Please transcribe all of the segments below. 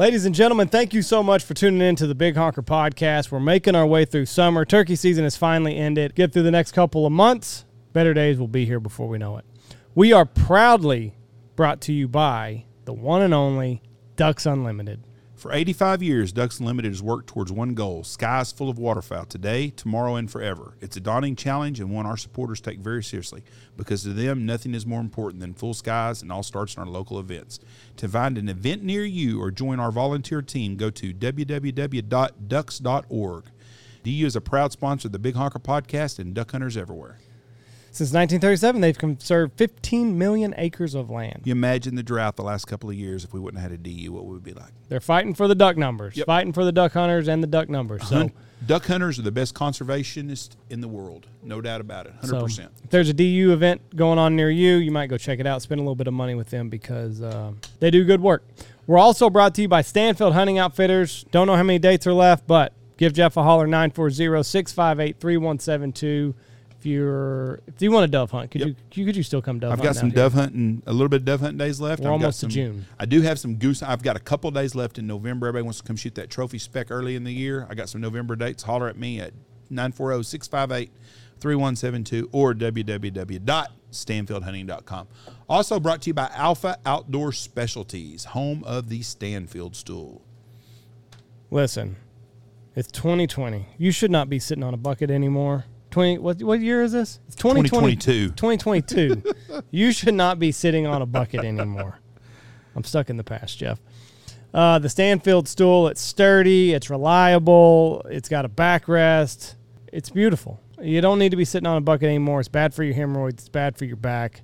Ladies and gentlemen, thank you so much for tuning in to the Big Honker podcast. We're making our way through summer. Turkey season has finally ended. Get through the next couple of months. Better days will be here before we know it. We are proudly brought to you by the one and only Ducks Unlimited. For 85 years, Ducks Unlimited has worked towards one goal skies full of waterfowl today, tomorrow, and forever. It's a daunting challenge and one our supporters take very seriously because to them, nothing is more important than full skies and all starts in our local events. To find an event near you or join our volunteer team, go to www.ducks.org. DU is a proud sponsor of the Big Honker podcast and duck hunters everywhere. Since 1937, they've conserved 15 million acres of land. You imagine the drought the last couple of years if we wouldn't have had a DU, what would it be like? They're fighting for the duck numbers, Yep. fighting for the duck hunters and the duck numbers. So, Hun- duck hunters are the best conservationists in the world, no doubt about it, 100%. so if there's a DU event going on near you, you might go check it out. Spend a little bit of money with them because uh, they do good work. We're also brought to you by Stanfield Hunting Outfitters. Don't know how many dates are left, but give Jeff a holler 940-658-3172 if you're if you want a dove hunt. Could Yep. you, you could you still come dove hunt? I've got some here? dove hunting, a little bit of dove hunting days left. We're I've got almost to some- June. I do have some goose. I've got a couple days left in November. Everybody wants to come shoot that trophy spec early in the year. I got some November dates. Holler at me at oh, 940 658 3172 or www.stanfieldhunting.com. Also brought to you by Alpha Outdoor Specialties, home of the Stanfield stool. Listen, it's 2020. You should not be sitting on a bucket anymore. 20 what what year is this? It's 2020 2022. 2022. you should not be sitting on a bucket anymore. I'm stuck in the past, Jeff. Uh, the Stanfield stool, it's sturdy, it's reliable, it's got a backrest. It's beautiful. You don't need to be sitting on a bucket anymore. It's bad for your hemorrhoids, it's bad for your back.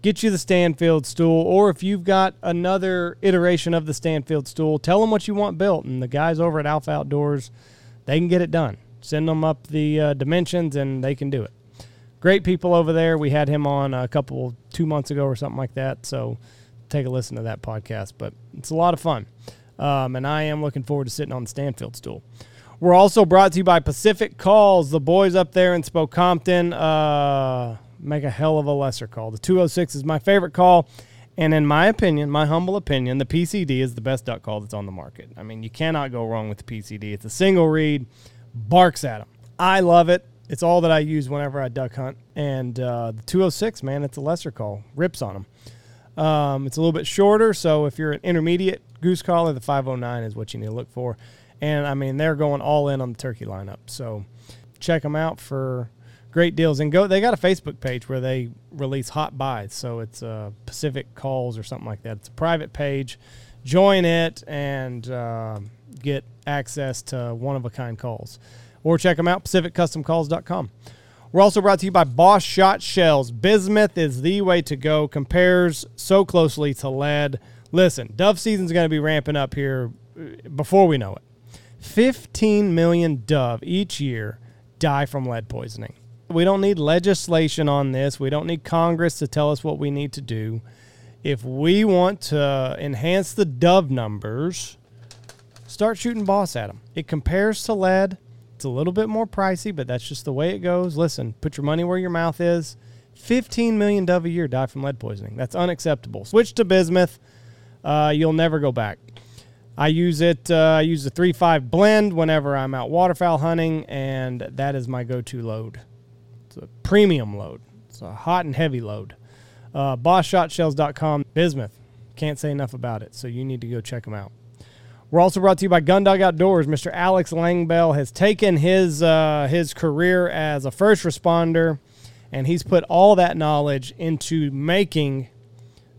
Get you the Stanfield stool, or if you've got another iteration of the Stanfield stool, tell them what you want built, and the guys over at Alpha Outdoors, they can get it done. Send them up the uh, dimensions, and they can do it great people over there. We had him on a couple two months ago or something like that. So take a listen to that podcast. But it's a lot of fun, um, and I am looking forward to sitting on the Stanfield stool. We're also brought to you by Pacific Calls. The boys up there in Spokompton uh, make a hell of a lesser call. The 206 is my favorite call. And in my opinion, my humble opinion, the PCD is the best duck call that's on the market. I mean, you cannot go wrong with the PCD. It's a single reed, barks at them. I love it. It's all that I use whenever I duck hunt. And uh, the 206, man, it's a lesser call. Rips on them. Um, it's a little bit shorter, so if you're an intermediate goose caller, the 509 is what you need to look for. And I mean, they're going all in on the turkey lineup. So check them out for great deals. And go, they got a Facebook page where they release hot buys. So it's uh, Pacific Calls or something like that. It's a private page. Join it and uh, get access to one of a kind calls. Or check them out, pacificcustomcalls.com. We're also brought to you by Boss Shot Shells. Bismuth is the way to go. Compares so closely to lead. Listen, dove season's going to be ramping up here uh, before we know it. 15 million dove each year die from lead poisoning. We don't need legislation on this. We don't need Congress to tell us what we need to do. If we want to enhance the dove numbers, start shooting boss at them. It compares to lead. It's a little bit more pricey, but that's just the way it goes. Listen, put your money where your mouth is. 15 million dove a year die from lead poisoning. That's unacceptable. Switch to bismuth. Uh, you'll never go back. I use it. Uh, I use the three five blend whenever I'm out waterfowl hunting, and that is my go-to load. It's a premium load. It's a hot and heavy load. Uh, BossShotShells.com. Bismuth. Can't say enough about it, so you need to go check them out. We're also brought to you by Gundog Outdoors. Mr. Alex Langbell has taken his uh, his career as a first responder, and he's put all that knowledge into making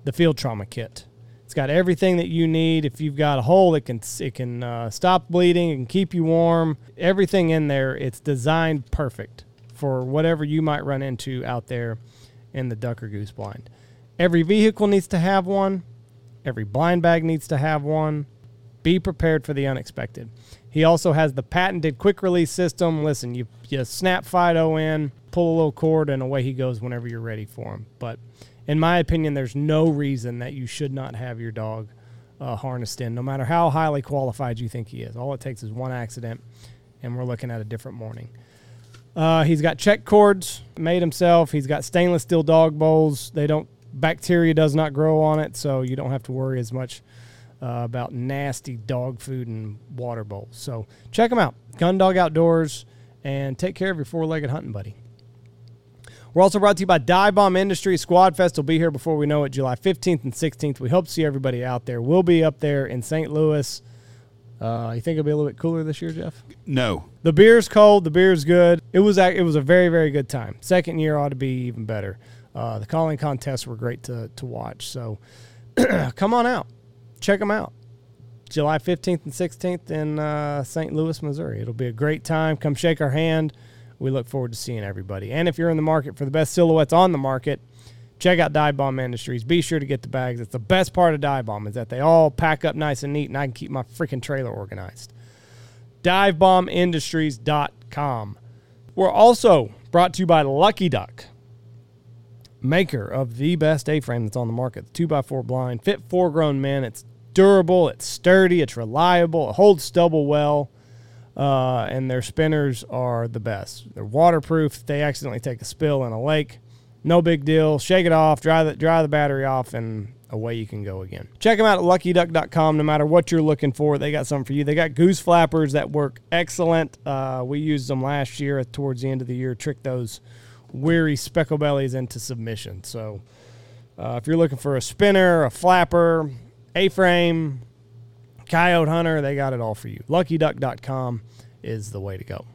the field trauma kit. It's got everything that you need. If you've got a hole, it can it can uh, stop bleeding, can keep you warm. Everything in there, it's designed perfect for whatever you might run into out there in the duck or goose blind. Every vehicle needs to have one. Every blind bag needs to have one. Be prepared for the unexpected. He also has the patented quick release system. Listen, you, you snap Fido in, pull a little cord, and away he goes whenever you're ready for him. But in my opinion, there's no reason that you should not have your dog uh, harnessed in, no matter how highly qualified you think he is. All it takes is one accident, and we're looking at a different morning. Uh, he's got check cords made himself. He's got stainless steel dog bowls. They don't bacteria does not grow on it, so you don't have to worry as much uh, about nasty dog food and water bowls. So check them out. Gun Dog Outdoors and take care of your four legged hunting buddy. We're also brought to you by Dive Bomb Industries. Squad Fest will be here before we know it, July 15th and 16th. We hope to see everybody out there. We'll be up there in St. Louis. Uh, you think it'll be a little bit cooler this year, Jeff? No. The beer's cold. The beer's good. It was a- it was a very very good time. Second year ought to be even better. Uh, the calling contests were great to to watch. So come on out, check them out. July 15th and 16th in uh, St. Louis, Missouri. It'll be a great time. Come shake our hand. We look forward to seeing everybody. And if you're in the market for the best silhouettes on the market, check out Dive Bomb Industries. Be sure to get the bags. It's the best part of Dive Bomb is that they all pack up nice and neat, and I can keep my freaking trailer organized. DiveBombIndustries.com. We're also brought to you by Lucky Duck, maker of the best A-frame that's on the market. The 2x4 blind, fit four-grown men. It's durable, it's sturdy, it's reliable, it holds stubble well, uh, and their spinners are the best. They're waterproof. They accidentally take a spill in a lake, no big deal. Shake it off, dry the, dry the battery off, and away you can go again. Check them out at luckyduck.com no matter what you're looking for. They got something for you. They got goose flappers that work excellent. Uh, we used them last year towards the end of the year, trick those weary speckle bellies into submission. So uh, if you're looking for a spinner, a flapper, A-frame, coyote hunter, they got it all for you. LuckyDuck.com is the way to go.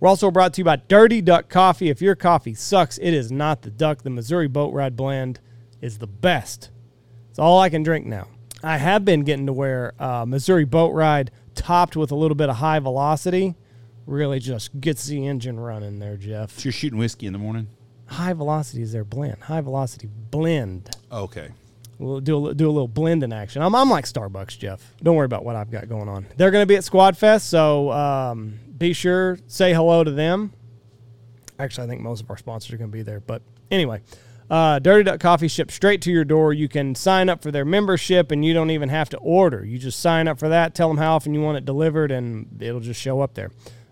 We're also brought to you by Dirty Duck Coffee. If your coffee sucks, it is not the duck. The Missouri Boat Ride Blend is the best. It's all I can drink now. I have been getting to where uh, Missouri Boat Ride topped with a little bit of high velocity really just gets the engine running there, Jeff. So you're shooting whiskey in the morning? High velocity is their blend. High velocity blend. Okay. We'll do a, do a little blending action. I'm, I'm like Starbucks, Jeff. Don't worry about what I've got going on. They're going to be at Squad Fest, so um, be sure say hello to them. Actually, I think most of our sponsors are going to be there. But anyway, uh, Dirty Duck Coffee ships straight to your door. You can sign up for their membership, and you don't even have to order. You just sign up for that. Tell them how often you want it delivered, and it'll just show up there.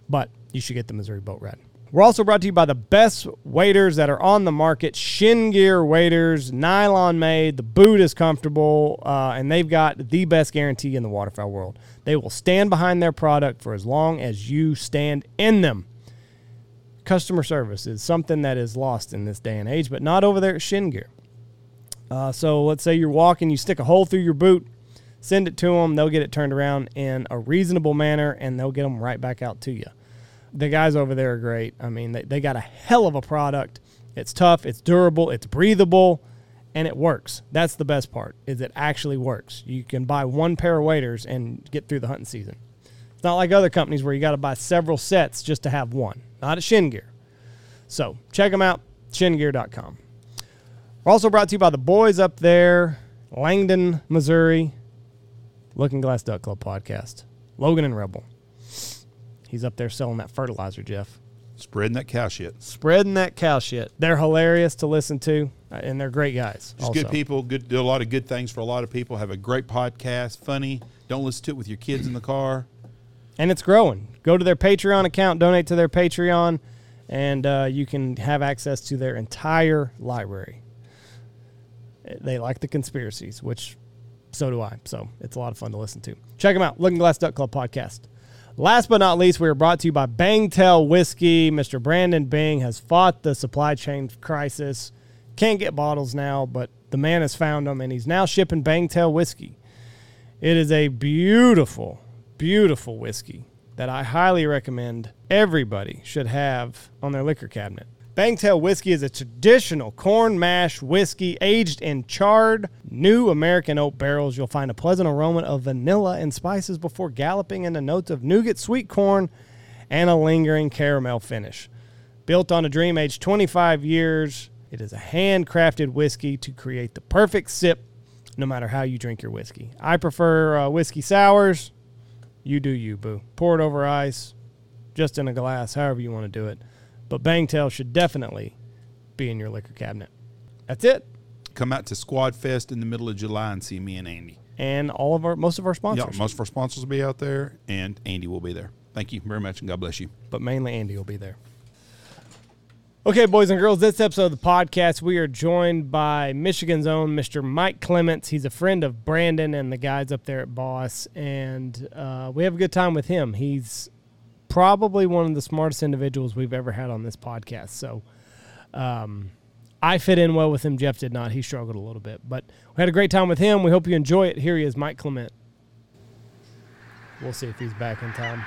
But you should get the Missouri Boat Ride. We're also brought to you by the best waders that are on the market Shin Gear waders, nylon made. The boot is comfortable, uh, and they've got the best guarantee in the waterfowl world. They will stand behind their product for as long as you stand in them. Customer service is something that is lost in this day and age, but not over there at Shin Gear. Uh, so let's say you're walking, you stick a hole through your boot, send it to them, they'll get it turned around in a reasonable manner, and they'll get them right back out to you the guys over there are great. I mean, they, they got a hell of a product. It's tough, it's durable, it's breathable, and it works. That's the best part. Is it actually works. You can buy one pair of waders and get through the hunting season. It's not like other companies where you got to buy several sets just to have one. Not at Shin Gear. So check them out, shingear.com. We're also brought to you by the boys up there, Langdon, Missouri, Looking Glass Duck Club podcast, Logan and Rebel. He's up there selling that fertilizer, Jeff. Spreading that cow shit. Spreading that cow shit. They're hilarious to listen to, uh, and they're great guys. Just also. good people. Good do a lot of good things for a lot of people. Have a great podcast. Funny. Don't listen to it with your kids in the car. and it's growing. Go to their Patreon account, donate to their Patreon, and uh, you can have access to their entire library. They like the conspiracies, which so do I. So it's a lot of fun to listen to. Check them out. Looking Glass Duck Club podcast. Last but not least, we are brought to you by Bangtail Whiskey. Mr. Brandon Bing has fought the supply chain crisis. Can't get bottles now, but the man has found them, and he's now shipping Bangtail Whiskey. It is a beautiful, beautiful whiskey that I highly recommend everybody should have on their liquor cabinet. Bangtail whiskey is a traditional corn mash whiskey aged in charred new American oak barrels. You'll find a pleasant aroma of vanilla and spices before galloping into notes of nougat, sweet corn, and a lingering caramel finish. Built on a dream aged 25 years, it is a handcrafted whiskey to create the perfect sip no matter how you drink your whiskey. I prefer uh, whiskey sours. You do you, boo. Pour it over ice, just in a glass, however you want to do it. But Bangtail should definitely be in your liquor cabinet. That's it. Come out to Squad Fest in the middle of July and see me and Andy. And all of our most of our sponsors. Yeah, most of our sponsors will be out there, and Andy will be there. Thank you very much, and God bless you. but mainly Andy will be there. Okay, boys and girls, this episode of the podcast, we are joined by Michigan's own Mr. Mike Clements. He's a friend of Brandon and the guys up there at Boss, and uh, we have a good time with him. He's probably one of the smartest individuals we've ever had on this podcast. So um, I fit in well with him. Jeff did not. He struggled a little bit, but we had a great time with him. We hope you enjoy it. Here he is, Mike Clement. We'll see if he's back in time.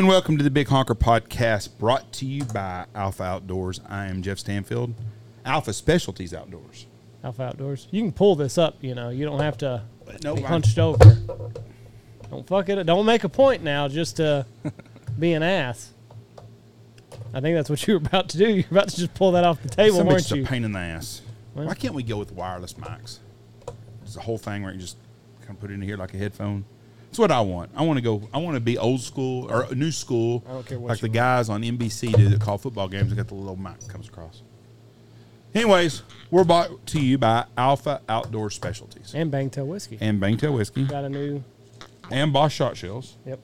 And welcome to the Big Honker Podcast brought to you by Alpha Outdoors. I am Jeff Stanfield, Alpha Specialties Outdoors. Alpha Outdoors. You can pull this up, you know. You don't have to No, be hunched over. Don't fuck it. Don't make a point now just to be an ass. I think that's what you were about to do. You're about to just pull that off the table, Somebody's weren't just a pain in the ass. Well- Why can't we go with wireless mics? It's a whole thing where you just kind of put it in here like a headphone. That's what I want. I want to go. I want to be old school or new school, I don't care what like the guys on NBC do that call football games. and got the little mic that comes across. Anyways, we're brought to you by Alpha Outdoor Specialties And Bangtail Whiskey. and Bangtail Whiskey Got a new. and Boss Shot Shells. Yep.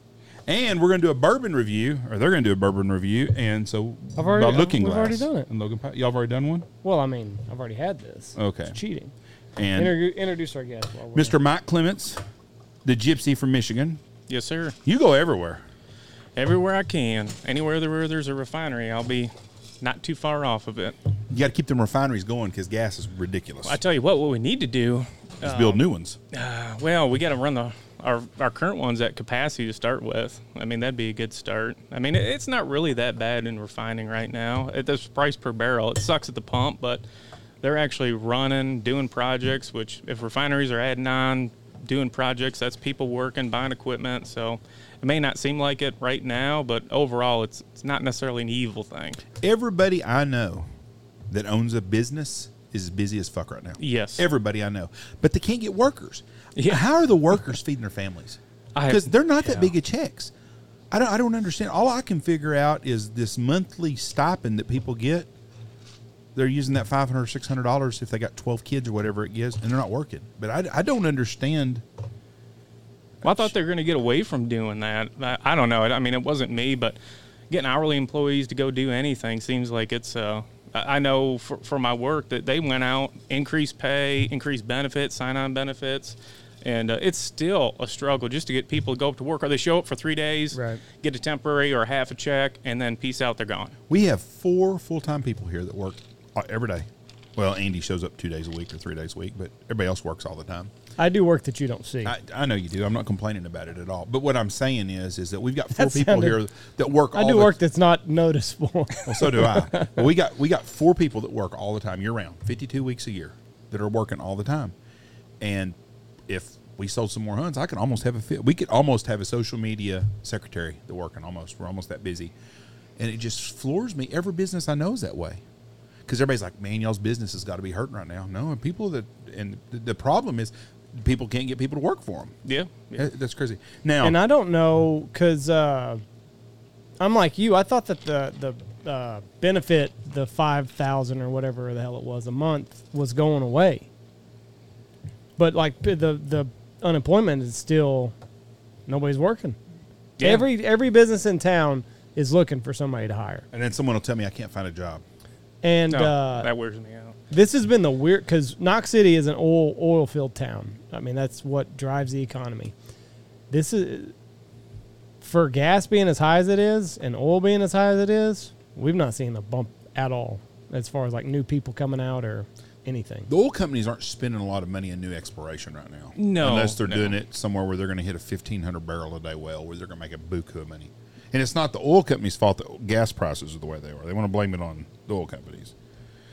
And we're going to do a bourbon review, or they're going to do a bourbon review. And so, I've already- by uh, Looking we've Glass. already done it. And Logan, y'all have already done one. Well, I mean, I've already had this. Okay. It's cheating. And Interview, introduce our guest. While we're Mr. Mike Clements, the gypsy from Michigan. Yes, sir. You go everywhere. Everywhere I can, anywhere there- there's a refinery, I'll be not too far off of it. You got to keep them refineries going because gas is ridiculous. I tell you what, what we need to do. Just build new ones. Uh, well, we got to run the our our current ones at capacity to start with. I mean, that'd be a good start. I mean, it, it's not really that bad in refining right now. At this price per barrel, it sucks at the pump, but they're actually running, doing projects. Which, if refineries are adding on, doing projects, that's people working, buying equipment. So. It may not seem like it right now, but overall, it's it's not necessarily an evil thing. Everybody I know that owns a business is busy as fuck right now. Yes. Everybody I know. But they can't get workers. Yeah. How are the workers feeding their families? Because they're not that yeah. big of checks. I don't, I don't understand. All I can figure out is this monthly stipend that people get. They're using that 500 or $600 if they got 12 kids or whatever it gives, and they're not working. But I, I don't understand. Well, I thought they were going to get away from doing that. I, I don't know. I mean, it wasn't me, but getting hourly employees to go do anything seems like it's. Uh, I I know for, for my work that they went out, increased pay, increased benefits, sign-on benefits, and uh, it's still a struggle just to get people to go up to work. Or they show up for three days, Right. get a temporary or half a check, and then peace out. They're gone. We have four full time people here that work every day. Well, Andy shows up two days a week or three days a week, but everybody else works all the time. I do work that you don't see. I, I know you do. I'm not complaining about it at all. But what I'm saying is, is that we've got four That people sounded- here that work. I all do the, work that's not noticeable. Well, so do I. but we got we got four people that work all the time, year round, 52 weeks a year, that are working all the time. And if we sold some more hunts, I could almost have a fit. We could almost have a social media secretary that working almost. We're almost that busy, and it just floors me. Every business I know is that way. Because everybody's like, man, y'all's business has got to be hurting right now. No, and people that, and the, the problem is, people can't get people to work for them. Yeah. yeah. That's crazy. Now, and I don't know because uh, I'm like you. I thought that the the uh, benefit, the five thousand or whatever the hell it was a month, was going away. But like the the unemployment is still nobody's working. Yeah. Every every business in town is looking for somebody to hire, and then someone will tell me I can't find a job. And No, uh, that wears me out. this has been the weird because Knox City is an oil oil filled town. I mean, that's what drives the economy. This is for gas being as high as it is and oil being as high as it is. We've not seen a bump at all as far as like new people coming out or anything. The oil companies aren't spending a lot of money on new exploration right now. No, unless they're no. doing it somewhere where they're going to hit a fifteen hundred barrel a day well, where they're going to make a buku of money. And it's not the oil companies' fault that gas prices are the way they are. They want to blame it on the oil companies.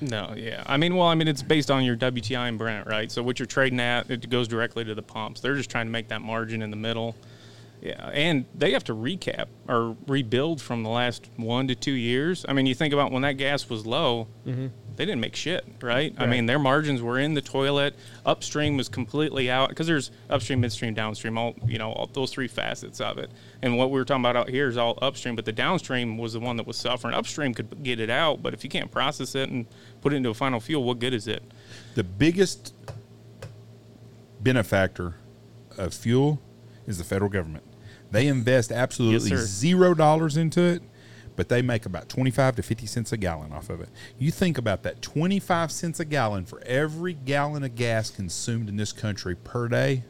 No, yeah. I mean, well, I mean, it's based on your WTI and Brent, right? So what you're trading at, it goes directly to the pumps. They're just trying to make that margin in the middle. Yeah, and they have to recap or rebuild from the last one to two years. I mean, you think about when that gas was low, mm-hmm. They didn't make shit, right? I mean, their margins were in the toilet. Upstream was completely out because there's upstream, midstream, downstream, all you know, all those three facets of it. And what we were talking about out here is all upstream, but the downstream was the one that was suffering. Upstream could get it out, but if you can't process it and put it into a final fuel, what good is it? The biggest benefactor of fuel is the federal government. They invest absolutely sir. zero dollars into it, but they make about 25 to 50 cents a gallon off of it. You think about that 25 cents a gallon for every gallon of gas consumed in this country per day.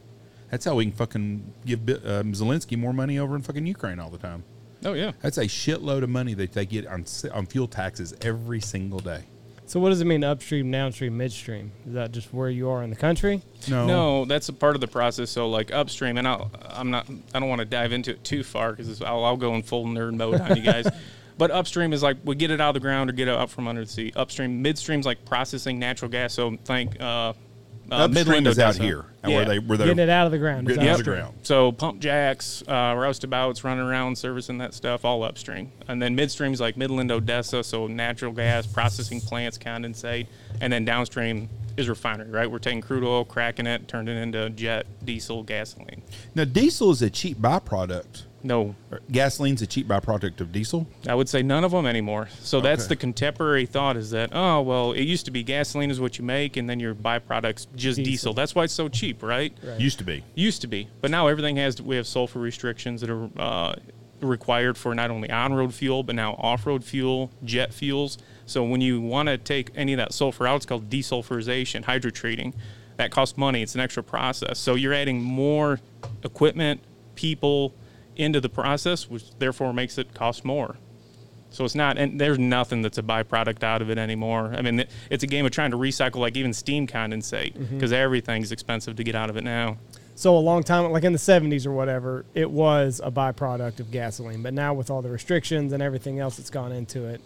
That's how we can fucking give um, Zelensky more money over in fucking Ukraine all the time. Oh yeah. That's a shitload of money that they get on, on fuel taxes every single day. So what does it mean upstream, downstream, midstream? Is that just where you are in the country? No, no, that's a part of the process. So like upstream, and I'll, I'm not, I don't want to dive into it too far because I'll, I'll go in full nerd mode on you guys. But upstream is like we get it out of the ground or get it out from under the sea. Upstream, midstream's like processing natural gas. So think uh, uh, Upstream Midland, is out here, and Yeah. where they where Getting they it out of the ground. Getting it out of the ground. So pump jacks, uh, roustabouts, running around servicing that stuff, all upstream. And then midstream's like Midland, Odessa, so natural gas processing plants, condensate, and then downstream is refinery. Right, we're taking crude oil, cracking it, turning it into jet, diesel, gasoline. now diesel is a cheap byproduct. No, Gasoline's a cheap byproduct of diesel. I would say none of them anymore. So that's the contemporary thought is that oh well, it used to be gasoline is what you make, and then your byproducts just diesel. Diesel. That's why it's so cheap, right? Right. Used to be. Used to be, but now everything has. We have sulfur restrictions that are uh, required for not only on-road fuel but now off-road fuel, jet fuels. So when you want to take any of that sulfur out, it's called desulfurization, hydrotreating. That costs money. It's an extra process. So you're adding more equipment, people into the process, which therefore makes it cost more. So it's not, and there's nothing that's a byproduct out of it anymore. I mean, it's a game of trying to recycle, like even steam condensate, mm-hmm. because everything's expensive to get out of it now. So a long time, like in the 70s or whatever, it was a byproduct of gasoline. But now with all the restrictions and everything else that's gone into it,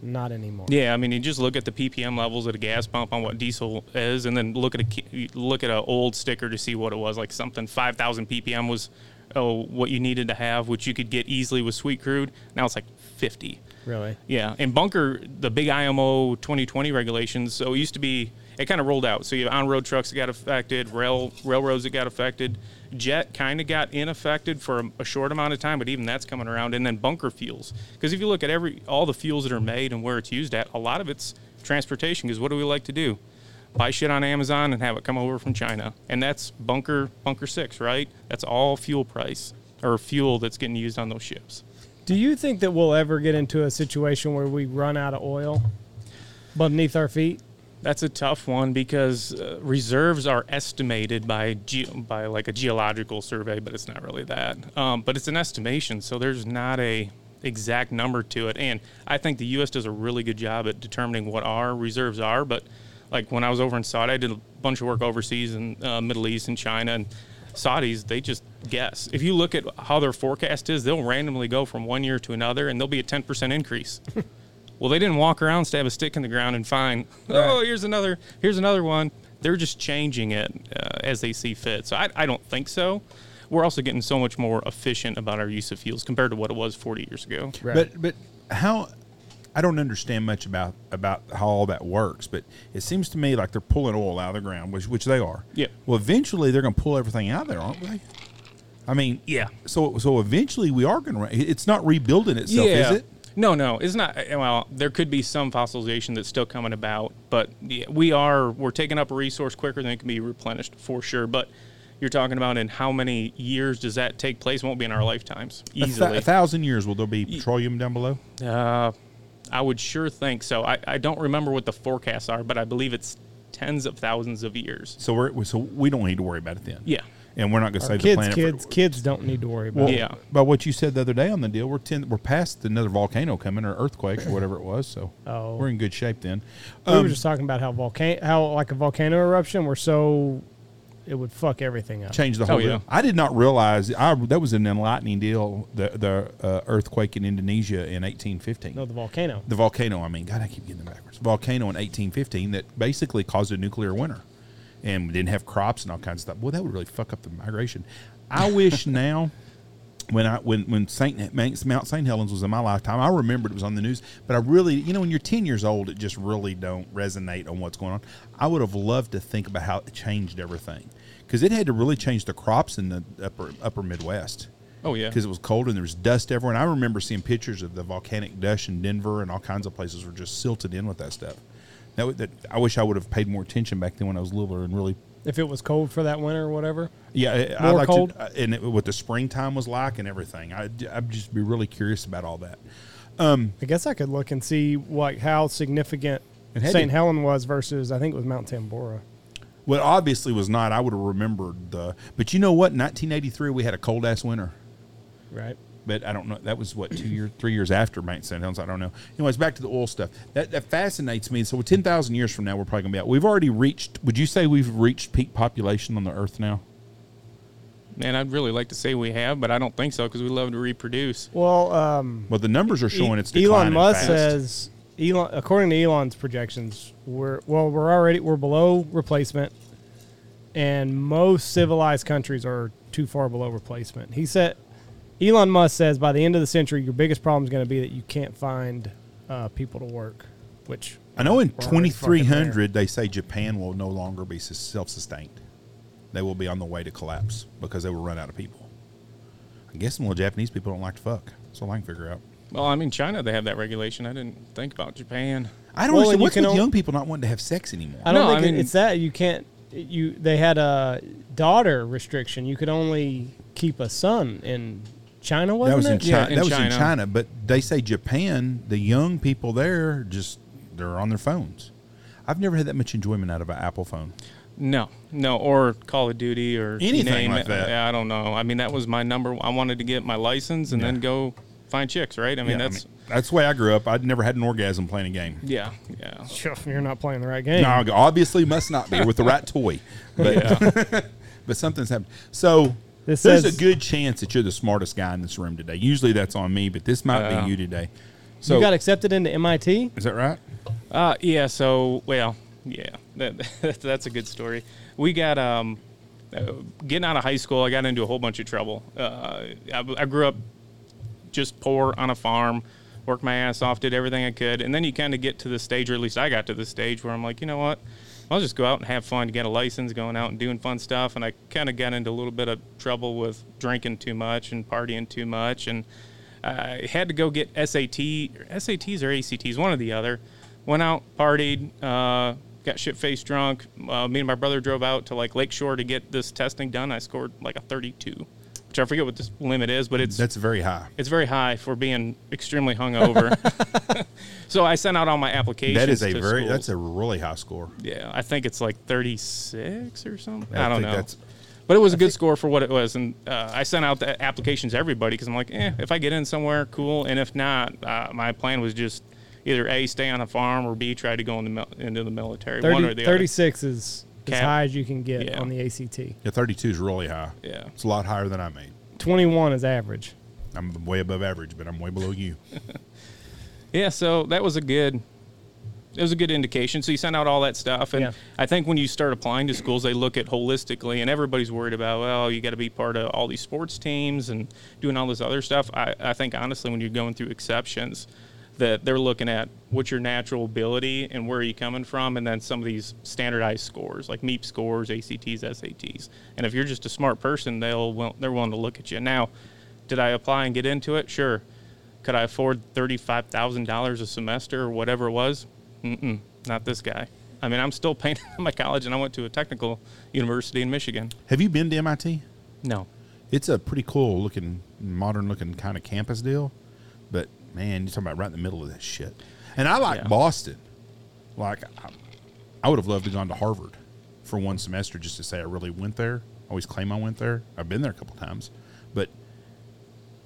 not anymore. Yeah, I mean, you just look at the ppm levels at a gas pump on what diesel is, and then look at a look at an old sticker to see what it was. Like something 5,000 ppm was oh what you needed to have, which you could get easily with sweet crude. Now it's like 50. Really? Yeah, and bunker the big IMO 2020 regulations. So it used to be it kind of rolled out. So you have on-road trucks that got affected, rail railroads that got affected, jet kind of got inaffected for a, a short amount of time, but even that's coming around. And then bunker fuels, because if you look at every all the fuels that are made and where it's used at, a lot of it's transportation. Because what do we like to do? Buy shit on Amazon and have it come over from China, and that's bunker bunker six, right? That's all fuel price or fuel that's getting used on those ships. Do you think that we'll ever get into a situation where we run out of oil beneath our feet? That's a tough one because uh, reserves are estimated by ge- by like a geological survey, but it's not really that. Um, but it's an estimation, so there's not a exact number to it. And I think the U.S. does a really good job at determining what our reserves are. But like when I was over in Saudi, I did a bunch of work overseas in uh, Middle East and China, and Saudis they just guess. If you look at how their forecast is, they'll randomly go from one year to another, and there'll be a 10% increase. Well, they didn't walk around, stab a stick in the ground, and find, oh, here's another, here's another one. They're just changing it uh, as they see fit. So I, I don't think so. We're also getting so much more efficient about our use of fuels compared to what it was 40 years ago. Right. But but how? I don't understand much about about how all that works, but it seems to me like they're pulling oil out of the ground, which which they are. Yeah. Well, eventually they're going to pull everything out of there, aren't they? I mean, Yeah. So so eventually we are going to. It's not rebuilding itself, is it? No, no, it's not. Well, there could be some fossilization that's still coming about, but yeah, we are we're taking up a resource quicker than it can be replenished for sure. But you're talking about in how many years does that take place? Won't be in our lifetimes A, thou- easily. a thousand years will there be petroleum down below? Uh, I would sure think so. I, I don't remember what the forecasts are, but I believe it's tens of thousands of years. So we're so we don't need to worry about it then. Yeah. And we're not going to Our save the kids, planet. kids, for, kids don't need to worry about well, it. Yeah. But what you said the other day on the deal, we're ten, we're past another volcano coming or earthquake or whatever it was. So Oh. we're in good shape then. We Um, were just talking about how volcano, how like a volcano eruption, we're so it would fuck everything up. Change the whole. Oh, yeah. I did not realize I, that was an enlightening deal. The the uh, earthquake in Indonesia in 1815. No, the volcano. the volcano. I mean, God, I keep getting them backwards. Volcano in 1815 that basically caused a nuclear winter, and we didn't have crops and all kinds of stuff. Well, that would really fuck up the migration. I wish now, when I when when Saint Mount Saint Helens was in my lifetime, I remembered it was on the news. But I really, you know, when you're 10 years old, it just really don't resonate on what's going on. I would have loved to think about how it changed everything because it had to really change the crops in the upper upper Midwest Oh yeah. because it was cold and there was dust everywhere. And I remember seeing pictures of the volcanic dust in Denver and all kinds of places were just silted in with that stuff. That, that I wish I would have paid more attention back then when I was littler and really. If it was cold for that winter or whatever. Yeah, I- I like cold? to, uh, and it, what the springtime was like and everything. I, I'd just be really curious about all that. Um, I guess I could look and see like how significant St. Helen was versus I think it was Mount Tambora. Well, obviously was not. I would have remembered the. But you know what? In 1983, we had a cold ass winter. Right. But I don't know. That was what two years, three years after Mount St. Helens. I don't know. Anyways, back to the oil stuff. That that fascinates me. So, ten thousand years from now, we're probably gonna be out. We've already reached. Would you say we've reached peak population on the Earth now? Man, I'd really like to say we have, but I don't think so because we love to reproduce. Well, um, Well, the numbers are showing it's E- declining Elon Musk fast. says Elon, according to Elon's projections, we're well, we're already we're below replacement, and most civilized countries are too far below replacement. He said, Elon Musk says by the end of the century, your biggest problem is going to be that you can't find uh, people to work, which I know in we're already fucking 2300 they say Japan will no longer be self-sustained. They will be on the way to collapse because they will run out of people. I'm guessing well Japanese people don't like to fuck. That's all I can figure out. Well, I mean, China they have that regulation. I didn't think about Japan. I don't Well, understand and you what's with young people not wanting to have sex anymore. I don't No, think I it- mean- it's that you can't. You they had a daughter restriction. You could only keep a son in China, wasn't that was in it? China. Yeah, in that was in China. China, but they say Japan, the young people there just they're on their phones. I've never had that much enjoyment out of an Apple phone. No, no, or Call of Duty or you Anything name like it. that. Yeah, I don't know. I mean, that was my number. I wanted to get my license and Yeah. then go find chicks, right? I mean, Yeah, that's that's the way I grew up. I'd never had an orgasm playing a game. yeah, yeah. Sure, You're not playing the right game. No, obviously must not be with the right toy, but but something's happened. So This there's says- a good chance that you're the smartest guy in this room today. Usually that's on me, but this might Yeah. be you today. So you got accepted into MIT. is that right? Uh, yeah. So, well, yeah, that, that's a good story. We got um, uh, getting out of high school. I got into a whole bunch of trouble. Uh, I, I grew up just poor on a farm, worked my ass off, did everything I could, and then you kind of get to the stage, or at least I got to the stage where I'm like, you know what? I'll just go out and have fun, get a license, going out and doing fun stuff. And I kind of got into a little bit of trouble with drinking too much and partying too much, and I had to go get SAT, SATs or ACTs, one or the other. Went out, partied, uh, got shit faced drunk. Uh, me and my brother drove out to like Lakeshore to get this testing done. I scored like a 32, which I forget what this limit is, but it's That's very high. it's very high for being extremely hungover. so I sent out all my applications. That is a to very schools. that's a really high score. yeah. I think it's like 36 or something. I I, don't think know. that's- But it was a good score for what it was, and uh, I sent out the applications to everybody because I'm like, eh, if I get in somewhere, cool, and if not, uh, my plan was just either a stay on a farm or b try to go into, mil- into the military. 30, one or the 36 is as Cap. high as you can get Yeah. on the ACT. Yeah, 32 is really high. Yeah. It's a lot higher than I made. 21 is average. I'm way above average, but I'm way below you. Yeah, so that was a good. It was a good indication. So you sent out all that stuff, and Yeah. I think when you start applying to schools, they look at holistically, and everybody's worried about, well, you got to be part of all these sports teams and doing all this other stuff. I, I think honestly, when you're going through exceptions, that they're looking at what's your natural ability and where are you coming from, and then some of these standardized scores like MEAP scores, ACTs, SATs. And if you're just a smart person, they'll they're willing to look at you. Now, did I apply and get into it? Sure. Could I afford thirty-five thousand dollars a semester or whatever it was? Mm-mm, not this guy. I mean, I'm still paying my college, and I went to a technical university in Michigan. Have you been to MIT? No, It's a pretty cool looking, modern looking kind of campus deal. Man, you're talking about right in the middle of this shit. And I like Yeah. Boston. Like, I, I would have loved to gone to Harvard for one semester just to say I really went there. I always claim I went there. I've been there a couple times. But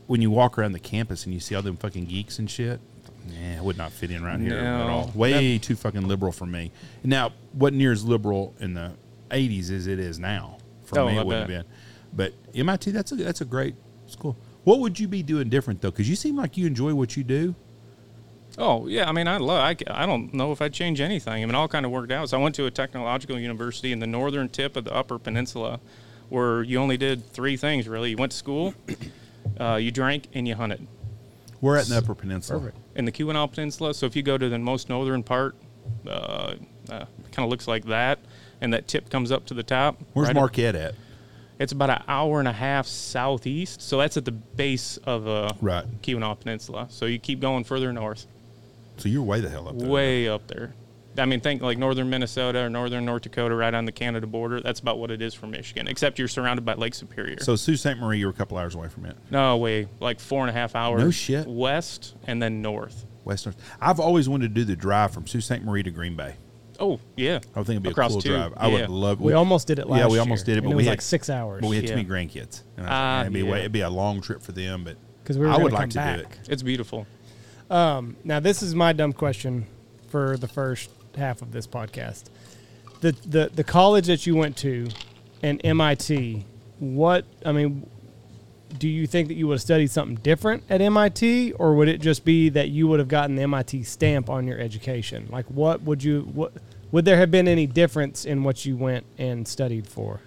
when you walk around the campus and you see all them fucking geeks and shit, yeah, I would not fit in right here at all. Way too fucking liberal for me. Now, wasn't near as liberal in the 80s as it is now. For Oh, me, I it wouldn't bet. have been. But MIT, that's a that's a great school. What would you be doing different though? Because you seem like you enjoy what you do. Oh yeah, I mean, I love. I, I don't know if I'd change anything. I mean, all kind of worked out. So I went to a technological university in the northern tip of the Upper Peninsula, where you only did three things really. You went to school, uh, you drank, and you hunted We're at the Upper Peninsula. Perfect. in the Keweenaw Peninsula. So if you go to the most northern part, uh, uh, kind of looks like that, and that tip comes up to the top. Where's right- Marquette at? It's about an hour and a half southeast. So that's at the base of uh, Right. Keweenaw Peninsula. So you keep going further north. So you're way the hell up there. way up there. I mean, think like northern Minnesota or northern North Dakota, right on the Canada border. That's about what it is for Michigan, except you're surrounded by Lake Superior. So Sault Ste. Marie, you're a couple hours away from it. no way, like four and a half hours. No shit. West and then north. West north. I've always wanted to do the drive from Sault Ste. Marie to Green Bay. Oh yeah, I would think it'd be Across a cool two, drive. I yeah. would love. We almost did it last year. Yeah, we almost did it, and but it we was had like six hours. But we had too many grandkids. And I was like, man, it'd, be yeah. way, it'd be a long trip for them, But because we were I would like to come do it. it's beautiful. Um, now this is my dumb question for the first half of this podcast. The the the college that you went to and MIT, what I mean, do you think that you would have studied something different at MIT or would it just be that you would have gotten the MIT stamp on your education? Like what would you what would there have been any difference in what you went and studied for?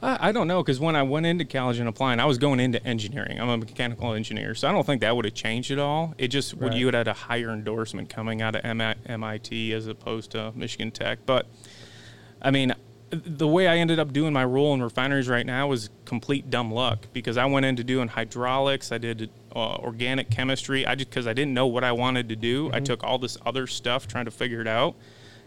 I, I don't know because when I went into college and applying, I was going into engineering. I'm a mechanical engineer, so I don't think that would have changed at all. It just would Right. you would have had a higher endorsement coming out of MIT as opposed to Michigan Tech. But I mean, the way I ended up doing my role in refineries right now was complete dumb luck because I went into doing hydraulics. I did uh, organic chemistry. I just because I didn't know what I wanted to do. I took all this other stuff trying to figure it out.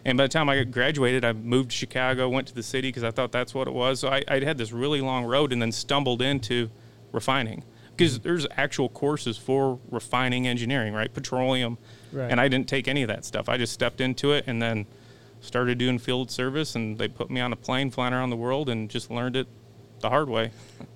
And by the time I graduated, I moved to Chicago, went to the city because I thought that's what it was. So I, I had this really long road and then stumbled into refining because there's actual courses for refining engineering, right? Petroleum. Right. And I didn't take any of that stuff. I just stepped into it and then started doing field service and they put me on a plane flying around the world and just learned it the hard way.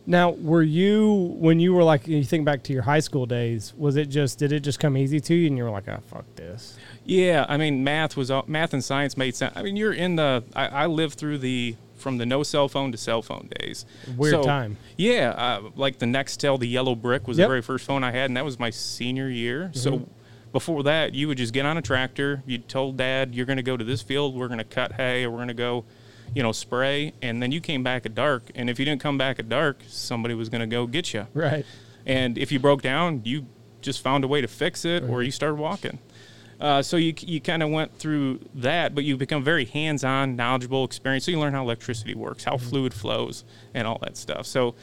Now, were you when you were like you think back to your high school days, was it just did it just come easy to you and you were like, "Ah, fuck this." Yeah, I mean, math was all- math and science made sense. I mean, you're in the. I, I lived through the from the no cell phone to cell phone days. Weird So, time. Yeah, uh, like the Nextel, the yellow brick was Yep. the very first phone I had, and that was my senior year. Mm-hmm. So before that, you would just get on a tractor. You told dad, "You're going to go to this field. We're going to cut hay, or we're going to go." You know, spray, and then you came back at dark. And if you didn't come back at dark, somebody was going to go get you. Right. And if you broke down, you just found a way to fix it, or you started walking. Uh, so you you kind of went through that, but you become very hands-on, knowledgeable, experienced. So you learn how electricity works, how fluid flows, and all that stuff. So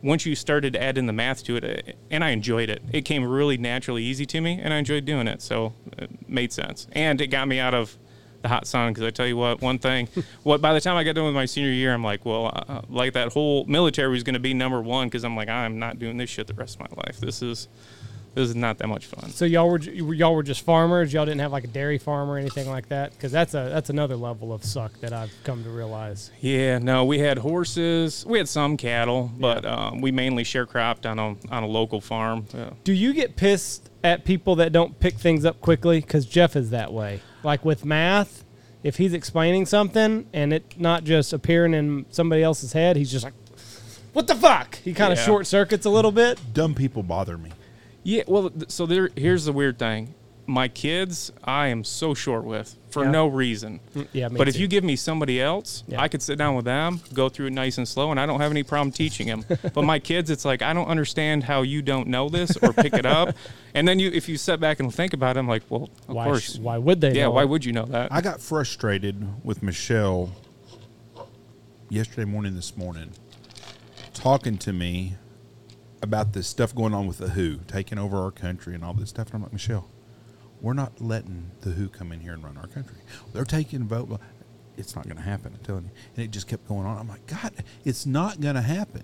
once you started to add in the math to it, uh, and I enjoyed it, it came really naturally easy to me, and I enjoyed doing it. So it made sense, and it got me out of the hot sun because I tell you what, one thing, what by the time I got done with my senior year, I'm like, well, uh, like that whole military was going to be number one because I'm like, I'm not doing this shit the rest of my life. This is this was not that much fun. So y'all were y'all were just farmers. Y'all didn't have like a dairy farm or anything like that because that's a that's another level of suck that I've come to realize. Yeah, no, we had horses. We had some cattle, but um, we mainly sharecropped on a on a local farm. Yeah. Do you get pissed at people that don't pick things up quickly? Because Jeff is that way. Like with math, if he's explaining something and it not just appearing in somebody else's head, he's just like, "What the fuck?" He kind of Yeah. short circuits a little bit. Dumb people bother me. Yeah, well, so there. Here's the weird thing. My kids, I am so short with for Yeah. no reason. Mm, yeah, me but if you give me somebody else, Yeah. I could sit down with them, go through it nice and slow, and I don't have any problem teaching them. but my kids, it's like I don't understand how you don't know this or pick it up. And then you, if you sit back and think about it, I'm like, well, of why? course, sh- Why would they? yeah. know Why it? would you know that? I got frustrated with Michelle yesterday morning, this morning, talking to me about this stuff going on with the WHO taking over our country and all this stuff. And I'm like, Michelle, we're not letting the WHO come in here and run our country. They're taking vote. It's not going to happen. I'm telling you. And it just kept going on. I'm like, God, it's not going to happen.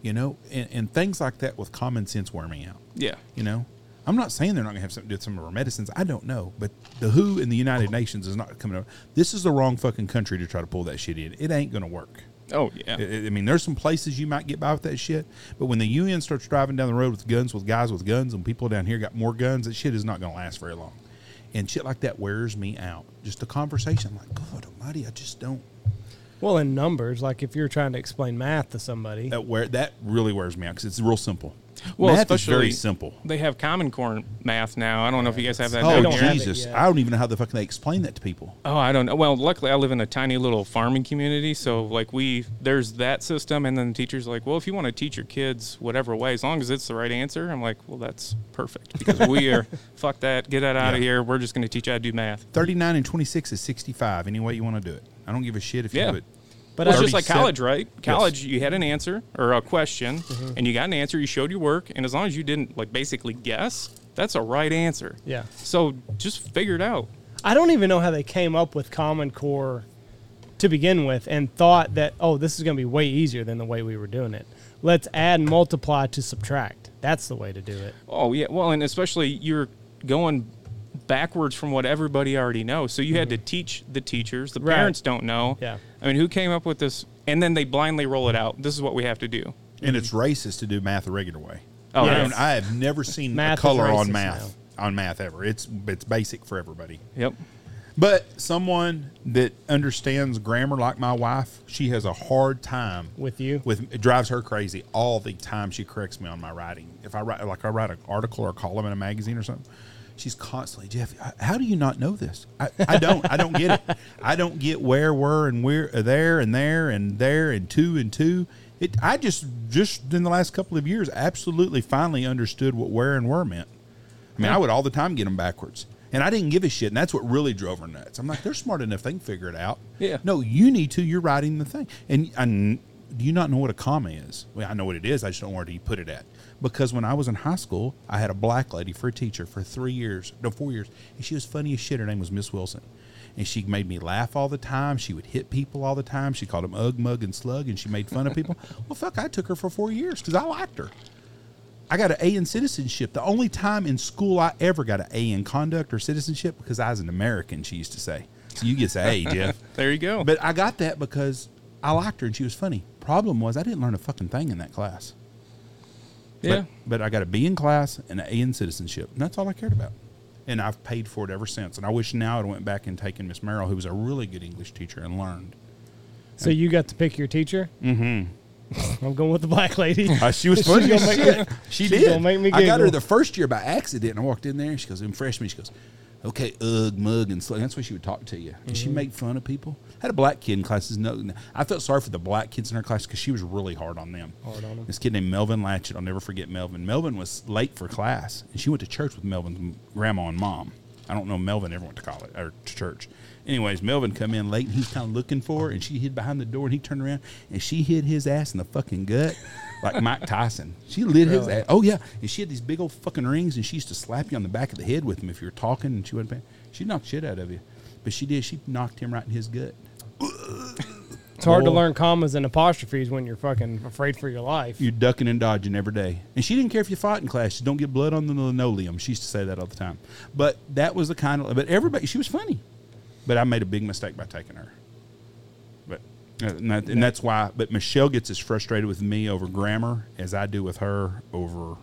You know, and, and things like that with common sense wear me out. yeah. You know, I'm not saying they're not going to have something to do with some of our medicines. I don't know, but the WHO and the United Nations is not coming up. This is the wrong fucking country to try to pull that shit in. It ain't going to work. Oh yeah. I- I I mean, there's some places you might get by with that shit, but when the UN starts driving down the road with guns, with guys with guns, and people down here got more guns, that shit is not going to last very long. And shit like that wears me out. Just a conversation. I'm like, God Almighty, I just don't. Well, in numbers, like if you're trying to explain math to somebody, That where that really wears me out because it's real simple. Well, math is very especially- simple. They have Common Core math now. I don't know if you guys have that. Oh down don't here. have Jesus! I don't even know how the fuck they explain that to people. Oh, I don't know. Well, luckily I live in a tiny little farming community, so like we there's that system, and then the teacher's like, well, if you want to teach your kids whatever way, as long as it's the right answer, I'm like, well, that's perfect because we are fuck that, get that out of here. We're just going to teach you how to do math. Thirty-nine and twenty-six is sixty-five. Any way you want to do it, I don't give a shit if you Yeah. do it. But Well, it's just like college, right? College, you had an answer or a question, mm-hmm. and you got an answer. You showed your work, and as long as you didn't like basically guess, that's a right answer. yeah, So just figure it out. I don't even know how they came up with Common Core to begin with, and thought that oh, this is going to be way easier than the way we were doing it. Let's add and multiply to subtract. That's the way to do it. Oh yeah, well, and especially you're going backwards from what everybody already knows. So you had to mm-hmm. teach the teachers. The Right. parents don't know. Yeah. I mean, who came up with this? And then they blindly roll it out. This is what we have to do. And it's racist to do math the regular way. Oh, I, yes. don't- I have never seen Math a color on racist math on math ever. It's it's basic for everybody. Yep. But someone that understands grammar like my wife, she has a hard time With you? With it drives her crazy all the time. She corrects me on my writing. If I write like I write an article or a column in a magazine or something, she's constantly Jeff. How do you not know this? I, I don't. I don't get it. I don't get where, were, and where, uh, there, and there, and there, and two, and two. It. I just just in the last couple of years, absolutely finally understood what where and were meant. I mean, I would all the time get them backwards. And I didn't give a shit, and that's what really drove her nuts. I'm like, they're smart enough; they can figure it out. Yeah. No, you need to. You're writing the thing, and, and do you not know what a comma is? Well, I know what it is. I just don't know where to put it at. Because when I was in high school, I had a black lady for a teacher for three years, no, four years, and she was funny as shit. Her name was Miss Wilson, and she made me laugh all the time. She would hit people all the time. She called them ug, mug, and slug, and she made fun of people. well, fuck, I took her for four years because I liked her. I got an A in citizenship. The only time in school I ever got an A in conduct or citizenship because I was an American. She used to say, "So you get an A, Jeff." There you go. But I got that because I liked her and she was funny. Problem was I didn't learn a fucking thing in that class. Yeah. But, but I got a B in class and an A in citizenship. And that's all I cared about. And I've paid for it ever since. And I wish now I'd went back and taken Miss Merrill, who was a really good English teacher, and learned. So you got to pick your teacher. Mm-hmm. I'm going with the black lady. Uh, she was funny make shit. she did. make me I got her the first year by accident. And I walked in there and she goes, in freshman, she goes, okay, ugh, mug, and slug. That's why she would talk to you. And she Mm-hmm. made fun of people. Had a black kid in classes. No, I felt sorry for the black kids in her class because she was really hard on them. Hard on 'em. This kid named Melvin Latchett. I'll never forget Melvin. Melvin was late for class, and she went to church with Melvin's grandma and mom. I don't know Melvin ever went to college or to church. Anyways, Melvin come in late and he's kind of looking for her, and she hid behind the door, and he turned around and she hit his ass in the fucking gut like Mike Tyson. She lit his Really? ass. Oh yeah, and she had these big old fucking rings, and she used to slap you on the back of the head with them if you were talking, and she wasn't paying. She knocked shit out of you, but she did. She knocked him right in his gut. It's hard to learn commas and apostrophes when you're fucking afraid for your life. You're ducking and dodging every day. And she didn't care if you fought in class. Just don't get blood on the linoleum. She used to say that all the time. But that was the kind of. But everybody, she was funny. But I made a big mistake by taking her. But uh, and, that, and that's why. But Michelle gets as frustrated with me over grammar as I do with her over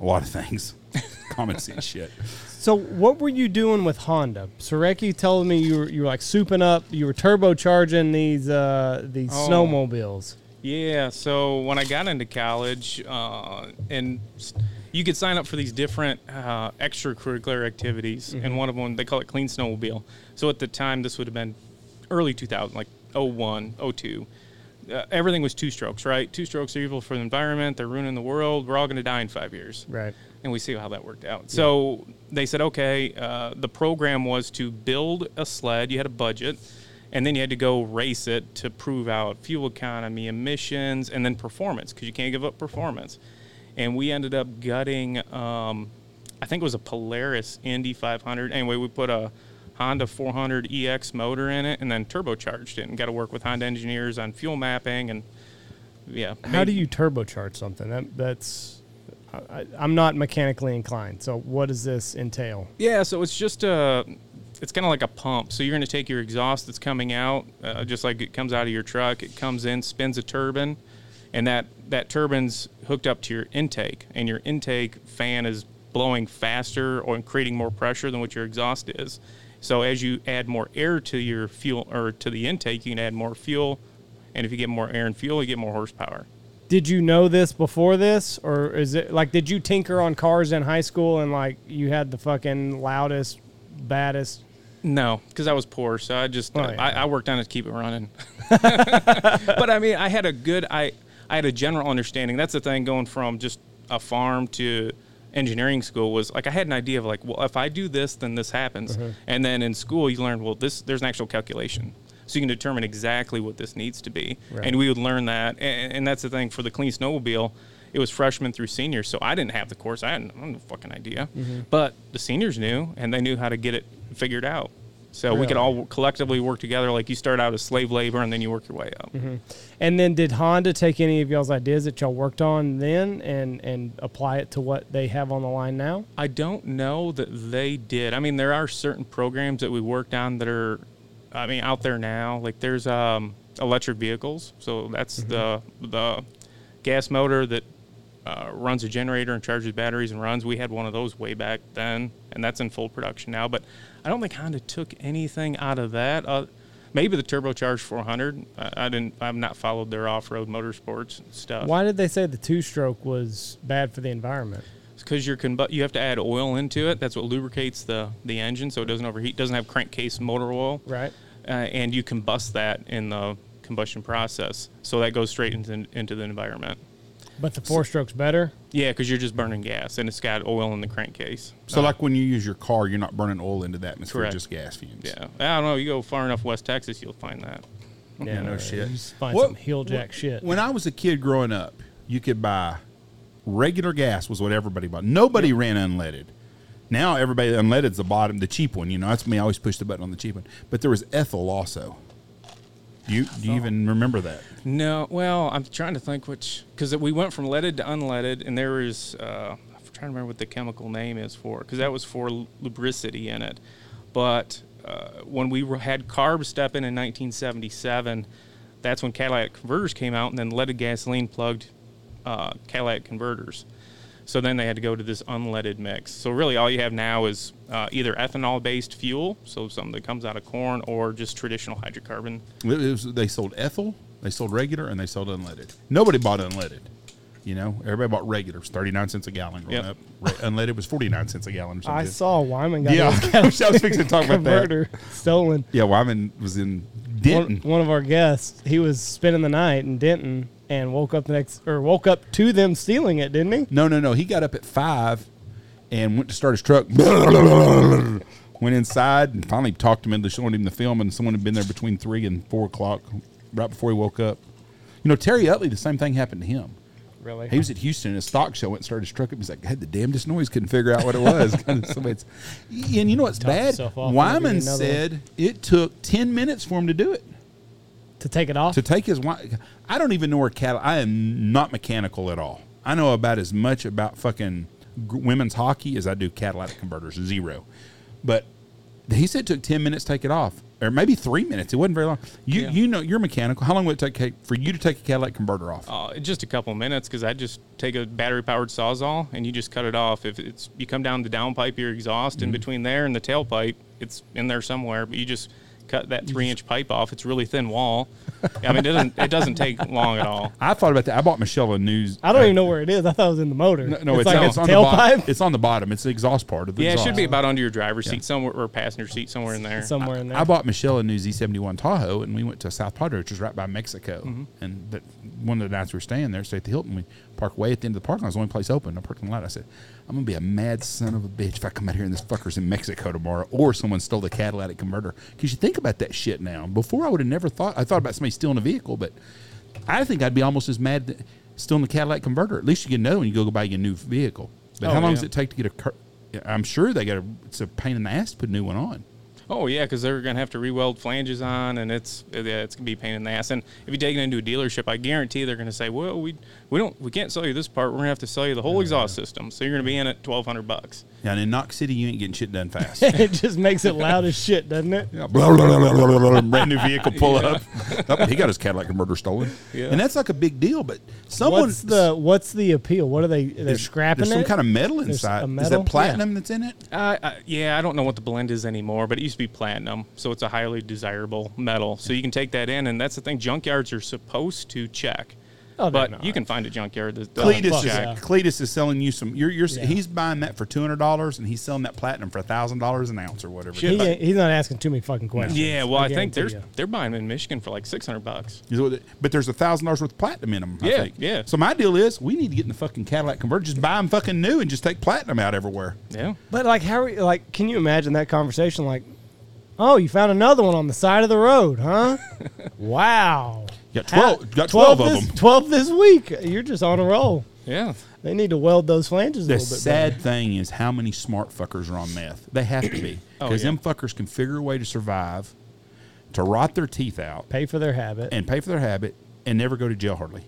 a lot of things. Common sense shit. So what were you doing with Honda? Sareki told me you were you were like souping up, you were turbocharging these uh, these Oh. snowmobiles. Yeah, so when I got into college, uh, and you could sign up for these different uh, extracurricular activities, and one of them they call it Clean Snowmobile. So at the time, this would have been early 2000, like 01, 02. Uh, everything was two strokes, right? Two strokes are evil for the environment. They're ruining the world. We're all going to die in five years Right. and we see how that worked out. So they said, okay, uh, the program was to build a sled. You had a budget, and then you had to go race it to prove out fuel economy, emissions, and then performance because you can't give up performance. And we ended up gutting, um, I think it was a Polaris Indy 500. Anyway, we put a Honda 400 EX motor in it and then turbocharged it and got to work with Honda engineers on fuel mapping and yeah. How made- do you turbocharge something? That, that's I, I'm not mechanically inclined. So what does this entail? Yeah, so it's just a, it's kind of like a pump. So you're going to take your exhaust that's coming out, uh, just like it comes out of your truck. It comes in, spins a turbine, and that that turbine's hooked up to your intake, and your intake fan is blowing faster or creating more pressure than what your exhaust is. So as you add more air to your fuel or to the intake, you can add more fuel, and if you get more air and fuel, you get more horsepower. Did you know this before this, or is it like did you tinker on cars in high school and like you had the fucking loudest, baddest? No, because I was poor, so I just Oh, yeah. I, I worked on it to keep it running. but I mean, I had a good I I had a general understanding. That's the thing going from just a farm to engineering school was like I had an idea of like, well, if I do this, then this happens. Mm-hmm. And then in school, you learn well, this there's an actual calculation, so you can determine exactly what this needs to be. Right. And we would learn that, and, and that's the thing for the clean snowmobile. It was freshman through senior, so I didn't have the course. I had, I had no fucking idea. Mm-hmm. But the seniors knew, and they knew how to get it figured out. So we could all collectively work together. Like you start out as slave labor, and then you work your way up. And then did Honda take any of y'all's ideas that y'all worked on then and and apply it to what they have on the line now? I don't know that they did. I mean, there are certain programs that we worked on that are, I mean, out there now. Like there's um, electric vehicles, so that's the the gas motor that uh, runs a generator and charges batteries and runs. We had one of those way back then, and that's in full production now. But I don't think Honda took anything out of that. Uh, maybe the turbocharged 400. I, I didn't. I've not followed their off-road motorsports stuff. Why did they say the two stroke was bad for the environment? because you're combu- you have to add oil into it. That's what lubricates the the engine, so it doesn't overheat. Doesn't have crankcase motor oil, Right. uh, and you combust that in the combustion process. So that goes straight into into the environment. But the four strokes better. Yeah, because you're just burning gas, and it's got oil in the crankcase. So, like when you use your car, you're not burning oil into the atmosphere, Correct. just gas fumes. Yeah, I don't know. You go far enough west Texas, you'll find that. Yeah, no shit. Just find What- some heel jack shit. When I was a kid growing up, you could buy regular gas was what everybody bought. Nobody ran unleaded. Now everybody unleaded's the bottom, the cheap one. You know, that's me. I always push the button on the cheap one. But there was ethyl also. Do you do you even remember that? No, well, I'm trying to think which because we went from leaded to unleaded, and there is uh, I'm trying to remember what the chemical name is for because that was for lubricity in it. But uh, when we had CARB step in in 1977, that's when catalytic converters came out, and then leaded gasoline plugged uh, Cadillac converters. So then they had to go to this unleaded mix. So really, all you have now is uh, either ethanol-based fuel, so something that comes out of corn, or just traditional hydrocarbon. It was- they sold ethyl, they sold regular, and they sold unleaded. Nobody bought unleaded. You know, everybody bought regular. It was thirty nine cents a gallon growing Yep. up. Re- unleaded was forty nine cents a gallon or something. I saw Wyman got Yeah, his I wish I was fixing to talk about that. converter stolen. Yeah, Wyman was in One, Denton. one of our guests, he was spending the night in Denton and woke up the next or woke up to them stealing it, didn't he? No, no, no. He got up at five and went to start his truck. went inside and finally talked him into showing him the film. And someone had been there between three and four o'clock, right before he woke up. You know, Terry Utley, the same thing happened to him. Really? He was at Houston at a stock show, went and started his truck up. He's like, had the damnedest noise, couldn't figure out what it was. kind of, so it's, and you know what's Talk bad? yourself off, whenever you Wyman one. said it took 10 minutes for him to do it. To take it off. to take his wife. I don't even know where cattle. I am not mechanical at all. I know about as much about fucking women's hockey as I do catalytic converters. Zero. But he said it took ten minutes to take it off, or maybe three minutes. It wasn't very long. You Yeah. you know you're mechanical. How long would it take for you to take a catalytic converter off? Uh, just a couple minutes because I just take a battery powered sawzall and you just cut it off. If it's you come down the downpipe of your exhaust Mm-hmm. in between there and the tailpipe, it's in there somewhere. But you just cut that three inch pipe off. It's really thin wall. I mean, it doesn't it doesn't take long at all. I thought about that. I bought Michelle a news. I don't even know where it is. I thought it was in the motor. No, no, it's, like it's a on the bottom. tailpipe It's on the bottom. It's the exhaust part of the Yeah, it should be about under your driver's seat somewhere or passenger seat somewhere in there. somewhere in there. I bought Michelle a new Z71 Tahoe, and we went to South Padre, which is right by Mexico. Mm-hmm. And that one of the nights we were staying there, stayed at the Hilton. We parked way at the end of the parking lot. It was the only place open. I parked in the lot. I said, I'm going to be a mad son of a bitch if I come out here and this fucker's in Mexico tomorrow or someone stole the catalytic converter. Because you think about that shit now. Before, I would have never thought, I thought about somebody stealing a vehicle, but I think I'd be almost as mad that stealing the catalytic converter. At least you get know when you go buy your new vehicle. But Oh, how long yeah. does it take to get a car? I'm sure they got a, it's a pain in the ass to put a new one on. Oh yeah, because they're gonna have to re-weld flanges on, and it's yeah, it's gonna be a pain in the ass. And if you take it into a dealership, I guarantee they're gonna say, "Well, we we don't we can't sell you this part. We're gonna have to sell you the whole exhaust system. So you're gonna be in at twelve hundred bucks." Yeah, and in Knox City, you ain't getting shit done fast. it just makes it loud as shit, doesn't it? Yeah, blah, blah, blah, blah, blah, blah, brand new vehicle pull up. Oh, he got his Cadillac converter stolen, Yeah. and that's like a big deal. But someone What's the What's the appeal? What are they? They're there's, scrapping there's some kind of metal There's inside. a Is metal? that platinum that's in it? Uh, uh, yeah, I don't know what the blend is anymore, but it used used to be platinum, so it's a highly desirable metal. So you can take that in, and that's the thing. Junkyards are supposed to check, Oh, but not. you can find a junkyard that fuck Cletus is, yeah. Cletus is selling you some. You're, you're Yeah. he's buying that for two hundred dollars, and he's selling that platinum for thousand dollars an ounce or whatever. He he's not asking too many fucking questions. Yeah, well, I, think guarantee there's you. they're buying them in Michigan for like six hundred bucks. But there's a thousand dollars worth of platinum in them. I Yeah, think. yeah. So my deal is, we need to get in the fucking Cadillac converter, just buy them fucking new, and just take platinum out everywhere. Yeah, But like, how? Are we, like, can you imagine that conversation? Like, oh, you found another one on the side of the road, huh? wow. You got 12 you got 12 of this, them. Twelve this week. You're just on a roll. yeah. They need to weld those flanges a The little bit sad better. thing is how many smart fuckers are on meth. They have to be Oh, because yeah. them fuckers can figure a way to survive, to rot their teeth out, Pay for their habit. and pay for their habit, and never go to jail hardly,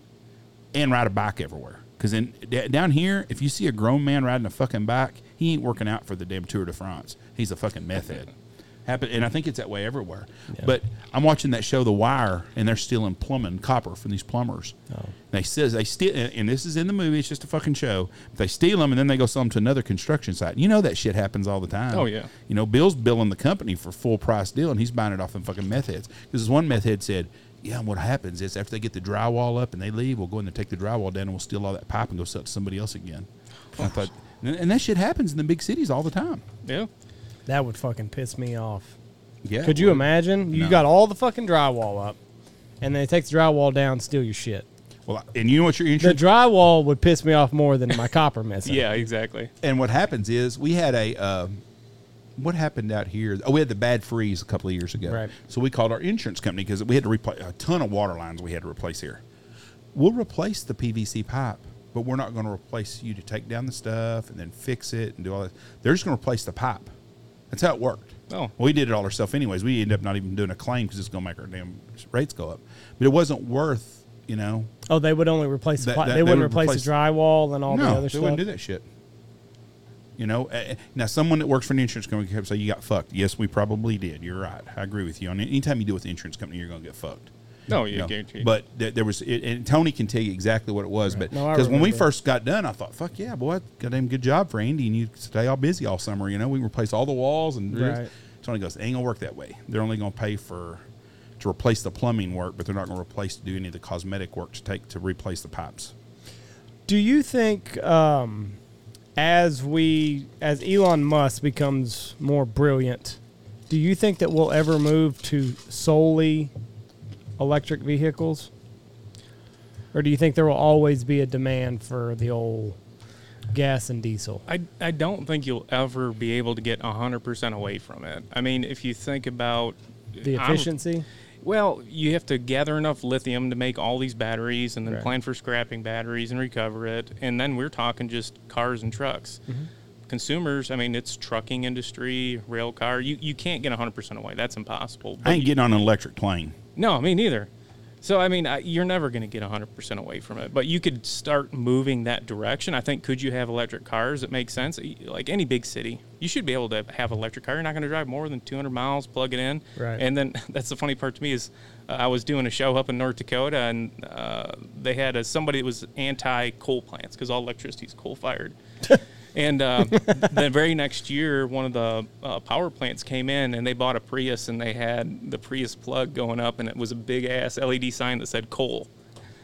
and ride a bike everywhere. Because in d- down here, if you see a grown man riding a fucking bike, he ain't working out for the damn Tour de France. He's a fucking meth head. Happen, and I think it's that way everywhere. But I'm watching that show, The Wire, and they're stealing plumbing copper from these plumbers. Oh. They says they steal, and and this is in the movie. It's just a fucking show. They steal them, and then they go sell them to another construction site. You know that shit happens all the time. Oh, yeah. You know, Bill's billing the company for full price deal, and he's buying it off them fucking meth heads. Because this one meth head said, "Yeah, and what happens is after they get the drywall up and they leave, we'll go in there take the drywall down, and we'll steal all that pipe and go sell it to somebody else again." I thought, and and that shit happens in the big cities all the time. Yeah. That would fucking piss me off. Yeah. Could you imagine? You No. got all the fucking drywall up, and they take the drywall down, steal your shit. Well, and you know what your The insurance The drywall would piss me off more than my copper missing. Yeah, exactly. and what happens is we had a uh, what happened out here oh we had the bad freeze a couple of years ago Right. so we called our insurance company because we had to replace a ton of water lines we had to replace here we'll replace the pvc pipe but we're not going to replace you to take down the stuff and then fix it and do all that they're just going to replace the pipe that's how it worked Oh. we did it all ourselves anyways we ended up not even doing a claim because it's going to make our damn rates go up but it wasn't worth you know Oh, they would only replace the That- they they wouldn't would replace, replace- the drywall and all no, the other they stuff. They wouldn't do that shit. You know, uh, now someone that works for an insurance company can say you got fucked. Yes, we probably did. You're right. I agree with you. On anytime you deal with the insurance company, you're going to get fucked. No, You you know? guarantee. But th- there was, it, and Tony can tell you exactly what it was. But No, because when we first got done, I thought, "Fuck yeah, boy, goddamn good job for Andy." And you stay all busy all summer. You know, we replace all the walls and Right. Tony goes, "It "Ain't gonna work that way. They're only gonna pay for." To replace the plumbing work, but they're not going to replace to do any of the cosmetic work to take to replace the pipes. Do you think um, as we as Elon Musk becomes more brilliant, do you think that we'll ever move to solely electric vehicles? Or do you think there will always be a demand for the old gas and diesel? I, I don't think you'll ever be able to get 100% away from it. I mean, if you think about The I'm- efficiency? well, you have to gather enough lithium to make all these batteries and then Right. plan for scrapping batteries and recover it. And then we're talking just cars and trucks. Mm-hmm. Consumers, I mean, it's trucking industry, rail car. You, you can't get 100% away. That's impossible. I But ain't you- getting on an electric plane. No, me neither. So I mean, I, you're never going to get 100% away from it, but you could start moving that direction. I think could you have electric cars It makes sense? Like any big city, you should be able to have an electric car. You're not going to drive more than 200 miles, plug it in, Right. and then that's the funny part to me is uh, I was doing a show up in North Dakota, and uh, they had a, somebody that was anti coal plants because all electricity is coal fired. And uh, the very next year, one of the uh, power plants came in and they bought a Prius and they had the Prius plug going up and it was a big ass LED sign that said coal.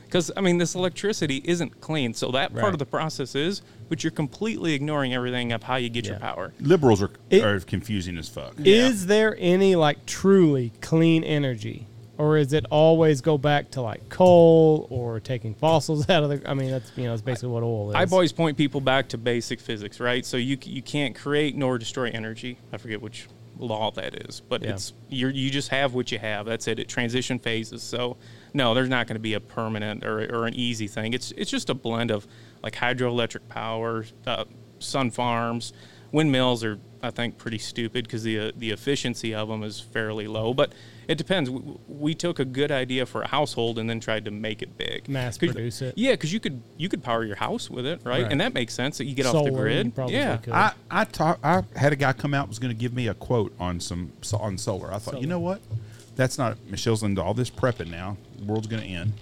Because, I mean, this electricity isn't clean. So that part Right. of the process is, but you're completely ignoring everything of how you get your power. Liberals are, It- are confusing as fuck. Is there any like truly clean energy? Or is it always go back to like coal or taking fossils out of the I mean that's you know that's basically what oil is. I always point people back to basic physics, right? So you you can't create nor destroy energy. I forget which law that is, but Yeah. it's you you just have what you have. That's it. It transition phases. So no, there's not going to be a permanent or, or an easy thing. It's it's just a blend of like hydroelectric power, uh, sun farms, windmills are I think pretty stupid because the uh, the efficiency of them is fairly low, but it depends. We, we took a good idea for a household and then tried to make it big, mass produce it. Yeah, because you could you could power your house with it, right? Right. And that makes sense that you get off the grid. Yeah, could. I I talk, I had a guy come out was going to give me a quote on some on solar. I thought, you know what? That's not Michelle's into all this prepping now. The world's going to end.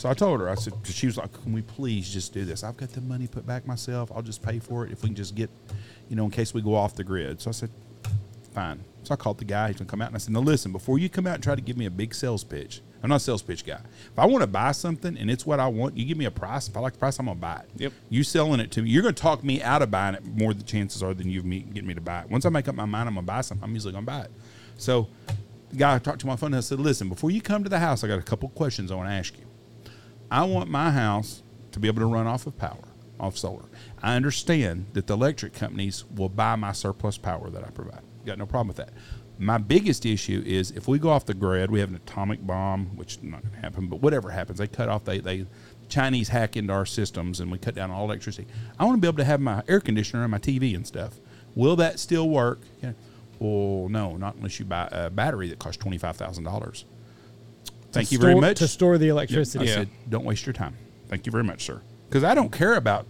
So I told her, I said, she was like, "Can we please just do this? I've got the money put back myself. I'll just pay for it if we can just get, you know, in case we go off the grid." So I said, "Fine." So I called the guy. He's gonna come out, and I said, "Now listen, before you come out and try to give me a big sales pitch, I'm not a sales pitch guy. If I want to buy something and it's what I want, you give me a price. If I like the price, I'm gonna buy it. Yep. You selling it to me, you're gonna talk me out of buying it more. The chances are than you me getting me to buy it. Once I make up my mind, I'm gonna buy something. I'm usually gonna buy it. So the guy talked to my phone and I said, "Listen, before you come to the house, I got a couple questions I want to ask you. I want my house to be able to run off of power, off solar. I understand that the electric companies will buy my surplus power that I provide. Got no problem with that. My biggest issue is if we go off the grid, we have an atomic bomb, which not going to happen, but whatever happens, they cut off, they, they Chinese hack into our systems and we cut down all electricity. I want to be able to have my air conditioner and my TV and stuff. Will that still work? Yeah. Well, no, not unless you buy a battery that costs $25,000. Thank To you very store- much. to store the Yep. electricity. I Yeah. said, don't waste your time. Thank you very much, sir. Because I don't care about.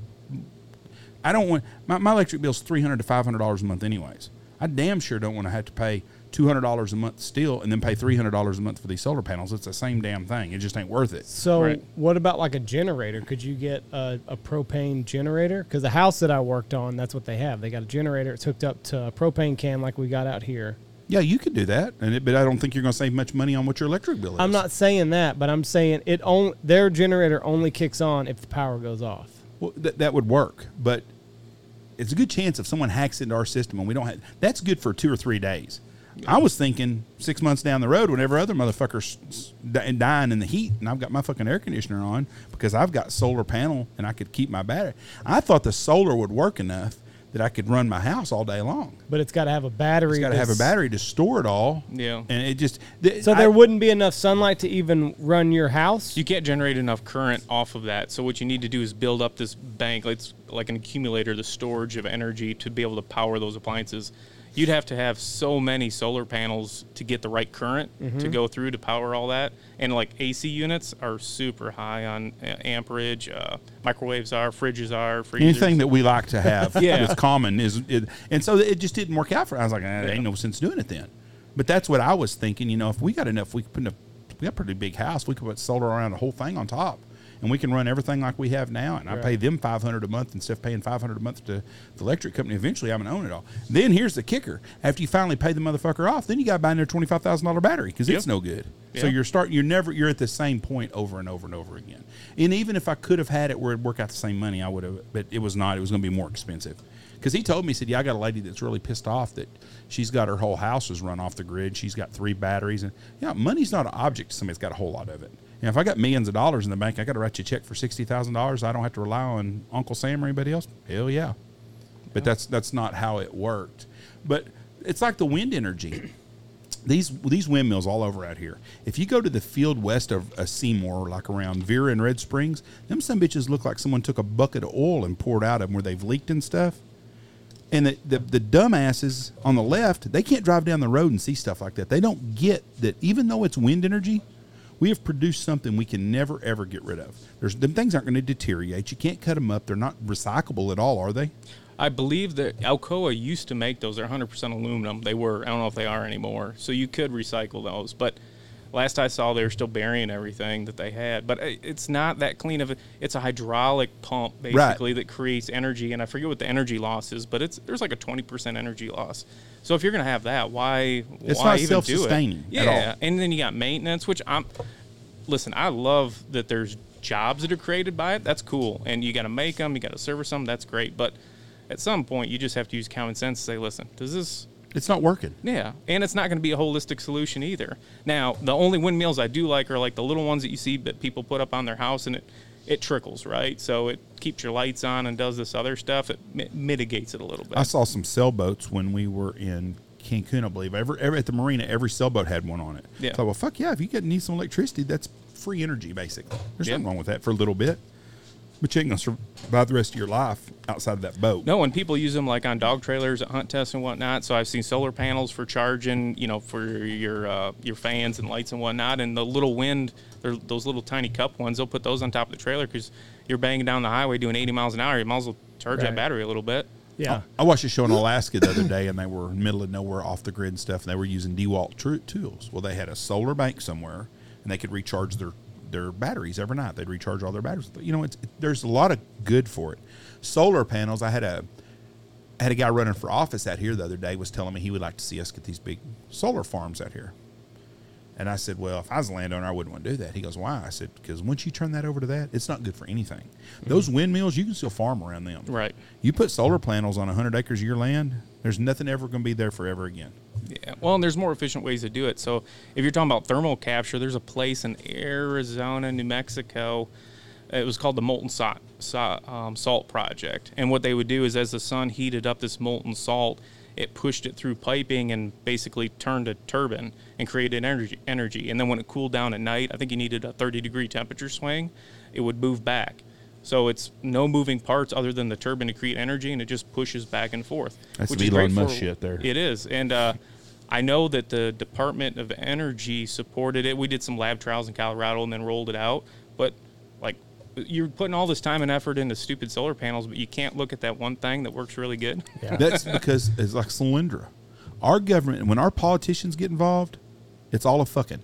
I don't want my, my electric bill's three hundred to five hundred dollars a month, anyways. I damn sure don't want to have to pay two hundred dollars a month still, and then pay three hundred dollars a month for these solar panels. It's the same damn thing. It just ain't worth it. So, Right. what about like a generator? Could you get a, a propane generator? Because the house that I worked on, that's what they have. They got a generator. It's hooked up to a propane can like we got out here. Yeah, you could do that, and it, but I don't think you're going to save much money on what your electric bill is. I'm not saying that, but I'm saying it only their generator only kicks on if the power goes off. Well, that that would work, but it's a good chance if someone hacks into our system and we don't have. That's good for two or three days. I was thinking six months down the road, whenever other motherfuckers dying in the heat, and I've got my fucking air conditioner on because I've got solar panel and I could keep my battery. I thought the solar would work enough that I could run my house all day long. But it's got to have a battery. It's got to have a battery to store it all. Yeah. and it just th- So I- there wouldn't be enough sunlight to even run your house. You can't generate enough current off of that. So what you need to do is build up this bank, like it's like an accumulator, the storage of energy to be able to power those appliances. You'd have to have so many solar panels to get the right current to go through to power all that. And like AC units are super high on uh, amperage. Uh, microwaves are, fridges are, freezers. anything that we like to have Yeah. that's common is, it, and so it just didn't work out for. I was like, eh, there ain't no sense doing it then. But that's what I was thinking. You know, if we got enough, we could put enough. We got a pretty big house. We could put solar around the whole thing on top, and we can run everything like we have now. And I pay them five hundred a month instead of paying five hundred a month to the electric company. Eventually, I'm gonna own it all. Then here's the kicker: after you finally pay the motherfucker off, then you got to buy another twenty five thousand dollar battery because it's no good. So you're starting. You're never. You're at the same point over and over and over again. And even if I could have had it where it'd work out the same money, I would have. But it was not. It was going to be more expensive. Because he told me, he said, "Yeah, I got a lady that's really pissed off that she's got her whole house is run off the grid. She's got three batteries, and yeah, money's not an object somebody that's got a whole lot of it. You know, if I got millions of dollars in the bank, I got to write you a check for sixty thousand dollars. I don't have to rely on Uncle Sam or anybody else. Hell yeah, but that's that's not how it worked. But it's like the wind energy these these windmills all over out here. If you go to the field west of uh, Seymour, like around Vera and Red Springs, them some bitches look like someone took a bucket of oil and poured out of them where they've leaked and stuff. And the, the the dumbasses on the left, they can't drive down the road and see stuff like that. They don't get that even though it's wind energy, we have produced something we can never ever get rid of. There's them things aren't going to deteriorate. You can't cut them up. They're not recyclable at all, are they? I believe that Alcoa used to make those. They're 100% aluminum. They were. I don't know if they are anymore. So you could recycle those. But last I saw, they were still burying everything that they had. But eh, it's not that clean of a. It's a hydraulic pump basically that creates energy. And I forget what the energy loss is, but it's there's like a 20% energy loss. So if you're gonna have that, why? It's why not even do it? self-sustaining Yeah, at all. and then you got maintenance, which I'm. Listen, I love that there's jobs that are created by it. That's cool, and you got to make them, you got to service them. That's great, but at some point, you just have to use common sense and say, listen, does this It's not working. yeah, and it's not going to be a holistic solution either. Now, the only windmills I do like are like the little ones that you see that people put up on their house, and it it trickles, right? So it keeps your lights on and does this other stuff. It mi- mitigates it a little bit. I saw some sailboats when we were in Cancun, I believe. Every, every at the marina, every sailboat had one on it. Yeah. So, well, fuck yeah! If you get need some electricity, that's free energy, basically. There's Yeah. nothing wrong with that for a little bit, but you ain't gonna survive the rest of your life outside of that boat. No, and people use them like on dog trailers at hunt tests and whatnot. So I've seen solar panels for charging, you know, for your uh, your fans and lights and whatnot. And the little wind, those little tiny cup ones. They'll put those on top of the trailer because you're banging down the highway doing 80 miles an hour. You might as well charge Right. that battery a little bit. Yeah. I watched a show in Alaska the other day, and they were in the middle of nowhere, off the grid and stuff. And they were using DeWalt tru- tools. Well, they had a solar bank somewhere, and they could recharge their their batteries every night. They'd recharge all their batteries. You know, it's, it, there's a lot of good for it. Solar panels. I had a I had a guy running for office out here the other day was telling me he would like to see us get these big solar farms out here. And I said, well, if I was a landowner, I wouldn't want to do that. He goes, why? I said, because once you turn that over to that, it's not good for anything. Mm-hmm. Those windmills, you can still farm around them. Right. You put solar panels on 100 acres of your land, there's nothing ever going to be there forever again. Yeah. Well, and there's more efficient ways to do it. So if you're talking about thermal capture, there's a place in Arizona, New Mexico. It was called the Molten Salt, um, Salt Project. And what they would do is, as the sun heated up this molten salt, it pushed it through piping and basically turned a turbine and created energy. Energy. And then when it cooled down at night, I think you needed a 30 degree temperature swing. It would move back. So it's no moving parts other than the turbine to create energy, and it just pushes back and forth. That's which some is Elon great Musk shit there. It is, and uh, I know that the Department of Energy supported it. We did some lab trials in Colorado and then rolled it out. But like, you're putting all this time and effort into stupid solar panels, but you can't look at that one thing that works really good. Yeah. That's because it's like Solyndra. Our government, when our politicians get involved, it's all a fucking.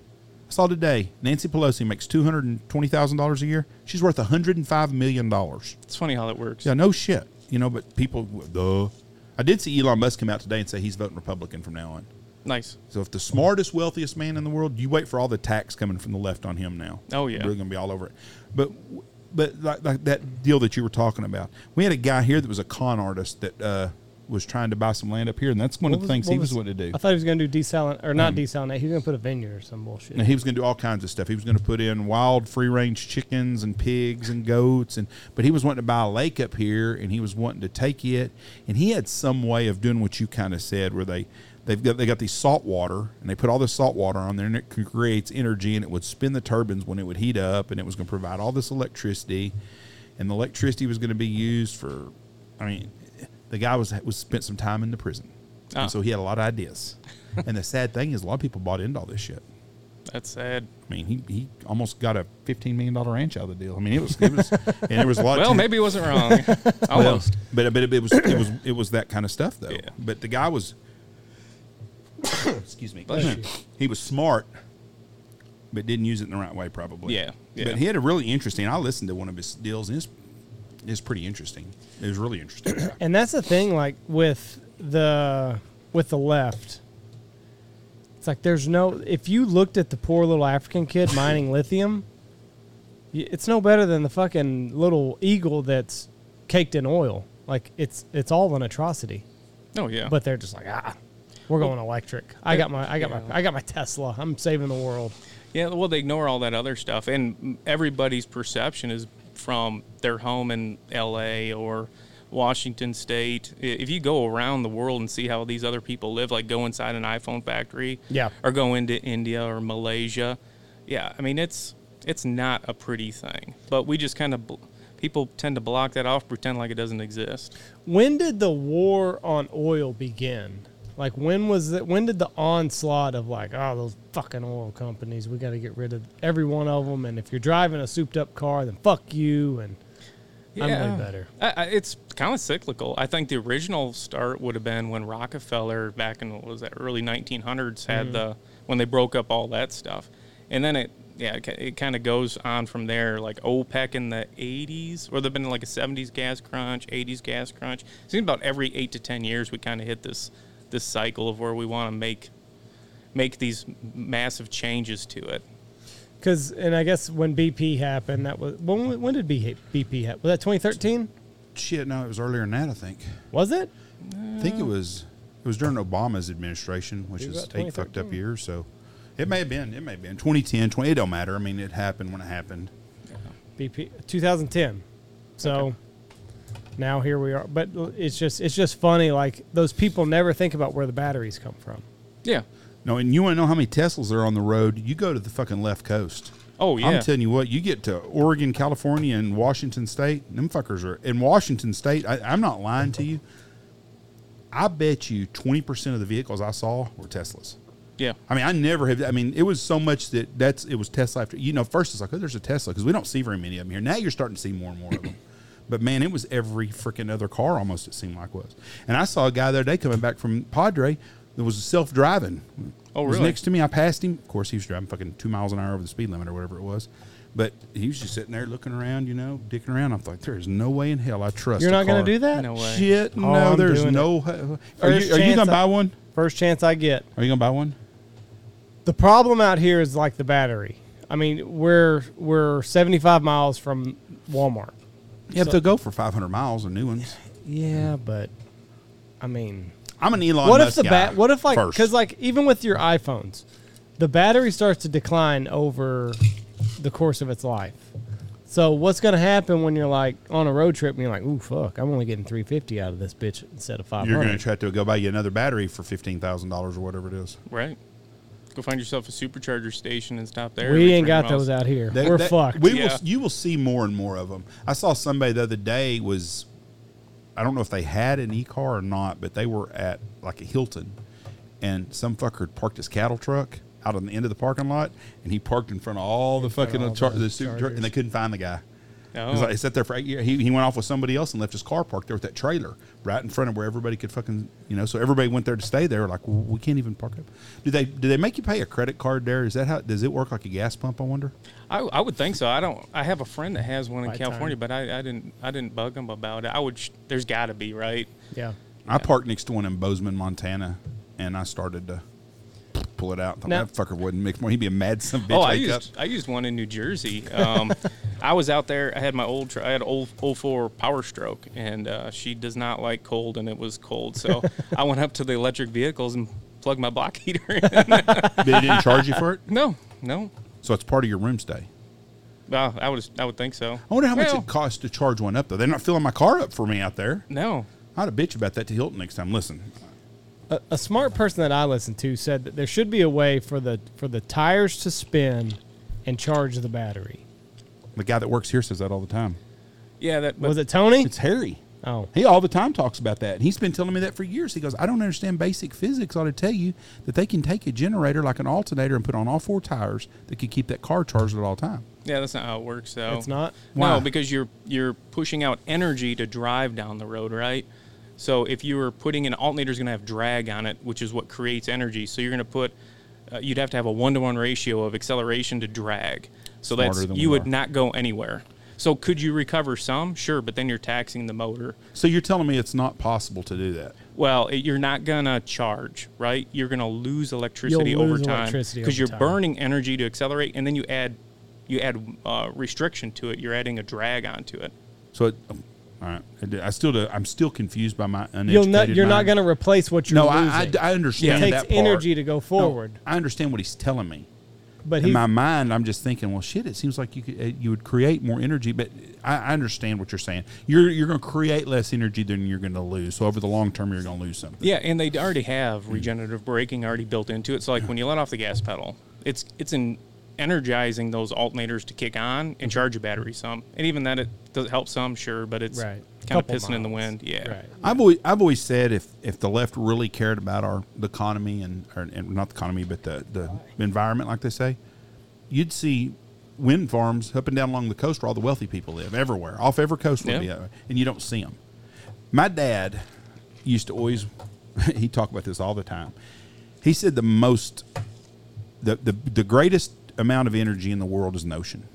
Saw today Nancy Pelosi makes two hundred and twenty thousand dollars a year. She's worth hundred and five million dollars. It's funny how that works. Yeah, no shit. You know, but people, duh. I did see Elon Musk come out today and say he's voting Republican from now on. Nice. So if the smartest, wealthiest man in the world, you wait for all the tax coming from the left on him now. Oh, yeah. we're going to be all over it. But but like, like that deal that you were talking about, we had a guy here that was a con artist that uh, was trying to buy some land up here, and that's one of the things he was going to do. I thought he was going to do desalinate or not mm-hmm. desalinate. He was going to put a vineyard or some bullshit. Now, he was going to do all kinds of stuff. He was going to put in wild free range chickens and pigs and goats, and but he was wanting to buy a lake up here, and he was wanting to take it, and he had some way of doing what you kind of said, where they they've got they got these salt water, and they put all this salt water on there, and it creates energy, and it would spin the turbines when it would heat up, and it was going to provide all this electricity, and the electricity was going to be used for, I mean, the guy was was spent some time in the prison, Ah. and so he had a lot of ideas. and the sad thing is, a lot of people bought into all this shit. That's sad. I mean, he, he almost got a fifteen million dollar ranch out of the deal. I mean, it was, it was and there was a lot. Well, maybe he wasn't wrong. well, Almost. but but it, it was it was it was that kind of stuff though. Yeah. But the guy was, excuse me, he was smart, but didn't use it in the right way probably. Yeah, yeah. But he had a really interesting. I listened to one of his deals, and it's pretty interesting. It was really interesting. And that's the thing, like with the with the left. It's like there's no. If you looked at the poor little African kid mining lithium, it's no better than the fucking little eagle that's caked in oil. Like it's it's all an atrocity. Oh yeah. But they're just like ah, we're going electric. I got my I got Yeah. my I got my Tesla. I'm saving the world. Yeah, well, they ignore all that other stuff, and everybody's perception is from their home in L.A. or Washington State. If you go around the world and see how these other people live, like go inside an iPhone factory, Yeah. or go into India or Malaysia, yeah, I mean it's it's not a pretty thing. But we just kind of bl- people tend to block that off, pretend like it doesn't exist. When did the war on oil begin? Like when was it? When did the onslaught of like, oh, those fucking oil companies, we got to get rid of every one of them, and if you're driving a souped-up car, then fuck you, and I'm way better. I, I, it's kind of cyclical. I think the original start would have been when Rockefeller, back in what was that early 1900s, had mm-hmm. the when they broke up all that stuff, and then it yeah it, it kind of goes on from there. Like OPEC in the 80s, or there've been like a 70s gas crunch, 80s gas crunch. It seems about every eight to 10 years we kind of hit this this cycle of where we want to make make these massive changes to it. Because, and I guess when BP happened, that was when when did BP BP happen? Was that 2013? Shit, no, it was earlier than that. I think. Was it? I think it was it was during Obama's administration, which is about eight fucked up 2013. years. So it may have been. It may have been 2010, 20. It don't matter. I mean, it happened when it happened. BP 2010. So now here we are. But it's just it's just funny. Like those people never think about where the batteries come from. Yeah. No, and you want to know how many Teslas are on the road? You go to the fucking left coast. Oh yeah. I'm telling you what, you get to Oregon, California, and Washington State, them fuckers are in Washington State. I, I'm not lying to you. I bet you 20% of the vehicles I saw were Teslas. yeah. I mean, I never have. I mean, it was so much that that's it was Tesla after. You know, first it's like, oh, there's a Tesla because we don't see very many of them here. Now you're starting to see more and more of them. But man, it was every freaking other car almost. It seemed like was. And I saw a guy the other day coming back from Padre that was self driving. Oh, was really? next to me. I passed him. Of course, he was driving fucking two miles an hour over the speed limit or whatever it was. But he was just sitting there looking around, you know, dicking around. I'm like, there is no way in hell I trust. You're not going to do that? No way. Shit, Oh, no. I'm there's doing no. Are you, are you gonna buy one? First chance I get. Are you gonna buy one? The problem out here is like the battery. I mean, we're we're 75 miles from Walmart. You have So- to go for 500 miles of new ones. Yeah, but I mean, I'm an Elon. what Musk if the bat? What if like because like even with your iPhones, the battery starts to decline over the course of its life. So what's going to happen when you're like on a road trip and you're like, ooh, fuck, I'm only getting 350 out of this bitch instead of 500. you're going to try to go buy you another battery for fifteen thousand dollars or whatever it is. Right. Go find yourself a supercharger station and stop there. we ain't got miles. those out here. That- We're that- fucked. We will. You will see more and more of them. I saw somebody the other day was, I don't know if they had an e car or not, but they were at like a Hilton, and some fucker parked his cattle truck out on the end of the parking lot, and he parked in front of all the front of fucking all char- the the super truck, and they couldn't find the guy. Oh. It was like he sat there for eight years. He, he went off with somebody else and left his car parked there with that trailer right in front of where everybody could fucking you know. So everybody went there to stay there. Like well, we can't even park up. Do they do they make you pay a credit card there? Is that how does it work like a gas pump? I wonder. I, I would think so. I don't. I have a friend that has one in By California, time. but I, I didn't. I didn't bug him about it. I would. There's got to be right. yeah. I parked next to one in Bozeman, Montana, and I started to pull it out. Thought Now- that fucker wouldn't mix more. He'd be a mad some bitch. oh, I wake up. used. I used one in New Jersey. Um, I was out there. I had my old. I had old old 04 Power Stroke, and uh, she does not like cold, and it was cold. So I went up to the electric vehicles and plugged my block heater in. they didn't charge you for it, no, no. so it's part of your room stay. Well, I would. I would think so. I wonder how much it costs to charge one up though. They're not filling my car up for me out there. No. I'd a bitch about that to Hilton next time. Listen, A, a smart person that I listened to said that there should be a way for the for the tires to spin and charge the battery. The guy that works here says that all the time. Yeah. That Was it Tony? It's Harry. Oh, He all the time talks about that. And he's been telling me that for years. He goes, I don't understand basic physics. I ought to tell you that they can take a generator like an alternator and put on all four tires that could keep that car charged at all time. Yeah, that's not how it works. though. it's not. Why? No, because you're you're pushing out energy to drive down the road, right? So if you were putting an alternator is going to have drag on it, which is what creates energy. So you're going to put uh, you'd have to have a one to one ratio of acceleration to drag. So Smarter that's you would are. not go anywhere. So could you recover some? Sure, but then you're taxing the motor. So you're telling me it's not possible to do that? Well, it, you're not gonna charge, right? You're gonna lose electricity You'll over lose time because you're time. burning energy to accelerate, and then you add you add uh, restriction to it. You're adding a drag onto it. So, it, um, all right. I did- I still, do, I'm still confused by my uneducated You'll not. You're not going to replace what you're No, losing. I, I, I understand it that takes part. energy to go No, forward. I understand what he's telling me. but In my mind, I'm just thinking, well, shit. It seems like you could, uh, you would create more energy, but I, I understand what you're saying. You're you're going to create less energy than you're going to lose. So over the long term, you're going to lose something. Yeah, and they already have regenerative braking already built into it. So like when you let off the gas pedal, it's it's in energizing those alternators to kick on and mm-hmm. charge your battery some. And even that it does help some, sure, but it's Right. kind of Couple pissing in the wind. Yeah. right. I've always, I've always said if, if the left really cared about our the economy and, or, and not the economy but the, the environment like they say, you'd see wind farms up and down along the coast where all the wealthy people live everywhere off every coast would Yeah. be and you don't see them. My dad used to always he talked about this all the time. He said the most the, the the greatest amount of energy in the world is an ocean.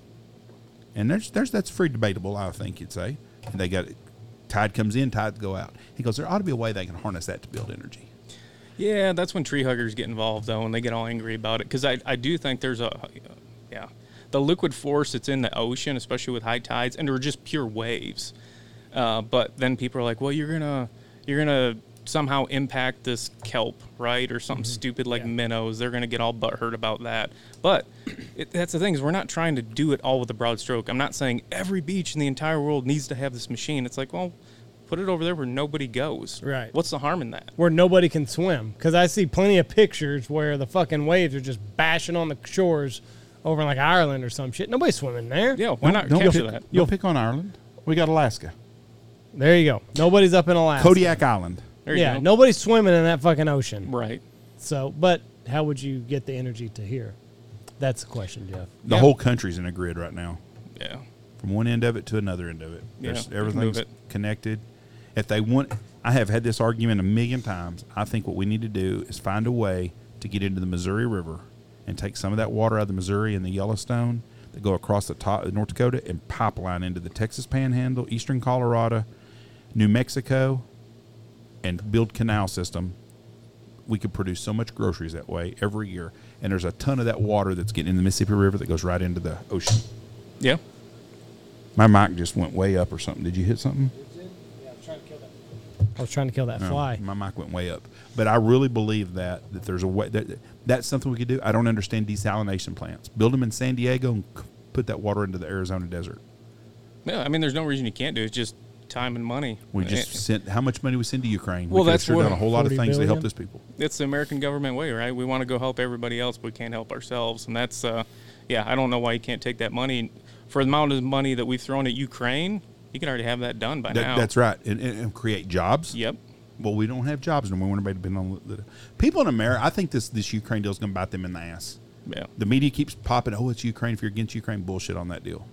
And there's there's that's free debatable, I think you'd say. And they got tide comes in, tide go out. He goes, there ought to be a way they can harness that to build energy. Yeah, that's when tree huggers get involved though, and they get all angry about it because I, I do think there's a yeah the liquid force that's in the ocean, especially with high tides, and they're just pure waves. Uh, but then people are like, well, you're gonna you're gonna somehow impact this kelp, right, or something mm-hmm. stupid like Yeah. minnows. They're gonna get all butthurt about that. But it, that's the thing is we're not trying to do it all with a broad stroke. I'm not saying every beach in the entire world needs to have this machine. It's like, well, put it over there where nobody goes. Right. What's the harm in that? where nobody can swim. Because I see plenty of pictures where the fucking waves are just bashing on the shores over in like Ireland or some shit. Nobody's swimming there. Yeah, why not don't capture pick, that? Don't pick on Ireland. We got Alaska. There you go. Nobody's up in Alaska. Kodiak Island. There you Yeah, go. nobody's swimming in that fucking ocean. Right. So, but how would you get the energy to here? That's the question, Jeff. The Yeah. whole country's in a grid right now. Yeah. From one end of it to another end of it. Yeah, There's, everything's it. connected. If they want I have had this argument a million times. I think what we need to do is find a way to get into the Missouri River and take some of that water out of the Missouri and the Yellowstone that go across the top of North Dakota and pipeline into the Texas Panhandle, eastern Colorado, New Mexico, and build canal system. We could produce so much groceries that way every year, and there's a ton of that water that's getting in the Mississippi River that goes right into the ocean. Yeah. My mic just went way up or something. Did you hit something? I was trying to kill that No, fly. My mic went way up. But I really believe that that there's a way that that's something we could do. I don't understand desalination plants. Build them in San Diego and put that water into the Arizona desert. Yeah. I mean, there's no reason you can't do it. It's just time and money. We just sent how much money we send to Ukraine. Well, we could that's have sure what- done a whole lot of 40 things to help billion? those people. it's the American government way, right? We want to go help everybody else, but we can't help ourselves, and that's, uh, yeah, I don't know why you can't take that money for the amount of money that we've thrown at Ukraine. You can already have that done by That, now. that's right, and, and, and create jobs. Yep. Well, we don't have jobs, and we want everybody to depend on the, the people in America. I think this this Ukraine deal is going to bite them in the ass. Yeah. The media keeps popping. Oh, it's Ukraine. If you're against Ukraine, bullshit on that deal.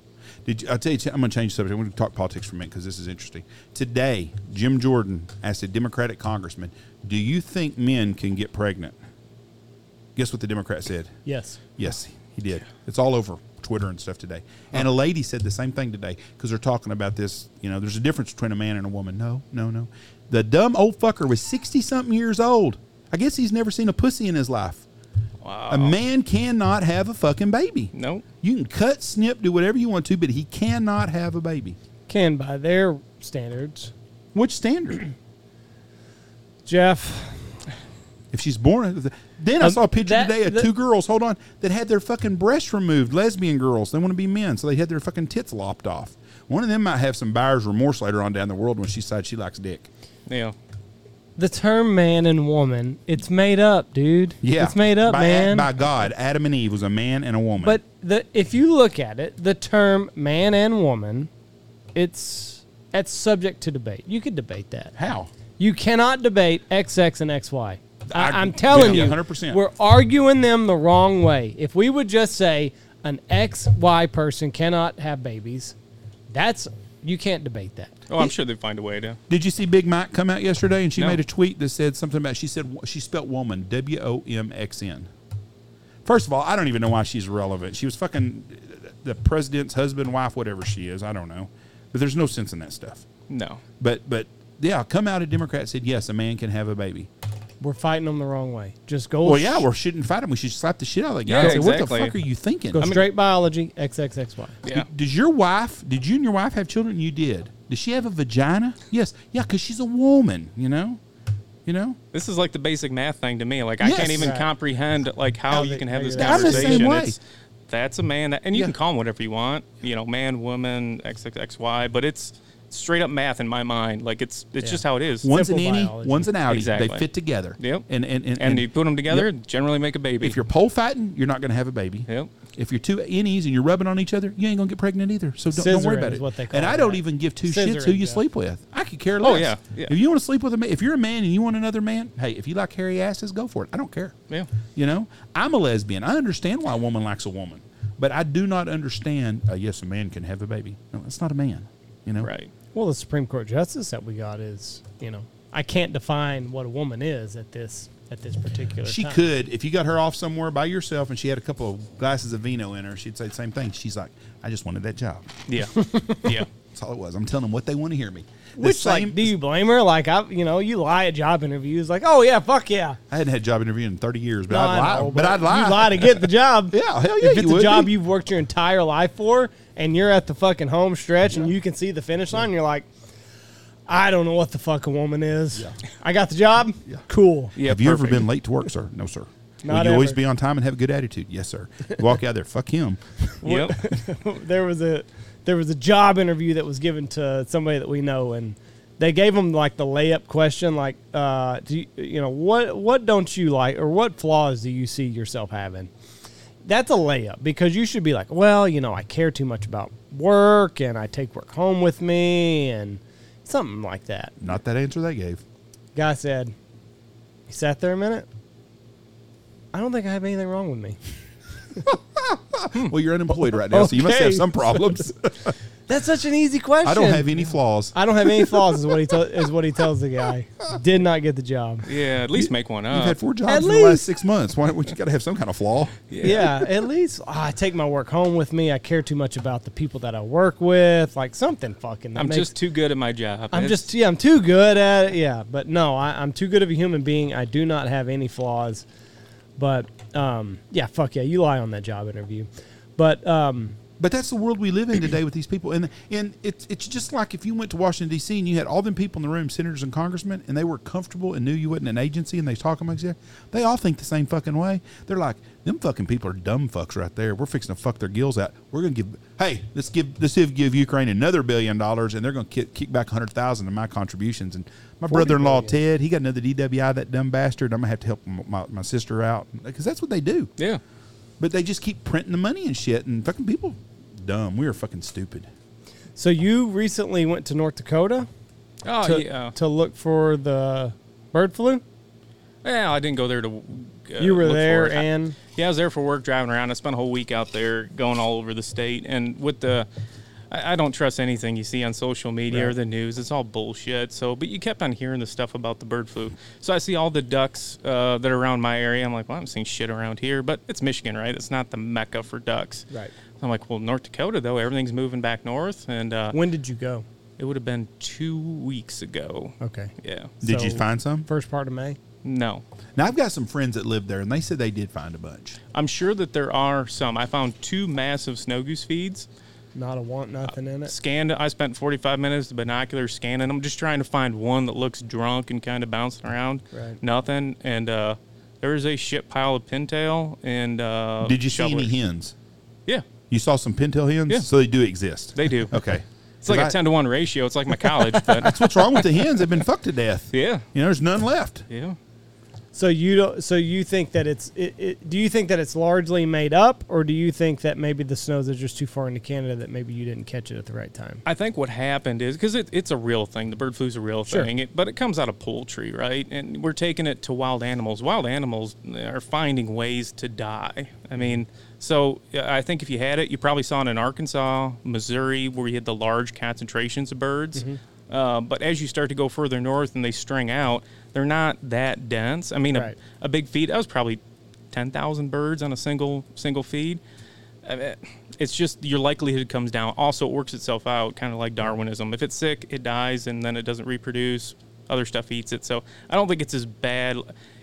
Did you, I'll tell you? I'm going to change the subject. I'm going to talk politics for a minute because this is interesting. Today, Jim Jordan asked a Democratic congressman, "Do you think men can get pregnant?" Guess what the Democrat said? Yes. Yes, he did. It's all over Twitter and stuff today. And a lady said the same thing today because they're talking about this. You know, there's a difference between a man and a woman. No, no, no. The dumb old fucker was 60 something years old. I guess he's never seen a pussy in his life. Wow. A man cannot have a fucking baby. Nope. You can cut, snip, do whatever you want to, but he cannot have a baby. Can by their standards. Which standard? Jeff, If she's born, then I Um, saw a picture that- today of that- two girls. Hold on, that had their fucking breasts removed. Lesbian girls. They want to be men, so they had their fucking tits lopped off. One of them might have some buyer's remorse later on down the world when she decides she likes dick. Yeah. The term man and woman, it's made up, dude. Yeah, It's made up, by, man. By God, Adam and Eve was a man and a woman. But the if you look at it, the term man and woman, it's it's subject to debate. You could debate that. how? You cannot debate XX and XY. I- I'm telling yeah, you, 100%. we're arguing them the wrong way. If we would just say an XY person cannot have babies, that's you can't debate that. Oh, I'm sure they'd find a way to. Did you see Big Mike come out yesterday and she No. made a tweet that said something about she said she spelt woman W O M X N. First of all, I don't even know why she's relevant. She was fucking the president's husband, wife, whatever she is. I don't know, but there's no sense in that stuff. No. But but yeah, come out a Democrat said yes, a man can have a baby. We're fighting them the wrong way. Just go. Well, yeah, we shouldn't fight them. We should slap the shit out of that guy. Yeah, and say, What the fuck are you thinking? go straight biology. XXXY. Yeah. Does your wife? Did you and your wife have children? You did. Does she have a vagina? Yes. Yeah, because she's a woman. You know. You know. This is like the basic math thing to me. Like I Yes. can't even Right. comprehend like how, How you they- can have this you're- I'm the same conversation. way. It's, that's a man, that, and you Yeah. can call him whatever you want. You know, man, woman, XXXY, but it's straight up math in my mind. Like it's it's Yeah. just how it is. One's an Simple innie, biology. one's an outie. Exactly. They fit together. Yep. And and and, and you put them together, generally make a baby. if you're pole fighting, you're not going to have a baby. Yep. If you're two innies and you're rubbing on each other, you ain't going to get pregnant either. So don't, don't worry about it. what they call and I that. don't even give two shits who you yeah. sleep with. I could care less. Oh, yeah, yeah. If you want to sleep with a man, if you're a man and you want another man, hey, if you like hairy asses, go for it. I don't care. Yeah. You know, I'm a lesbian. I understand why a woman likes a woman, but I do not understand. Uh, yes, a man can have a baby. No, that's not a man. You know, Right. Well, the Supreme Court justice that we got is, you know, I can't define what a woman is at this at this particular She time. could, if you got her off somewhere by yourself and she had a couple of glasses of vino in her, she'd say the same thing. She's like, I just wanted that job. Yeah. yeah. That's all it was. I'm telling them what they want to hear me. The Which, same- like, do you blame her? Like, I, you know, you lie at job interviews, like, oh yeah, fuck yeah. I hadn't had a job interview in 30 years, but No, I'd lie. know, but, I'd lie. You lie to get the job. Yeah, hell yeah, If it's you a would job be. you've worked your entire life for, and you're at the fucking home stretch, and you can see the finish line, you're like, I don't know what the fuck a woman is. I got the job. Yeah. Cool. Yeah. have you ever been late to work, sir? No, sir. Not Will you always be on time and have a good attitude? Yes, sir. You walk out there, fuck him. Yep. there was a there was a job interview that was given to somebody that we know and they gave them like the layup question like uh do you, you know what what don't you like or what flaws do you see yourself having that's a layup because you should be like well you know i care too much about work and i take work home with me and something like that Not that answer they gave. guy said he sat there a minute i don't think i have anything wrong with me well, you're unemployed right now, so you must have some problems. That's such an easy question. I don't have any flaws. I don't have any flaws. Is what he tell is what he tells the guy. Did not get the job. Yeah, at least make one up. You've had four jobs At in the last six months. Why don't you got to have some kind of flaw? Yeah, at least ah, I take my work home with me. I care too much about the people that I work with. Like something fucking. that I'm makes- just too good at my job. I'm It's- just yeah. I'm too good at it. Yeah, but no, I, I'm too good of a human being. I do not have any flaws. But um, yeah, fuck yeah, you lie on that job interview. But um, But that's the world we live in today with these people, and and it's it's just like if you went to Washington D.C. and you had all them people in the room, senators and congressmen, and they were comfortable and knew you wasn't an agency, and they talking like that. They all think the same fucking way. They're like, them fucking people are dumb fucks right there. We're fixing to fuck their gills out. We're gonna give, hey, let's give let's give Ukraine another billion dollars, and they're gonna kick, kick back a hundred thousand of my contributions. And my brother-in-law billion. Ted, he got another DWI, that dumb bastard. I'm gonna have to help my, my sister out because that's what they do. yeah. But they just keep printing the money and shit, and fucking people dumb. We were fucking stupid. so you recently went to North Dakota Oh to, yeah. to look for the bird flu. Yeah, I didn't go there to. Uh, you were there, it. I- and Yeah, I was there for work, driving around. I spent a whole week out there, going all over the state. And with the, I, I don't trust anything you see on social media or the news. It's all bullshit. So, but you kept on hearing the stuff about the bird flu. So I see all the ducks uh, that are around my area. I'm like, well, I'm seeing shit around here, but it's Michigan, right? It's not the mecca for ducks. right. So I'm like, well, North Dakota though, everything's moving back north, and uh, When did you go? it would have been two weeks ago. Okay, Yeah. Did you find some? first part of May. No. Now I've got some friends that live there, and they said they did find a bunch. I'm sure that there are some. I found two massive snow goose feeds. Not a want nothing in it. Scanned. I spent 45 minutes with binoculars scanning them, just trying to find one that looks drunk and kind of bouncing around. Right. Nothing. And uh, there is a shit pile of pintail and. Uh, did you see any hens? Yeah, You saw some pintail hens? Yeah. So they do exist. they do. okay. It's like a 'Cause I- 10 to 1 ratio. It's like my college, but That's What's wrong with the hens? They've been fucked to death. yeah. You know, there's none left. Yeah. So you don't. So you think that it's? It, it, do you think that it's largely made up, or do you think that maybe the snows are just too far into Canada that maybe you didn't catch it at the right time? I think what happened is because it, it's a real thing. The bird flu's a real Sure. thing, it, but it comes out of poultry, right? And we're taking it to wild animals. Wild animals are finding ways to die. I mean, so I think if you had it, you probably saw it in Arkansas, Missouri, where you had the large concentrations of birds. Mm-hmm. Uh, but as you start to go further north and they string out, they're not that dense. I mean, Right. a, a big feed that was probably ten thousand birds on a single single feed. I mean, it's just your likelihood comes down. Also, it works itself out, kind of like Darwinism. If it's sick, it dies, and then it doesn't reproduce. Other stuff eats it. So I don't think it's as bad.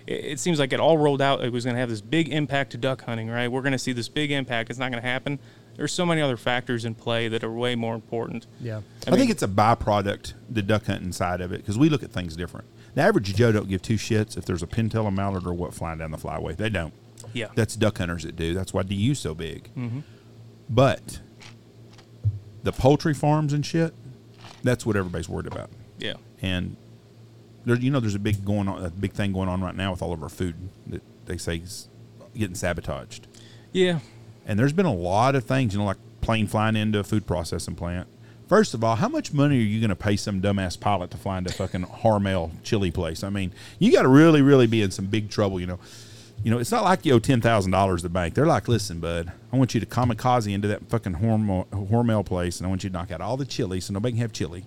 It, it seems like it all rolled out. It was going to have this big impact to duck hunting, right? We're going to see this big impact. It's not going to happen. There's so many other factors in play that are way more important. Yeah. I, think it's a byproduct, the duck hunting side of it, because we look at things different. The average Joe don't give two shits if there's a pintail, a mallard, or what flying down the flyway. They don't. Yeah. That's duck hunters that do. That's why DU's so big. Mm-hmm. But the poultry farms and shit, that's what everybody's worried about. yeah. And there, you know, there's a big going on, a big thing going on right now with all of our food that they say is getting sabotaged. Yeah. And there's been a lot of things, you know, like plane flying into a food processing plant. First of all, how much money are you going to pay some dumbass pilot to fly into a fucking Hormel chili place? I mean, you got to really, really be in some big trouble, you know. You know, it's not like you owe ten thousand dollars to the bank. They're like, listen, bud, I want you to kamikaze into that fucking Hormel, Hormel place, and I want you to knock out all the chili so nobody can have chili,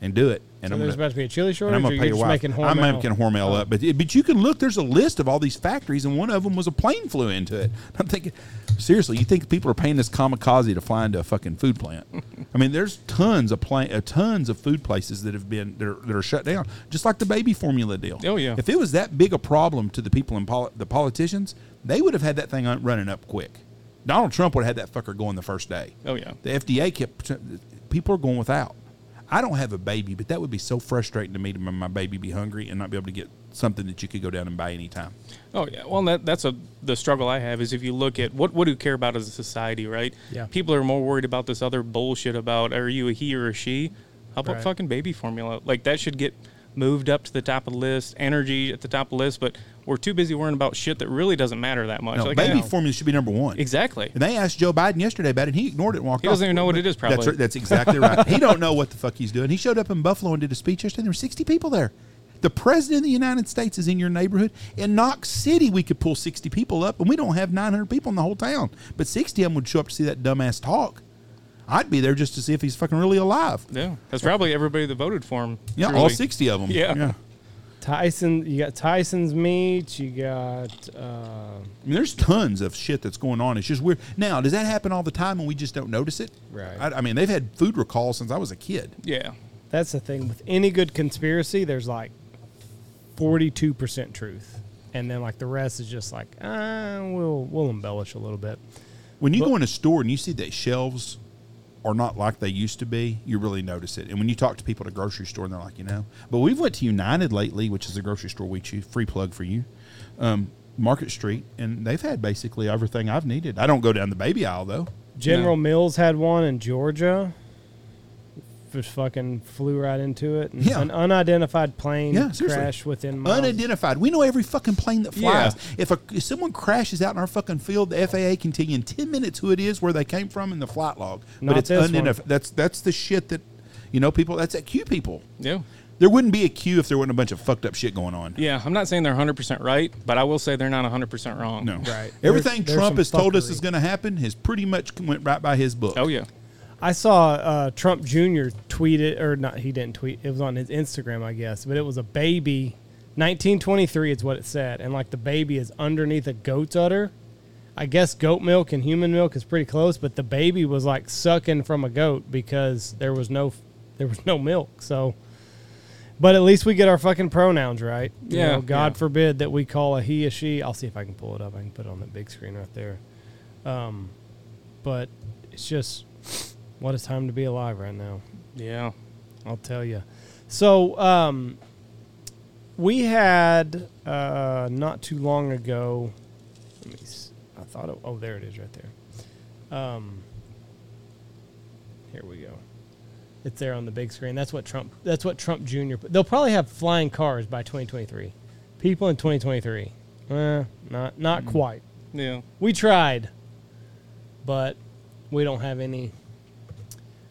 and do it. And So I'm there's gonna, about to be a chili and shortage, I'm gonna pay your wife. I'm making Hormel up, but but you can look. There's a list of all these factories, and one of them was a plane flew into it. I'm thinking, seriously, you think people are paying this kamikaze to fly into a fucking food plant? I mean, there's tons of plane, uh, tons of food places that have been that are, that are shut down, just like the baby formula deal. Oh, yeah. If it was that big a problem to the people in poli- the politicians, they would have had that thing running up quick. Donald Trump would have had that fucker going the first day. Oh yeah. The FDA kept people are going without. I don't have a baby, but that would be so frustrating to me to my baby be hungry and not be able to get something that you could go down and buy anytime. Oh yeah, well that that's a the struggle I have is if you look at what what do we care about as a society, right? Yeah. People are more worried about this other bullshit about are you a he or a she? How about Right. fucking baby formula? Like that should get moved up to the top of the list, energy at the top of the list, but we're too busy worrying about shit that really doesn't matter that much. No, like, baby formula should be number one. exactly. And they asked Joe Biden yesterday about it, and he ignored it and walked He off. doesn't even know what it is, That's, probably. right, that's exactly right. he don't know what the fuck he's doing. He showed up in Buffalo and did a speech yesterday. There were 60 people there. the president of the United States is in your neighborhood, in Knox City, we could pull 60 people up, and we don't have 900 people in the whole town. But 60 of them would show up to see that dumbass talk. I'd be there just to see if he's fucking really alive. Yeah, that's probably everybody that voted for him. Yeah, all 60 of them. Yeah. Tyson, you got Tyson's meat. You got. Uh, I mean, there's tons of shit that's going on. It's just weird. Now, does that happen all the time and we just don't notice it? Right. I, I mean, they've had food recalls since I was a kid. Yeah. that's the thing with any good conspiracy. There's like forty-two percent truth, and then like the rest is just like, uh, we'll we'll embellish a little bit. When you But- go in a store and you see that shelves are not like they used to be, you really notice it. And when you talk to people at a grocery store, and they're like, you know, but we've went to United lately, which is a grocery store we choose. Free plug for you, um, Market Street, and they've had basically everything I've needed. I don't go down the baby aisle though. General Mills had one in Georgia. Just fucking flew right into it. And Yeah. An unidentified plane Yeah, crashed within miles. Unidentified. We know every fucking plane that flies. Yeah. If, a, if someone crashes out in our fucking field, the FAA can tell you in ten minutes who it is, where they came from, in the flight log. Not but it's this one. unidentified. That's that's the shit that you know people. That's at Q people. Yeah. There wouldn't be a queue if there wasn't a bunch of fucked up shit going on. Yeah. I'm not saying they're 100% right, but I will say they're not 100% wrong. No. Right. Everything There's- there's Trump some has told us is going to happen has pretty much went right by his book. Oh, yeah. I saw uh, Trump Jr. tweeted, or not, he didn't tweet. It was on his Instagram, I guess, but it was a baby. 1923 is what it said, and like the baby is underneath a goat's udder. I guess goat milk and human milk is pretty close, but the baby was like sucking from a goat because there was no, there was no milk. So, but at least we get our fucking pronouns right. You Yeah, know, God yeah. forbid that we call a he a she. I'll see if I can pull it up. I can put it on the big screen right there. Um, but it's just what a time to be alive right now. Yeah. I'll tell you. So, um, we had uh, not too long ago. Let me. s- I thought. It, oh, there it is, right there. Um, here we go. It's there on the big screen. That's what Trump. That's what Trump Jr. They'll probably have flying cars by 2023. People in 2023. Eh, not not quite. Yeah. We tried, but we don't have any.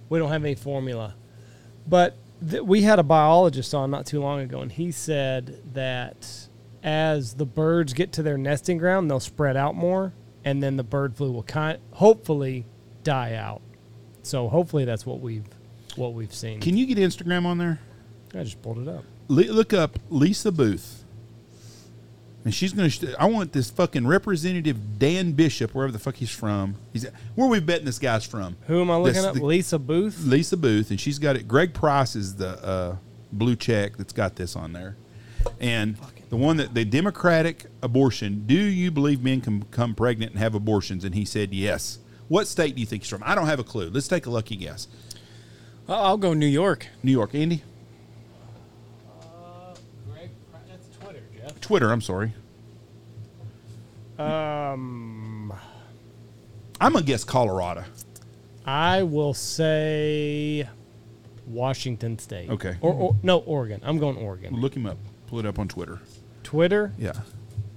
We don't have any formula. But th- we had a biologist on not too long ago, and he said that as the birds get to their nesting ground, they'll spread out more, and then the bird flu will kind hopefully die out. So hopefully that's what we've what we've seen. Can you get Instagram on there? I just pulled it up. Le- look up Lisa Boothe. And she's going to. I want this fucking representative Dan Bishop, wherever the fuck he's from. He's where are we betting this guy's from? Who am I looking This- up? the- Lisa Boothe. Lisa Boothe, and she's got it. Greg Price is the uh, blue check that's got this on there, and the one that the Democratic abortion. Do you believe men can become pregnant and have abortions? And he said yes. What state do you think he's from? I don't have a clue. Let's take a lucky guess. I'll I'll go New York. New York, Andy. Greg, that's Twitter, I'm sorry. Um, I'm gonna guess Colorado. I will say Washington State. Okay. Or, or no, Oregon. I'm going Oregon. Look him up. Pull it up on Twitter. Twitter. Yeah.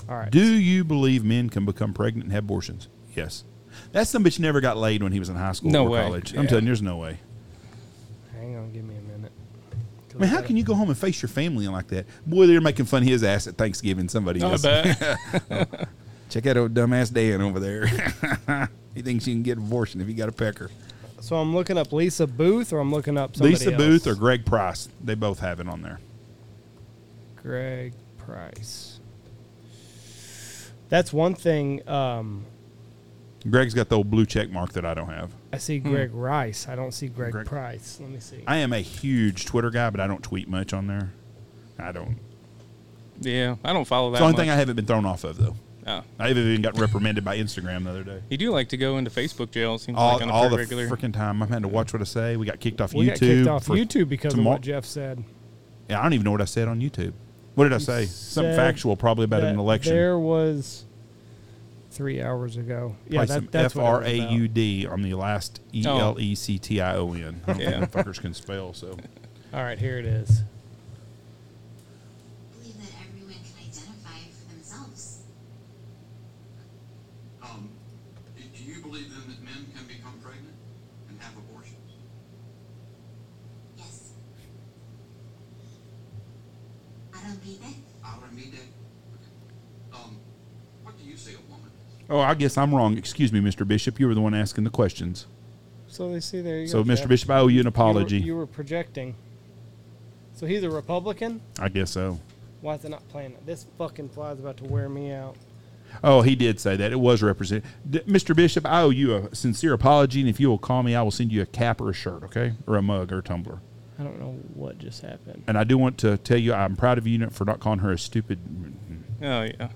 All right. Do you believe men can become pregnant and have abortions? Yes. That some bitch never got laid when he was in high school No or way. college. I'm Yeah. telling you, there's no way. Hang on, give me a minute. I mean, how can you go home and face your family like that? Boy, they're making fun of his ass at Thanksgiving. Somebody I else. bet. Check out old dumbass Dan over there. he thinks you can get abortion if you got a pecker. So I'm looking up Lisa Boothe, or I'm looking up somebody Lisa else? Booth or Greg Price. They both have it on there. Greg Price. That's one thing. Um, Greg's got the old blue check mark that I don't have. I see hmm. Greg Rice. I don't see Greg, Greg- Price. Let me see. I am a huge Twitter guy, but I don't tweet much on there. I don't. yeah. I don't follow that It's the only much. thing I haven't been thrown off of, though. Oh. I even got reprimanded by Instagram the other day. You do like to go into Facebook jail, it seems All, like on a all pretty the regular. freaking time. I've had to watch what I say. We got kicked off we YouTube. got kicked off YouTube because tomorrow- of what Jeff said. Yeah, I don't even know what I said on YouTube. What did I say? Something factual, probably about an election. There was three hours ago. Yeah, that, some that's F what it R was A about. U D on the last E L E C T I O N. Oh. I don't Yeah. think fuckers can spell. So All right, here it is. believe Oh, I guess I'm wrong. Excuse me, Mr. Bishop. You were the one asking the questions. So they see there you So, go. Mr. Jeff. Bishop, I owe you an You were- apology. You were, projecting. So he's a Republican. I guess so. Why is it not playing? This fucking fly's about to wear me out. Oh, he did say that. It was represented. D- Mr. Bishop, I owe you a sincere apology, and if you will call me, I will send you a cap or a shirt, okay? Or a mug or a tumbler. I don't know what just happened. And I do want to tell you I'm proud of you for not calling her a stupid Oh yeah.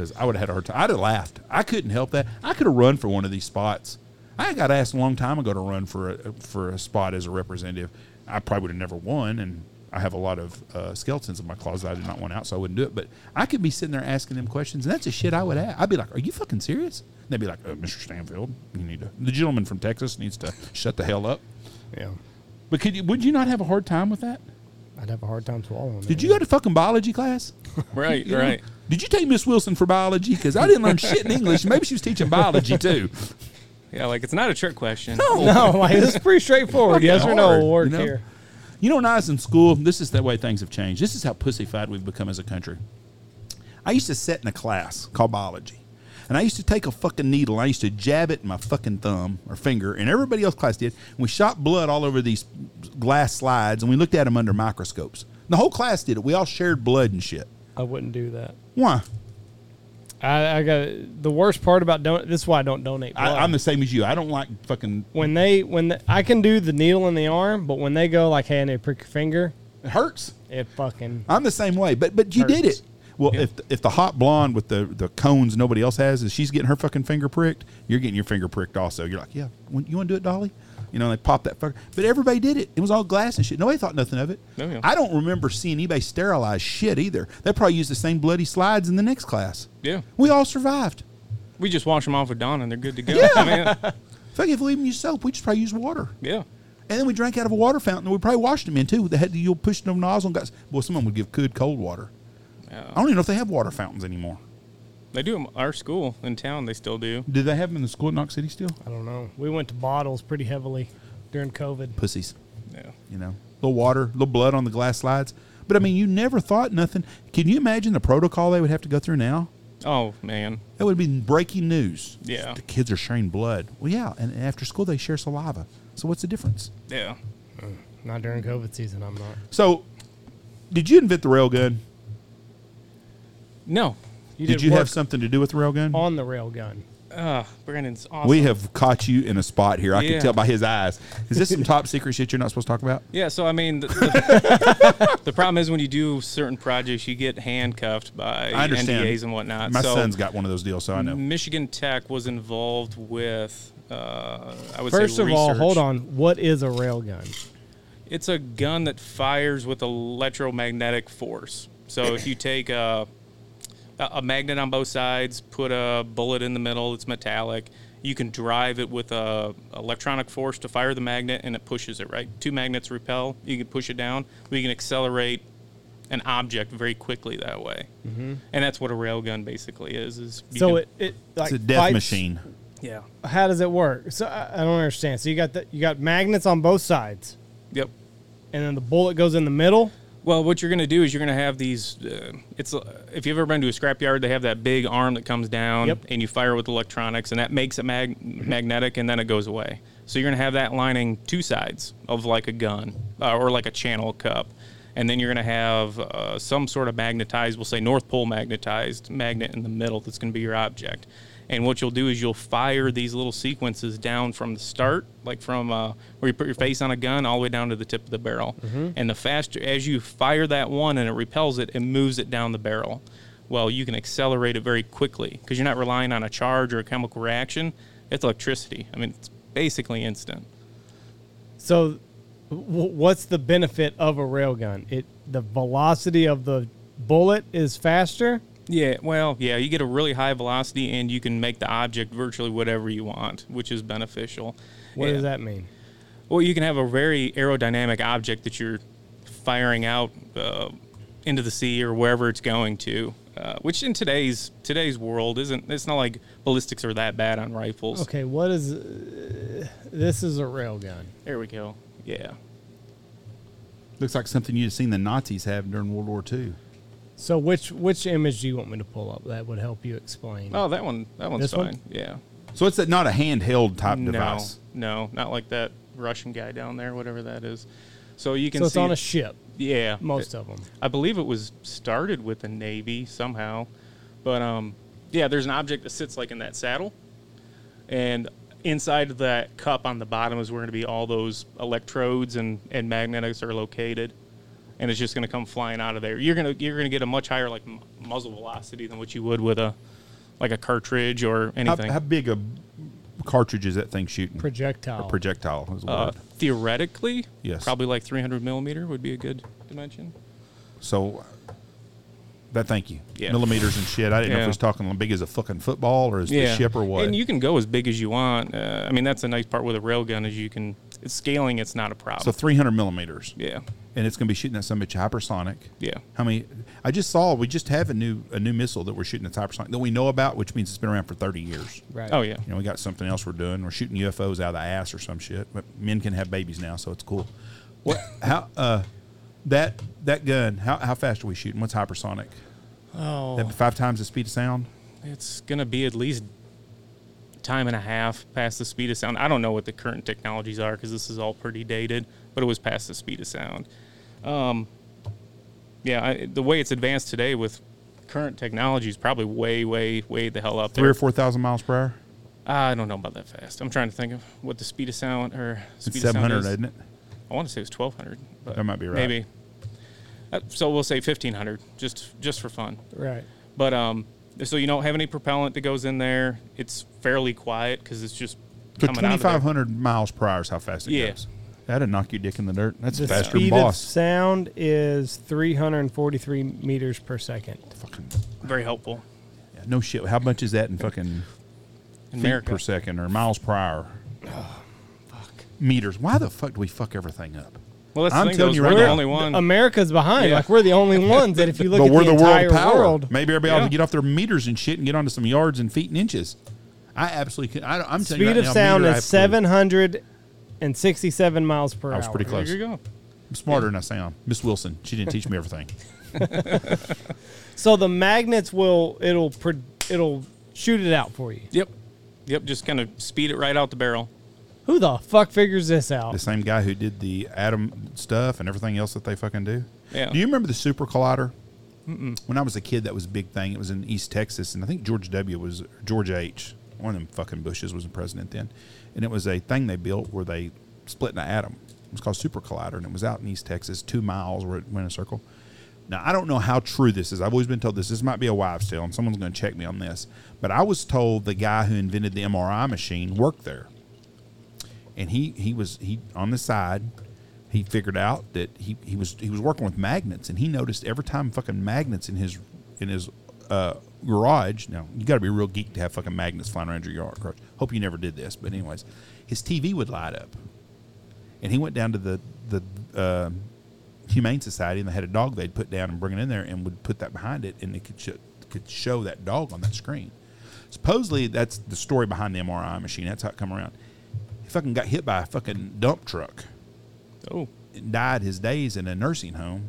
Because I would have had a hard time. I'd have laughed. I couldn't help that. I could have run for one of these spots. I got asked a long time ago to run for a, for a spot as a representative. I probably would have never won, and I have a lot of uh, skeletons in my closet I did not want out, so I wouldn't do it. But I could be sitting there asking them questions, and that's the shit I would ask. I'd be like, "Are you fucking serious?" And they'd be like, uh, "Mr. Stanfield, you need to." The gentleman from Texas needs to shut the hell up. Yeah. But could you, would you not have a hard time with that? I'd have a hard time swallowing. Did you go to fucking biology class? Right. You right. Did you take Miss Wilson for biology? Because I didn't learn shit in English. Maybe she was teaching biology too. Yeah. Like it's not a trick question. No, like this is pretty straightforward. yes or no hard, will work you know? here. You know, when I was in school, this is the way things have changed. This is how pussyfied we've become as a country. I used to sit in a class called biology. And I used to take a fucking needle I used to jab it in my fucking thumb or finger, and everybody else class did. And we shot blood all over these glass slides and we looked at them under microscopes. The whole class did it. We all shared blood and shit. I wouldn't do that. Why? I, I got the worst part about don. This is why I don't donate blood. I, I'm the same as you. I don't like fucking. when they when the, I can do the needle in the arm, but when they go like, hey, and they prick your finger, It hurts. it fucking I'm the same way, but but you did it. Well, if if the hot blonde with the, the cones nobody else has is she's getting her fucking finger pricked, you're getting your finger pricked also. You're like, yeah, you want to do it, Dolly? You know, they pop that fucker. But everybody did it. It was all glass and shit. Nobody thought nothing of it. Yeah. I don't remember seeing anybody sterilize shit either. They probably used the same bloody slides in the next class. Yeah. We all survived. We just wash them off with Dawn and they're good to go. Yeah. I mean, Fuck if we even use soap, we just probably use water. yeah. And then we drank out of a water fountain. and We probably washed them in too. They had you'll push them nozzle and got. Well, someone would give good cold water. I don't even know if they have water fountains anymore. They do 'em- Our school in town, they still do. Did they have them in the school at Knox City still? I don't know. We went to bottles pretty heavily during COVID. Pussies, Yeah. you know, little water, little blood on the glass slides. But I mean, you never thought nothing. Can you imagine the protocol they would have to go through now? Oh man. That would be breaking news. Yeah. the kids are sharing blood. Well, yeah, and after school they share saliva. So what's the difference? Yeah. Uh, not during COVID season. I'm not. So, did you invent the railgun? No. You Did, you have something to do with the railgun? on the railgun. Uh, Brandon's awesome. We have caught you in a spot here. I can tell by his eyes. Is this some top secret shit you're not supposed to talk about? Yeah, so I mean, the, the, the problem is when you do certain projects, you get handcuffed by I understand. NDAs and whatnot. My so son's got one of those deals, so I know. Michigan Tech was involved with, uh, I would First say, of all, research. hold on. What is a railgun? It's a gun that fires with electromagnetic force. So if you take a, a a magnet on both sides, put a bullet in the middle, it's metallic. You can drive it with a electronic force to fire the magnet, and it pushes it right. Two magnets repel. You can push it down. We can accelerate an object very quickly that way, mm-hmm. and that's what a railgun basically is. Is you So can- it, it like It's a death fights- machine. yeah, How does it work? So I, I don't understand. So you got the, you got magnets on both sides, yep. and then the bullet goes in the middle. Well, what you're going to do is you're going to have these. Uh, it's uh, if you've ever been to a scrapyard, they have that big arm that comes down, Yep. and you fire with electronics, and that makes it mag- magnetic, and then it goes away. So you're going to have that lining two sides of like a gun uh, or like a channel cup, and then you're going to have uh, some sort of magnetized, we'll say North Pole magnetized magnet in the middle that's going to be your object. And what you'll do is you'll fire these little sequences down from the start, like from uh, where you put your face on a gun, all the way down to the tip of the barrel. And the faster, as you fire that one and it repels it, it moves it down the barrel. Well, you can accelerate it very quickly because you're not relying on a charge or a chemical reaction. It's electricity. I mean, it's basically instant. So, w- what's the benefit of a railgun? It the velocity of the bullet is faster. Yeah, well, yeah, you get a really high velocity and you can make the object virtually whatever you want, which is beneficial. What Yeah. does that mean? Well, you can have a very aerodynamic object that you're firing out uh, into the sea or wherever it's going to, uh, which in today's today's world isn't. It's not like ballistics are that bad on rifles. Okay, what is uh, this? Is a rail gun. There we go. Yeah. Looks like something you'd have seen the Nazis have during World War II. So which which image do you want me to pull up that would help you explain? Oh, that one. That one's This fine. one? Yeah. So it's not a handheld type no, device. no, not like that Russian guy down there, whatever that is. So you can so it's see. on a ship, yeah, most of them. I believe it was started with the Navy somehow, but um, yeah, there's an object that sits like in that saddle, and inside of that cup on the bottom is where going to be all those electrodes and and magnetics are located, and it's just going to come flying out of there. You're gonna you're gonna get a much higher like mu- muzzle velocity than what you would with a like a cartridge or anything. how big a cartridge is that thing shooting? Projectile. A projectile is uh, theoretically, Yes. probably like 300 millimeter would be a good dimension. So that thank you. Yeah. Millimeters and shit. I didn't know if Yeah. it was talking as big as a fucking football or as the ship or what. And you can go as big as you want. Uh, I mean, that's the nice part with a railgun is you can it's scaling. It's not a problem. so 300 millimeters. yeah, And it's going to be shooting at some bitch hypersonic. yeah, How many? I just saw. We just have a new a new missile that we're shooting that's hypersonic that we know about, which means it's been around for 30 years. Right. oh yeah. You know, we got something else we're doing. We're shooting UFOs out of the ass or some shit. But men can have babies now, so it's cool. What? How? Uh, that that gun? How how fast are we shooting? What's hypersonic? Oh, That five times the speed of sound. It's gonna be at least time and a half past the speed of sound. I don't know what the current technologies are because this is all pretty dated, but it was past the speed of sound. Um, yeah, I, the way it's advanced today with current technology is probably way, way, way the hell up Three there. or four thousand miles per hour. I don't know about that fast. I'm trying to think of what the speed of sound or speed It's of sound seven hundred, is. isn't it? I want to say it was 1200. But That might be right. Maybe. Uh, so we'll say 1500, just just for fun. right. But um, so you don't have any propellant that goes in there. It's fairly quiet because it's just So coming out twenty of there. miles per hour is how fast it Yeah. goes. That'd knock your dick in the dirt. That's The faster than speed of boss. sound is 343 meters per second. Fucking Very helpful. yeah, no shit. How much is that in fucking In feet America. per second or miles per hour? Fuck. Meters. Why the fuck do we fuck everything up? Well, that's I'm the thing. telling though, you right we're the now, only one. America's behind. Yeah. Like we're the only ones that if you look but at we're the, the, world entire power. world, Maybe everybody ought Yeah. to get off their meters and shit and get onto some yards and feet and inches. I absolutely. Can, I, I'm telling you speed right of now, sound meter, I is absolutely- 767 miles per hour. I was pretty close. there you go. I'm smarter than I sound. Miss Wilson. She didn't teach me everything. So the magnets will it'll it'll shoot it out for you. Yep. Yep. Just kind of speed it right out the barrel. Who the fuck figures this out? The same guy who did the atom stuff and everything else that they fucking do. Yeah. Do you remember the Super Collider? When I was a kid, that was a big thing. It was in East Texas, and I think George W. was George H. One of them fucking Bushes was the president then, and it was a thing they built where they split an atom. It was called Super Collider, and it was out in East Texas, two miles where it went in a circle. Now I don't know how true this is. I've always been told this. This might be a wives' tale, and someone's going to check me on this. But I was told the guy who invented the MRI machine worked there and he he was he on the side he figured out that he, he was he was working with magnets and he noticed every time fucking magnets in his in his uh, garage. Now you got to be a real geek to have fucking magnets flying around your yard garage hope you never did this but anyways his tv would light up. And he went down to the the uh, humane society and they had a dog they'd put down and bring it in there and would put that behind it and it could sh- could show that dog on that screen. Supposedly that's the story behind the mri machine. That's how it come around. He fucking got hit by a fucking dump truck. Oh. and died his days in a nursing home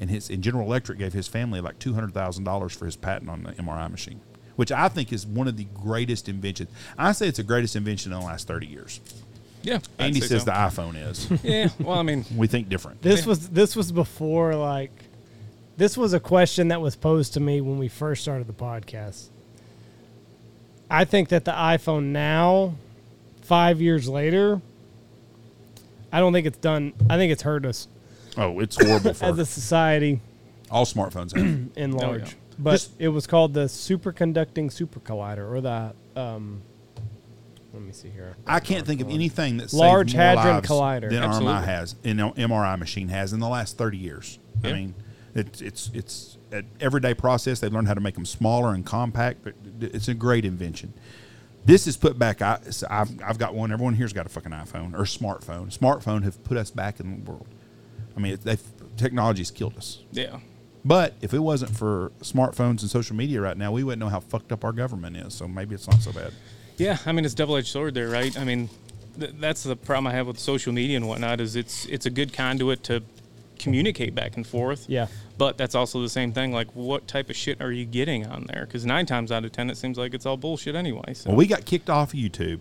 and his and General Electric gave his family like two hundred thousand dollars for his patent on the MRI machine, which I think is one of the greatest inventions. I say it's the greatest invention in the last thirty years. Yeah. I'd Andy say says so. the iPhone is. Yeah. Well, I mean, we think different. This was this was before like this was a question that was posed to me when we first started the podcast. I think that the iPhone now, five years later, I don't think it's done. I think it's hurt us Oh, it's horrible for as a society all smartphones. have. in Oh, large. yeah. But Just- it was called the superconducting super collider, or the um. Let me see here. I can't think of anything that's Large saved more Hadron lives Collider. than Absolutely. RMI has, in MRI machine has in the last thirty years. I Yeah. mean, it's it's it's an everyday process. They've learned how to make them smaller and compact, but it's a great invention. This is put back. I, so I've, I've got one. Everyone here's got a fucking iPhone or smartphone. Smartphone have put us back in the world. I mean, they've technology's killed us. yeah. But if it wasn't for smartphones and social media right now, we wouldn't know how fucked up our government is. So maybe it's not so bad. Yeah, I mean it's double edged sword there, right? I mean, th- that's the problem I have with social media and whatnot is it's it's a good conduit to communicate back and forth. Yeah. But that's also the same thing. Like, what type of shit are you getting on there? Because nine times out of ten, it seems like it's all bullshit anyway. So Well, we got kicked off YouTube,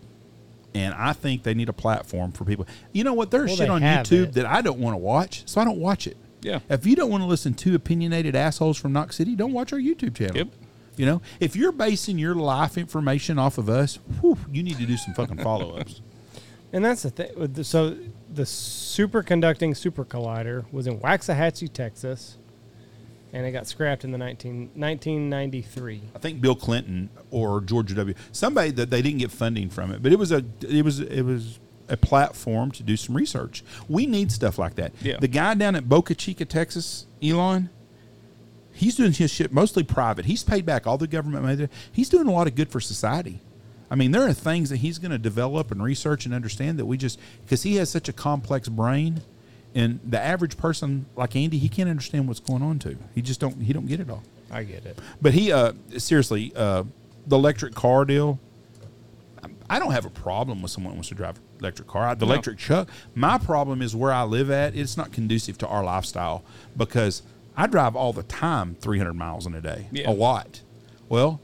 and I think they need a platform for people. You know what? There's Well, shit on YouTube it. that I don't want to watch, so I don't watch it. Yeah. If you don't want to listen to opinionated assholes from Knox City, don't watch our YouTube channel. Yep. You know, if you're basing your life information off of us, whew, you need to do some fucking follow ups. And that's the thing. So the superconducting super collider was in Waxahachie, Texas, and it got scrapped in the 19, 1993. I think Bill Clinton or George W. Somebody that they didn't get funding from it, but it was a it was it was a platform to do some research. We need stuff like that. Yeah. The guy down at Boca Chica, Texas, Elon, he's doing his shit mostly private. He's paid back all the government money. He's doing a lot of good for society. I mean, there are things that he's going to develop and research and understand that we just because he has such a complex brain, and the average person like Andy, he can't understand what's going on too. He just don't he don't get it all. I get it. But he, uh, seriously, uh, the electric car deal. I don't have a problem with someone who wants to drive electric car. The No. electric truck. My problem is where I live at. It's not conducive to our lifestyle because I drive all the time, 300 miles in a day, Yeah. a lot. Well,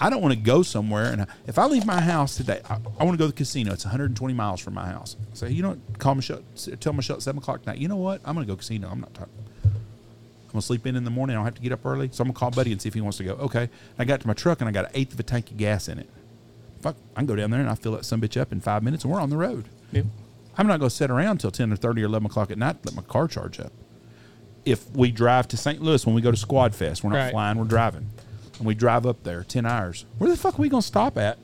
I don't want to go somewhere, and if I leave my house today, I, I want to go to the casino. It's 120 miles from my house. So you know, what? call Michelle, tell Michelle at seven o'clock tonight. You know what? I'm going to go casino. I'm not talking. I'm gonna sleep in in the morning. I don't have to get up early, so I'm gonna call Buddy and see if he wants to go. Okay. I got to my truck and I got an eighth of a tank of gas in it. Fuck, I can go down there and I fill that some bitch up in five minutes, and we're on the road. I'm not gonna sit around till ten or thirty or eleven o'clock at night to let my car charge up. If we drive to St. Louis when we go to Squad Fest, we're not Right. flying, we're driving, and we drive up there ten hours. Where the fuck are we gonna stop at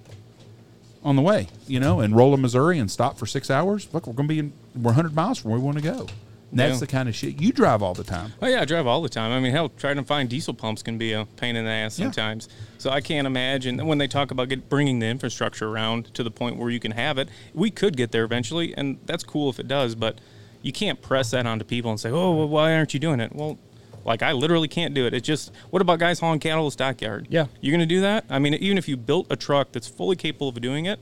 on the way? You know, in Rolla, Missouri, and stop for six hours? Fuck, we're gonna be in. We're 100 miles from where we want to go. And that's Yeah. the kind of shit you drive all the time. Oh yeah, I drive all the time. I mean, hell, trying to find diesel pumps can be a pain in the ass Yeah. sometimes. So I can't imagine when they talk about get, bringing the infrastructure around to the point where you can have it. We could get there eventually, and that's cool if it does. But you can't press that onto people and say, "Oh, well, why aren't you doing it?" Well, like I literally can't do it. It's just, what about guys hauling cattle to the stockyard? Yeah. you're gonna do that? I mean, even if you built a truck that's fully capable of doing it,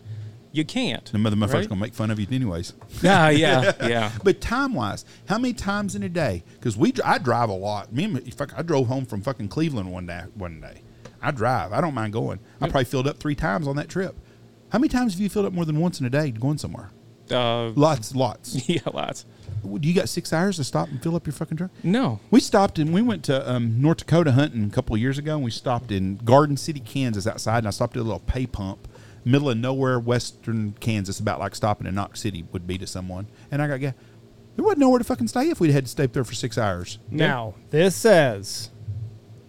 you can't. The mother motherfucker's right? gonna make fun of you anyways. Yeah, yeah, yeah. But time wise, how many times in a day? Because we, I drive a lot. Me, and my- fuck, I drove home from fucking Cleveland one day. One day, I drive. I don't mind going. I probably filled up three times on that trip. How many times have you filled up more than once in a day going somewhere? Uh, Lots, lots. yeah, lots. You got six hours to stop and fill up your fucking truck? No. We stopped and we went to um, North Dakota hunting a couple of years ago, and we stopped in Garden City, Kansas, outside, and I stopped at a little pay pump, middle of nowhere, western Kansas, about like stopping in Knox City would be to someone. And I got gas. There wasn't nowhere to fucking stay if we'd had to stay up there for six hours. Now, this says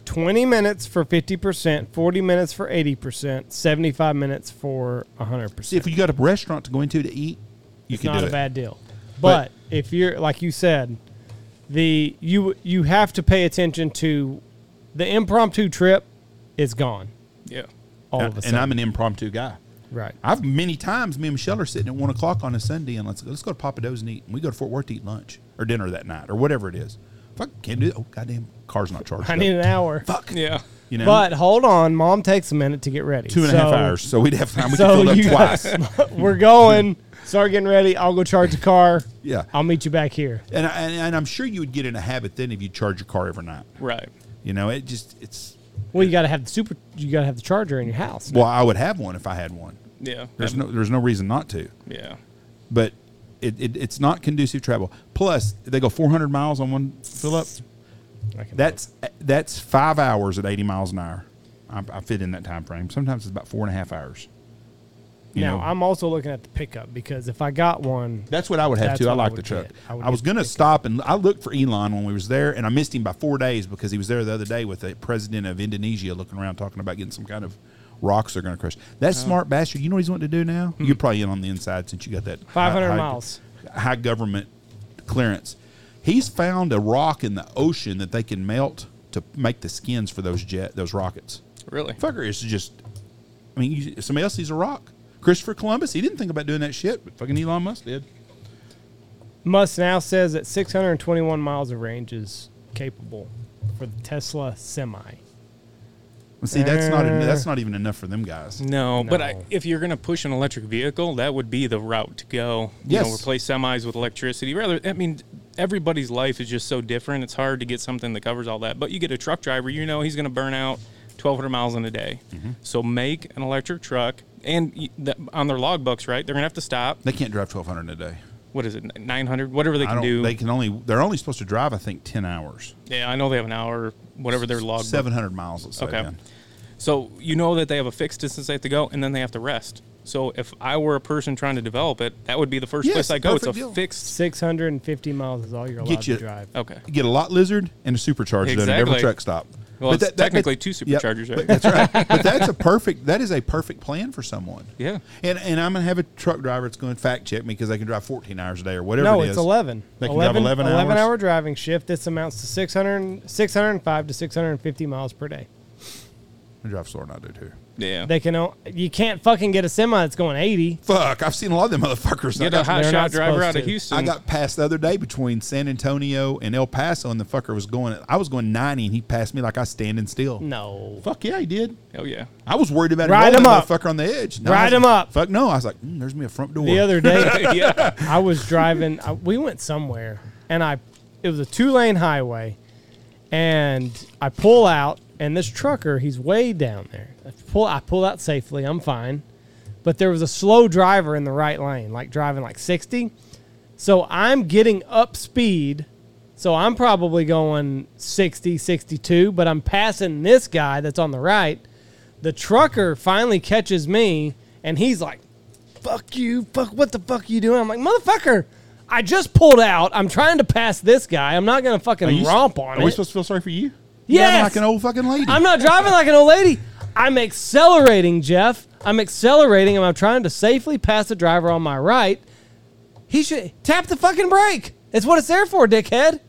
20 minutes for 50%, 40 minutes for 80%, 75 minutes for 100%. See, if you got a restaurant to go into to eat, you it's can not do a it. bad deal. But- But, if you're like you said, the you you have to pay attention to the impromptu trip is gone Yeah. all and, of a sudden. and. I'm an impromptu guy. right. I've many times me and Michelle are sitting at one o'clock on a Sunday and let's let's go to Pappadeaux's and eat. And we go to Fort Worth to eat lunch or dinner that night or whatever it is. Fuck, can't do it. Oh goddamn, car's not charged. I up. need an hour. Fuck. Yeah. You know, But hold on, mom takes a minute to get ready. two and a half So- hours, so we'd have time. We So can fill you it up twice. We're going. Start getting ready. I'll go charge the car. Yeah. I'll meet you back here. And, I, and and I'm sure you would get in a habit then if you charge your car every night. Right. You know, it just it's. Well, you got to have the super. You got to have the charger in your house. Well, I would have one if I had one. Yeah. There's Um, no there's no reason not to. Yeah. But it, it it's not conducive travel. Plus, they go 400 miles on one fill up. That's that's five hours at 80 miles an hour. I, I fit in that time frame. Sometimes it's about four and a half hours. You now know, I'm also looking at the pickup because if I got one, That's what I would have too. I what I like the truck. get. I I, was going to stop and I looked for Elon when we was there, and I missed him by four days because he was there the other day with the president of Indonesia, looking around talking about getting some kind of rocks they're going to crush. That uh-huh. smart bastard. You know what he's wanting to do now? Hmm. You're probably in on the inside since you got that 500 high- miles. high government clearance. He's found a rock in the ocean that they can melt to make the skins for those jet those rockets. Really. Fucker is just. I mean, you, somebody else sees a rock. Christopher Columbus, he didn't think about doing that shit, but fucking Elon Musk did. Musk now says that 621 miles of range is capable for the Tesla Semi. Well, see, that's not Uh, that's not even enough for them guys. No, but I, No. if you're going to push an electric vehicle, that would be the route to go. You Yes. know, replace semis with electricity. Rather, I mean, everybody's life is just so different. It's hard to get something that covers all that. But you get a truck driver, you know he's going to burn out 1,200 miles in a day. Mm-hmm. So make an electric truck, and y- the, on their logbooks, right? They're going to have to stop. They can't drive 1,200 a day. What is it? 900, whatever they I can don't, do. They can only. They're only supposed to drive. I think 10 hours. yeah, I know they have an hour, whatever their logbook. 700 miles. Let's say. Okay. then. So you know that they have a fixed distance they have to go, and then they have to rest. So if I were a person trying to develop it, that would be the first Yes, place I go. It's a deal. fixed. 650 miles is all you're allowed Get you- to drive. Okay. You get a lot lizard and a supercharger done at every truck stop. Well, But it's technically two yep, superchargers, right? That's right. but that's a perfect. That is a perfect plan for someone. Yeah. And and I'm gonna have a truck driver that's going to fact check me because they can drive 14 hours a day or whatever. No, it it's is. 11. They can drive 11 hours? hour driving shift. This amounts to 600, 605 to 650 miles per day. I drive slower than I do too. Yeah. They can. o- You can't fucking get a semi that's going 80. Fuck, I've seen a lot of them motherfuckers. I Get a got, hot they're shot not driver supposed out of to. Houston. I got passed the other day between San Antonio and El Paso, and the fucker was going. I was going 90, and he passed me like I was standing still. No. Fuck yeah, he did. Oh yeah. I was worried about Ride rolling him that up. motherfucker on the edge. No, I Ride was him like, up. Fuck no. I was like, mm, there's me a front door. The other day, yeah. I was driving. I, we went somewhere, and I it was a two lane highway, and I pull out, and this trucker, he's way down there. I pull, I pull out safely. I'm fine, but there was a slow driver in the right lane, like driving like 60. So I'm getting up speed. So I'm probably going 60, 62, but I'm passing this guy that's on the right. The trucker finally catches me, and he's like, fuck you, fuck, what the fuck are you doing? I'm like, motherfucker, I just pulled out. I'm trying to pass this guy. I'm not gonna fucking you- romp on Are it. we supposed to feel sorry for you? Driving like an old fucking lady. I'm not driving like an old lady. I'm accelerating, Jeff. I'm accelerating, and I'm trying to safely pass the driver on my right. He should tap the fucking brake. It's what it's there for, dickhead.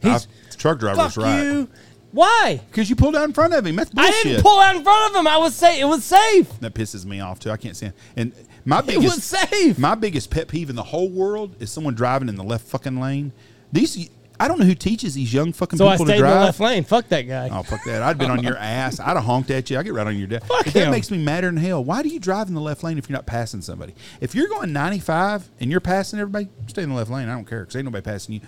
He's the truck driver's fuck right. you. Why? Because you pulled out in front of him. That's I didn't pull out in front of him. I was safe. It was safe. that pisses me off too. I can't stand. And my biggest It was safe. my biggest pet peeve in the whole world is someone driving in the left fucking lane. These I don't know who teaches these young fucking So people to in the left lane. Fuck that guy. Oh fuck that! I'd been on your ass. I'd have honked at you. I get right on your desk. Fuck that him. makes me madder than hell. Why do you drive in the left lane if you're not passing somebody? If you're going 95 and you're passing everybody, stay in the left lane. I don't care because ain't nobody passing you.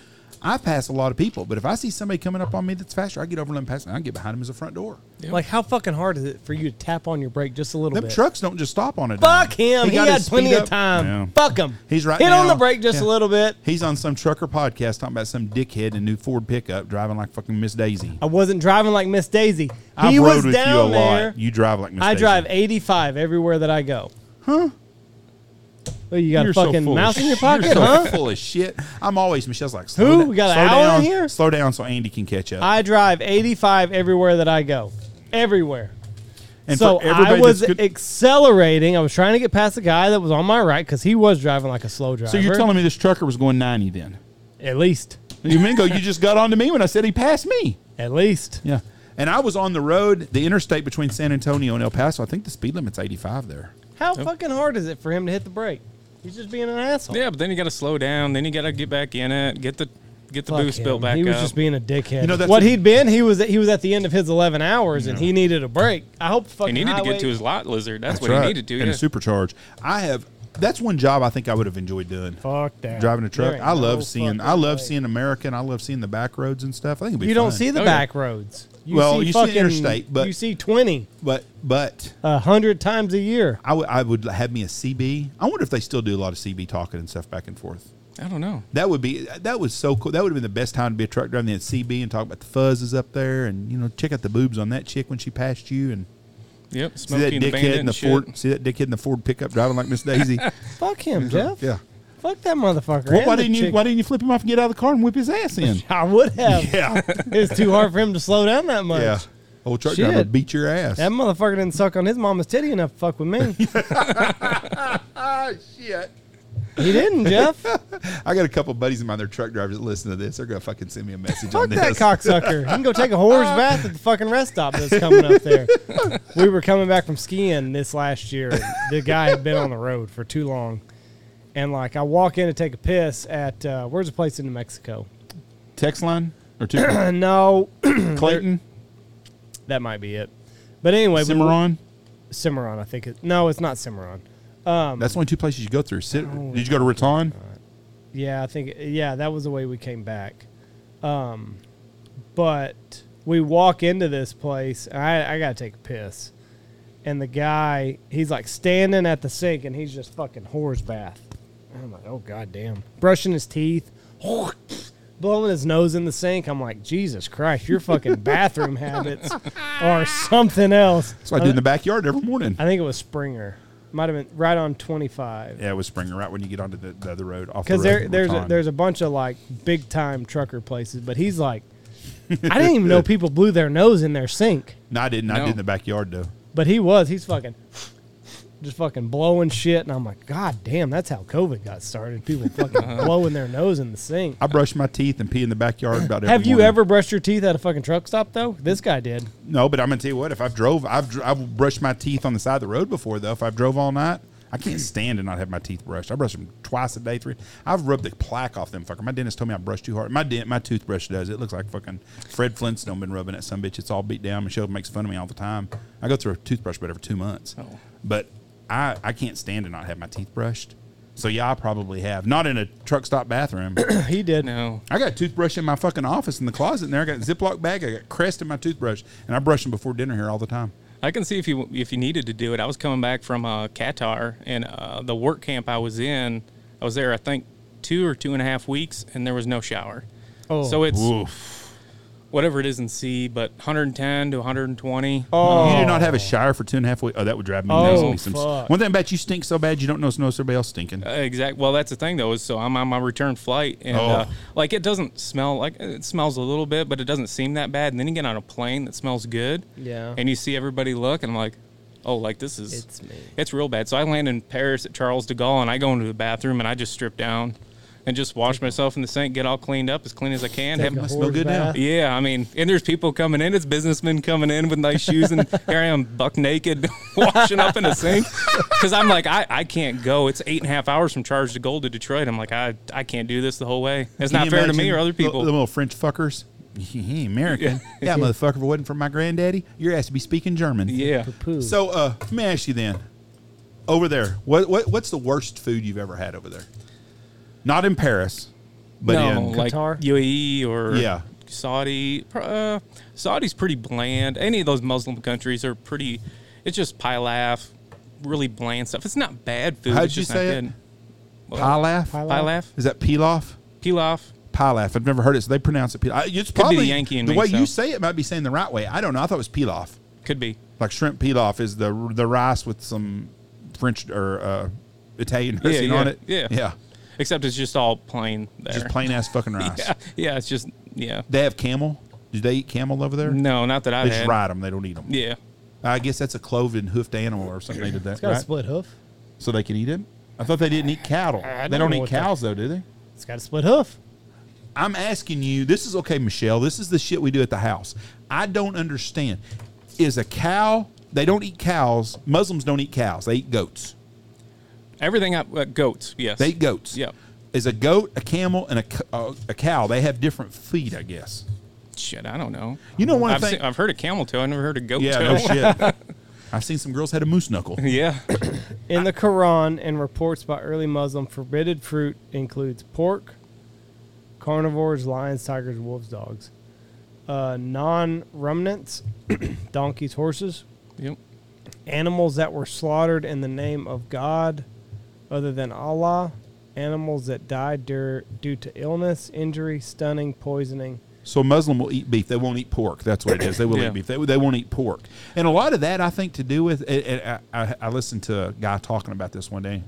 I pass a lot of people, but if I see somebody coming up on me that's faster, I get over and them pass. And I get behind them as a front door. Like, how fucking hard is it for you to tap on your brake just a little bit? Them bit? trucks don't just stop on a Fuck him. He, got had plenty speed of time. Yeah. Fuck him. He's right Hit on the brake just yeah. a little bit. He's on some trucker podcast talking about some dickhead in a new Ford pickup driving like fucking Miss Daisy. I wasn't driving like Miss Daisy. He I've was rode with down you a there. lot. You drive like Miss Daisy. I Daisy. drive 85 everywhere that I go. Huh? Oh, you got You're a so fucking full of mouse in your pocket, You're so huh? full of shit. I'm always Michelle's like, slow Who? down- We got an slow hour in down, here? Slow down so Andy can catch up. I drive 85 everywhere that I go. Everywhere. and so for everybody I was good- accelerating. I was trying to get past the guy that was on my right because he was driving like a slow driver. so you're telling me this trucker was going 90 then? At least. You Mingo, you just got on to me when I said he passed me. At least. Yeah. And I was on the road, the interstate between San Antonio and El Paso. I think the speed limit's 85 there. How fucking hard is it for him to hit the brake? He's just being an asshole. Yeah, but then you got to slow down. Then you got to get back in it. Get the get the Fuck boost him. built back He was up. just being a dickhead. You know, that's what a- he'd been, he was he was at the end of his 11 hours and he needed a break. I hope he fucking needed to highway- get to his lot lizard. That's, That's what right. he needed to. Do. And Yeah. a supercharge. I have, that's one job I think I would have enjoyed doing. Fuck that. Driving a truck. Ain't I love no seeing, fucking I love way. seeing America and I love seeing the back roads and stuff. I think it'd be You don't fun. see the Oh, yeah. back roads. You Well, see you see interstate, but- you see 20 But, but a hundred times a year. I would I would have me a CB. I wonder if they still do a lot of CB talking and stuff back and forth. I don't know. That would be that was so cool. That would have been the best time to be a truck driver. Then CB and talk about the fuzzes up there, and you know check out the boobs on that chick when she passed you, and Yep. see that Smoking the dickhead in the and. Ford. See that dickhead in the Ford pickup driving like Miss Daisy. Fuck him, Jeff. yeah. Fuck that motherfucker. Well, why didn't you chick- Why didn't you flip him off and get out of the car and whip his ass in? I would have. yeah, It was too hard for him to slow down that much. yeah. Old truck Shit. driver beat your ass. That motherfucker didn't suck on his mama's titty enough to fuck with me. ah, shit. he didn't, Jeff. I got a couple buddies of mine. They're truck drivers that listen to this. They're gonna fucking send me a message Fuck on this. that cocksucker. He can go take a whore's bath at the fucking rest stop that's coming up there. We were coming back from skiing this last year. The guy had been on the road for too long. And like I walk in to take a piss at uh, where's the place in New Mexico? Texline or two. Uh, no, Clayton, that might be it. But anyway, Cimarron. Cimarron, I think it. No, it's not Cimarron. Um, That's only two places you go through. Sit, Oh, did you go to Raton? Yeah, I think yeah, that was the way we came back. Um, but we walk into this place. And I I gotta take a piss, and the guy he's like standing at the sink and he's just fucking horse bath. I'm like, oh god damn, brushing his teeth, blowing his nose in the sink. I'm like, Jesus Christ, your fucking bathroom habits are something else. That's what I do in the backyard every morning. I think it was Springer. Might have been right on 25. Yeah, it was Springer, right when you get onto the, the other road. off the Because road there, there's a, there's a bunch of like big time trucker places, but he's like, I didn't even know people blew their nose in their sink, No, I didn't. I No. did in the backyard though. but he was. He's fucking just fucking blowing shit, and I'm like, God damn, that's how COVID got started. People fucking Uh-huh. blowing their nose in the sink. I brush my teeth and pee in the backyard about every Have you morning. ever brushed your teeth at a fucking truck stop though? This guy did. No, but I'm gonna tell you what. If I've drove, I've dr- I've brushed my teeth on the side of the road before though. If I've drove all night, I can't stand to not have my teeth brushed. I brush them twice a day, three. I've rubbed the plaque off them fucker. My dentist told me I brush too hard. My dent, my toothbrush does. It looks like fucking Fred Flintstone been rubbing that some bitch. It's all beat down. Michelle makes fun of me all the time. I go through a toothbrush but every two months. Oh. But I I can't stand to not have my teeth brushed. So yeah, I probably have. Not in a truck stop bathroom. He did. No. I got a toothbrush in my fucking office in the closet in there. I got a Ziploc bag. I got Crest in my toothbrush, and I brush them before dinner here all the time. I can see if you if you needed to do it. I was coming back from uh, Qatar, and uh, the work camp I was in, I was there I think two or two and a half weeks, and there was no shower. Oh. So it's Oof. Whatever it is in C, but 110 to 120. Oh. You did not have a shower for two and a half weeks. Oh, that would drive me Oh, nuts. That'd be some- fuck. One thing about you stink so bad you don't know know somebody else stinking. Uh, exact. Well, that's the thing though. Is so I'm on my return flight, and Oh. uh, like it doesn't smell like it smells a little bit, but it doesn't seem that bad. And then you get on a plane that smells good, Yeah. and you see everybody look, and I'm like, oh, like this is It's. It's real bad. So I land in Paris at Charles de Gaulle, and I go into the bathroom and I just strip down and just wash myself in the sink, get all cleaned up as clean as I can. Take Have a my- smell horse good now. yeah, I mean, and there's people coming in. It's businessmen coming in with nice shoes, and here I am, buck naked, washing up in a sink. Because I'm like, I, I can't go. It's eight and a half hours from Charles de Gaulle to Detroit. I'm like, I I can't do this the whole way. It's Can not you fair to me imagine or other people. The, little French fuckers. He ain't American. Yeah, motherfucker, if it wasn't for my granddaddy, your ass to be speaking German. yeah. Poo. So, uh, let me ask you then, over there, what, what what's the worst food you've ever had over there? Not in Paris, but no, in like Qatar? UAE or Yeah. Saudi. Uh, Saudi's pretty bland. Any of those Muslim countries are pretty. It's just pilaf, really bland stuff. It's not bad food. How'd it's you just say it? good. pilaf. Pilaf? Pilaf, Is that pilaf? pilaf. Pilaf. I've never heard it, so they pronounce it pilaf. It's be the probably Yankee in the me, way you say it might be saying the right way. I don't know. I thought it was pilaf. Could be. Like shrimp pilaf is the the rice with some French or uh, Italian dressing yeah, on it. yeah. yeah, Except it's just all plain there. just plain ass fucking rice. Yeah, yeah. It's just yeah. They have camel. Do they eat camel over there? No, not that I've They just had. ride them. They don't eat them. Yeah. I guess that's a cloven hoofed animal or something. They did that, It's got a split hoof. So they can eat it. I thought they didn't eat cattle. They don't don't eat what that- cows though, do they? It's got a split hoof. I'm asking you. This is okay, Michelle. This is the shit we do at the house. I don't understand. Is a cow? They don't eat cows. Muslims don't eat cows. They eat goats. Everything up uh, goats. Yes. They eat goats. Yep. Is a goat, a camel, and a, c- uh, a cow? They have different feet, I guess. Shit, I don't know. You know one I've, thing- seen, I've heard a camel toe. I never heard a goat Yeah, toe. no shit. I've seen some girls had a moose knuckle. yeah. In the Quran and reports by early Muslim, forbidden fruit includes pork, carnivores, lions, tigers, wolves, dogs. Uh, non ruminants, donkeys, horses, Yep. animals that were slaughtered in the name of God other than Allah, animals that die dur- due to illness, injury, stunning, poisoning. So a Muslim will eat beef. They won't eat pork. That's what it is. They will Yeah. eat beef. They, they won't eat pork. And a lot of that, I think, to do with. And and I, I, I listened to a guy talking about this one day.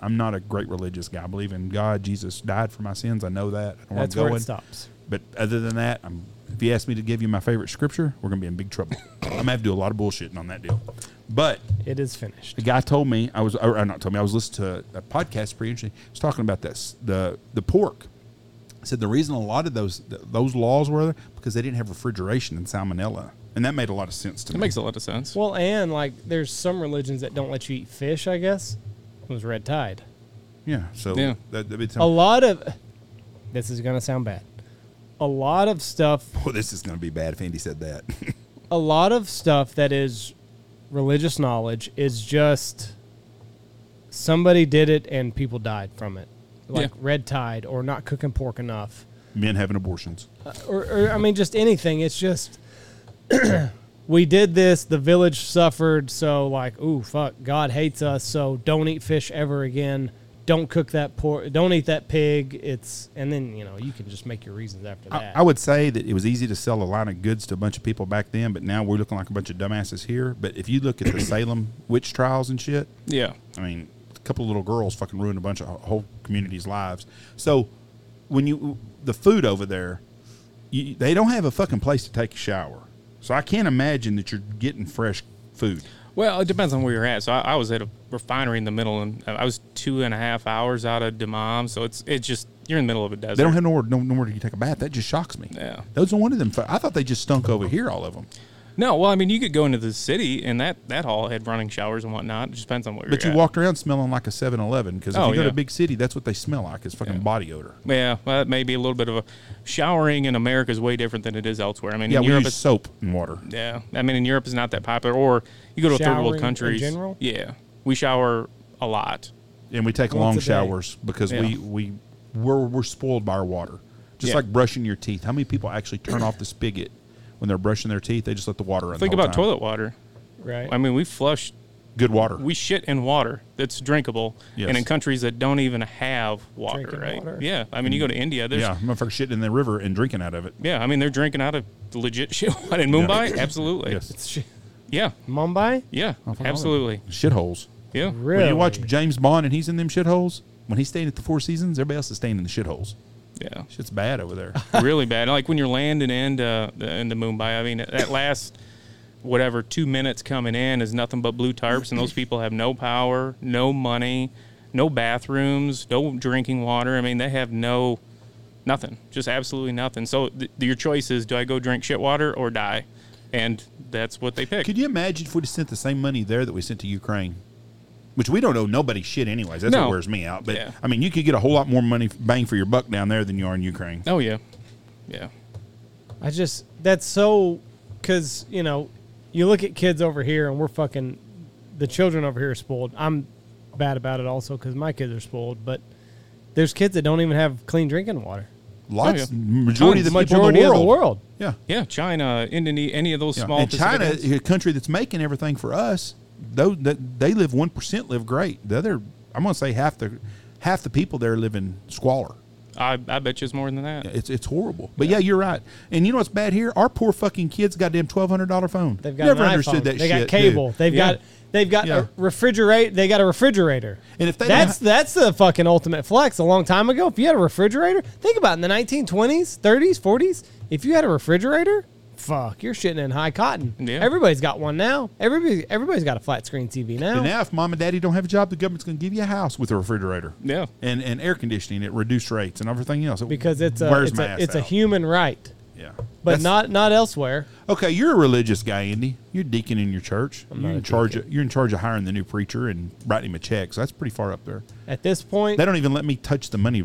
I'm not a great religious guy. I believe in God. Jesus died for my sins. I know that. I know where That's I'm where going. it stops. But other than that, I'm, if you ask me to give you my favorite scripture, we're going to be in big trouble. I'm going to have to do a lot of bullshitting on that deal. But It is finished. the guy told me I was, or not told me I was listening to a podcast pretty interesting. He was talking about this the the pork. He said the reason a lot of those those laws were there because they didn't have refrigeration and salmonella, and that made a lot of sense to That me. It makes a lot of sense. Well, and like there's some religions that don't let you eat fish, I guess. It was red tide. yeah, so Yeah. that, that'd be A lot of this is going to sound bad. A lot of stuff, oh, this is going to be bad if Andy said that. a lot of stuff that is religious knowledge is just somebody did it and people died from it. like Yeah. red tide or not cooking pork enough, Men having abortions. Uh, or, or I mean, just anything. It's just we did this. The village suffered. So like, ooh, fuck, God hates us. So don't eat fish ever again. Don't cook that pork. Don't eat that pig. It's and then you know you can just make your reasons after I, that. I would say that it was easy to sell a line of goods to a bunch of people back then, but now we're looking like a bunch of dumbasses here. But if you look at the Salem witch trials and shit, Yeah. I mean, a couple of little girls fucking ruined a bunch of whole communities' lives. So when you the food over there, you, they don't have a fucking place to take a shower. So I can't imagine that you're getting fresh food. Well, it depends on where you're at. So I, I was at a refinery in the middle, and I was two and a half hours out of Dammam. So it's it's just you're in the middle of a desert. They don't have nowhere, no, nowhere to take a bath. That just shocks me. Yeah. Those are one of them. I thought they just stunk over here, all of them. No, well, I mean, you could go into the city, and that that hall had running showers and whatnot. It just depends on where But you're you at. walked around smelling like a 7 Eleven because if Oh, you go to a big city, that's what they smell like is fucking body odor. Yeah, well, that may be a little bit of a showering in America is way different than it is elsewhere. I mean, Yeah, in we Europe, use it's, soap and water. yeah, I mean, in Europe, it's not that popular. Or you go to a third Showering world in countries. general? Yeah, we shower a lot. And we take Once long showers because we, Yeah. we, we're, we're spoiled by our water. Just Yeah. like brushing your teeth. How many people actually turn off the spigot when they're brushing their teeth? They just let the water run. Think the whole about time. toilet water. right. I mean, we flush, Good water. we shit in water that's drinkable, Yes. and in countries that don't even have water, Drinking right? water. Yeah, I mean, you go to mm. India, there's yeah, motherfuckers shitting in the river and drinking out of it. Yeah, I mean they're drinking out of legit shit. In Mumbai? Absolutely. Yes. It's sh- Yeah. Mumbai. Yeah. Oh, Absolutely. Shitholes. Yeah. Really? When you watch James Bond and he's in them shitholes, when he's staying at the Four Seasons, everybody else is staying in the shitholes. Yeah. Shit's bad over there. really bad. Like when you're landing into uh, into Mumbai. I mean that last whatever two minutes coming in is nothing but blue tarps, and those people have no power, no money, no bathrooms, no drinking water. I mean they have no nothing, just absolutely nothing. So th- your choice is: do I go drink shit water or die? And that's what they pick. Could you imagine if we'd have sent the same money there that we sent to Ukraine? Which we don't owe nobody shit anyways. That's No. what wears me out. But Yeah. I mean, you could get a whole lot more money bang for your buck down there than you are in Ukraine. oh yeah, yeah. I just that's so because you know you look at kids over here and we're fucking the children over here are spoiled. I'm bad about it also because my kids are spoiled, but there's kids that don't even have clean drinking water. Lots, oh, yeah. majority of the The people majority in the world. of the world. Yeah. Yeah, China, Indonesia, any of those Yeah. small and China, islands. a country that's making everything for us, though that they live one percent live great. The other, I'm gonna say half the half the people there live in squalor. I, I bet you it's more than that. It's it's horrible. But yeah, you're right. And you know what's bad here? Our poor fucking kids got damn twelve hundred dollar phone. They've got never an understood iPhone. that They shit. got cable. dude. They've Yeah. got they've got Yeah. a refrigerate. They got a refrigerator. And if they that's ha- that's the fucking ultimate flex. A long time ago, if you had a refrigerator, think about it, in the 1920s, 30s, 40s. If you had a refrigerator, fuck, you're shitting in high cotton. Yeah. Everybody's got one now. Everybody everybody's got a flat screen TV now. And now, if mom and daddy don't have a job, the government's going to give you a house with a refrigerator. Yeah. And, and air conditioning at reduced rates and everything else. It because it's a it's, a, it's a human right, Yeah. but That's- not not elsewhere. Okay, you're a religious guy, Andy. You're deacon in your church. not you're a in charge. deacon. Of, you're in charge of hiring the new preacher and writing him a check. So that's pretty far up there. At this point, They don't even let me touch the money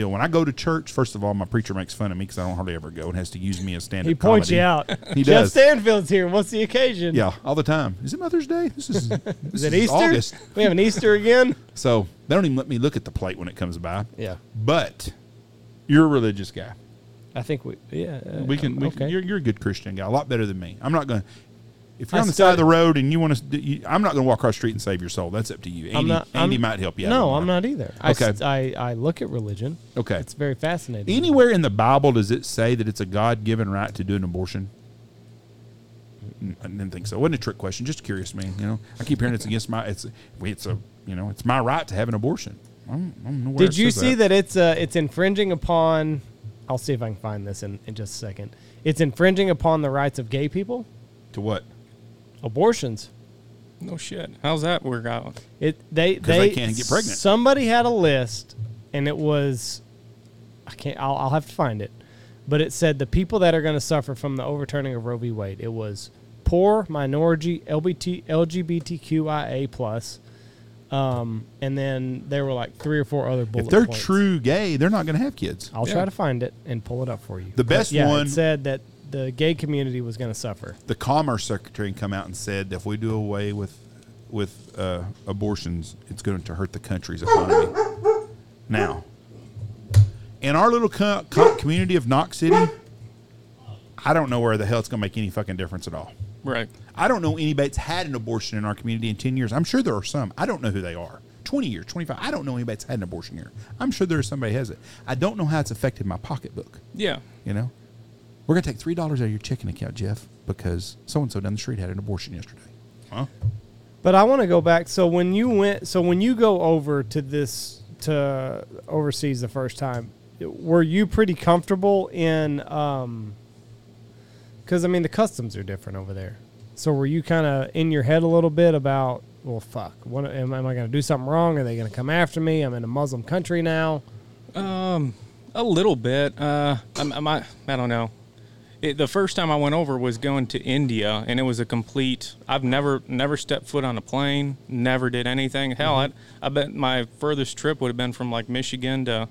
deal. When I go to church, first of all, my preacher makes fun of me because I don't hardly ever go and has to use me as stand-up. he points comedy. you out. He Jeff does. Stanfield's here. What's the occasion? Yeah, all the time. Is it Mother's Day? This is. This Is it Easter? August. We have an Easter again. So they don't even let me look at the plate when it comes by. Yeah, But you're a religious guy. I think we. Yeah, uh, We can. We okay. can you're, you're a good Christian guy. A lot better than me. I'm not going. to If you're I on the side of the road and you want to, you, I'm not going to walk across the street and save your soul. That's up to you. Andy, I'm not. Andy I'm- might help you. out No. I'm not either. Okay. I, I I look at religion. Okay. It's very fascinating. Anywhere in the Bible does it say that it's a God-given right to do an abortion? Mm, I didn't think so. It wasn't a trick question. Just curious, man. You know, I keep hearing it's against my. It's it's a you know it's my right to have an abortion. I don't, I don't Did you see that it's uh it's infringing upon? I'll see if I can find this in, in just a second. It's infringing upon the rights of gay people. To what? Abortions. No shit. How's that work out? It they 'Cause they, they can't get pregnant. Somebody had a list, and it was, I can't. I'll, I'll have to find it, but it said the people that are going to suffer from the overturning of Roe v. Wade. It was poor, minority, LBT, LGBTQIA plus, um, and then there were like three or four other bullet If they're points. true gay, they're not going to have kids. I'll Yeah. try to find it and pull it up for you. The But best yeah, one- it said that the gay community was going to suffer. the commerce secretary come out and said if we do away with with uh, abortions, it's going to hurt the country's economy. Now, in our little co- co- community of Knox City, I don't know where the hell it's going to make any fucking difference at all. Right. I don't know anybody that's had an abortion in our community in 10 years. I'm sure there are some. I don't know who they are. 20 years, 25. I don't know anybody that's had an abortion here. I'm sure there's somebody has it. I don't know how it's affected my pocketbook. Yeah. You know, we're going to take $3 out of your checking account, Jeff, because so and so down the street had an abortion yesterday. Huh? But I want to go back. So when you went, so when you go over to this to overseas the first time, were you pretty comfortable in? um Because I mean, the customs are different over there. So were you kind of in your head a little bit about, well, fuck, what am, am I going to do something wrong? Are they going to come after me? I'm in a Muslim country now. Um, a little bit. Uh, I'm, I'm, I, I don't know. It, the first time I went over was going to India, and it was a complete. I've never, never stepped foot on a plane. Never did anything. Hell, I, I bet my furthest trip would have been from like Michigan to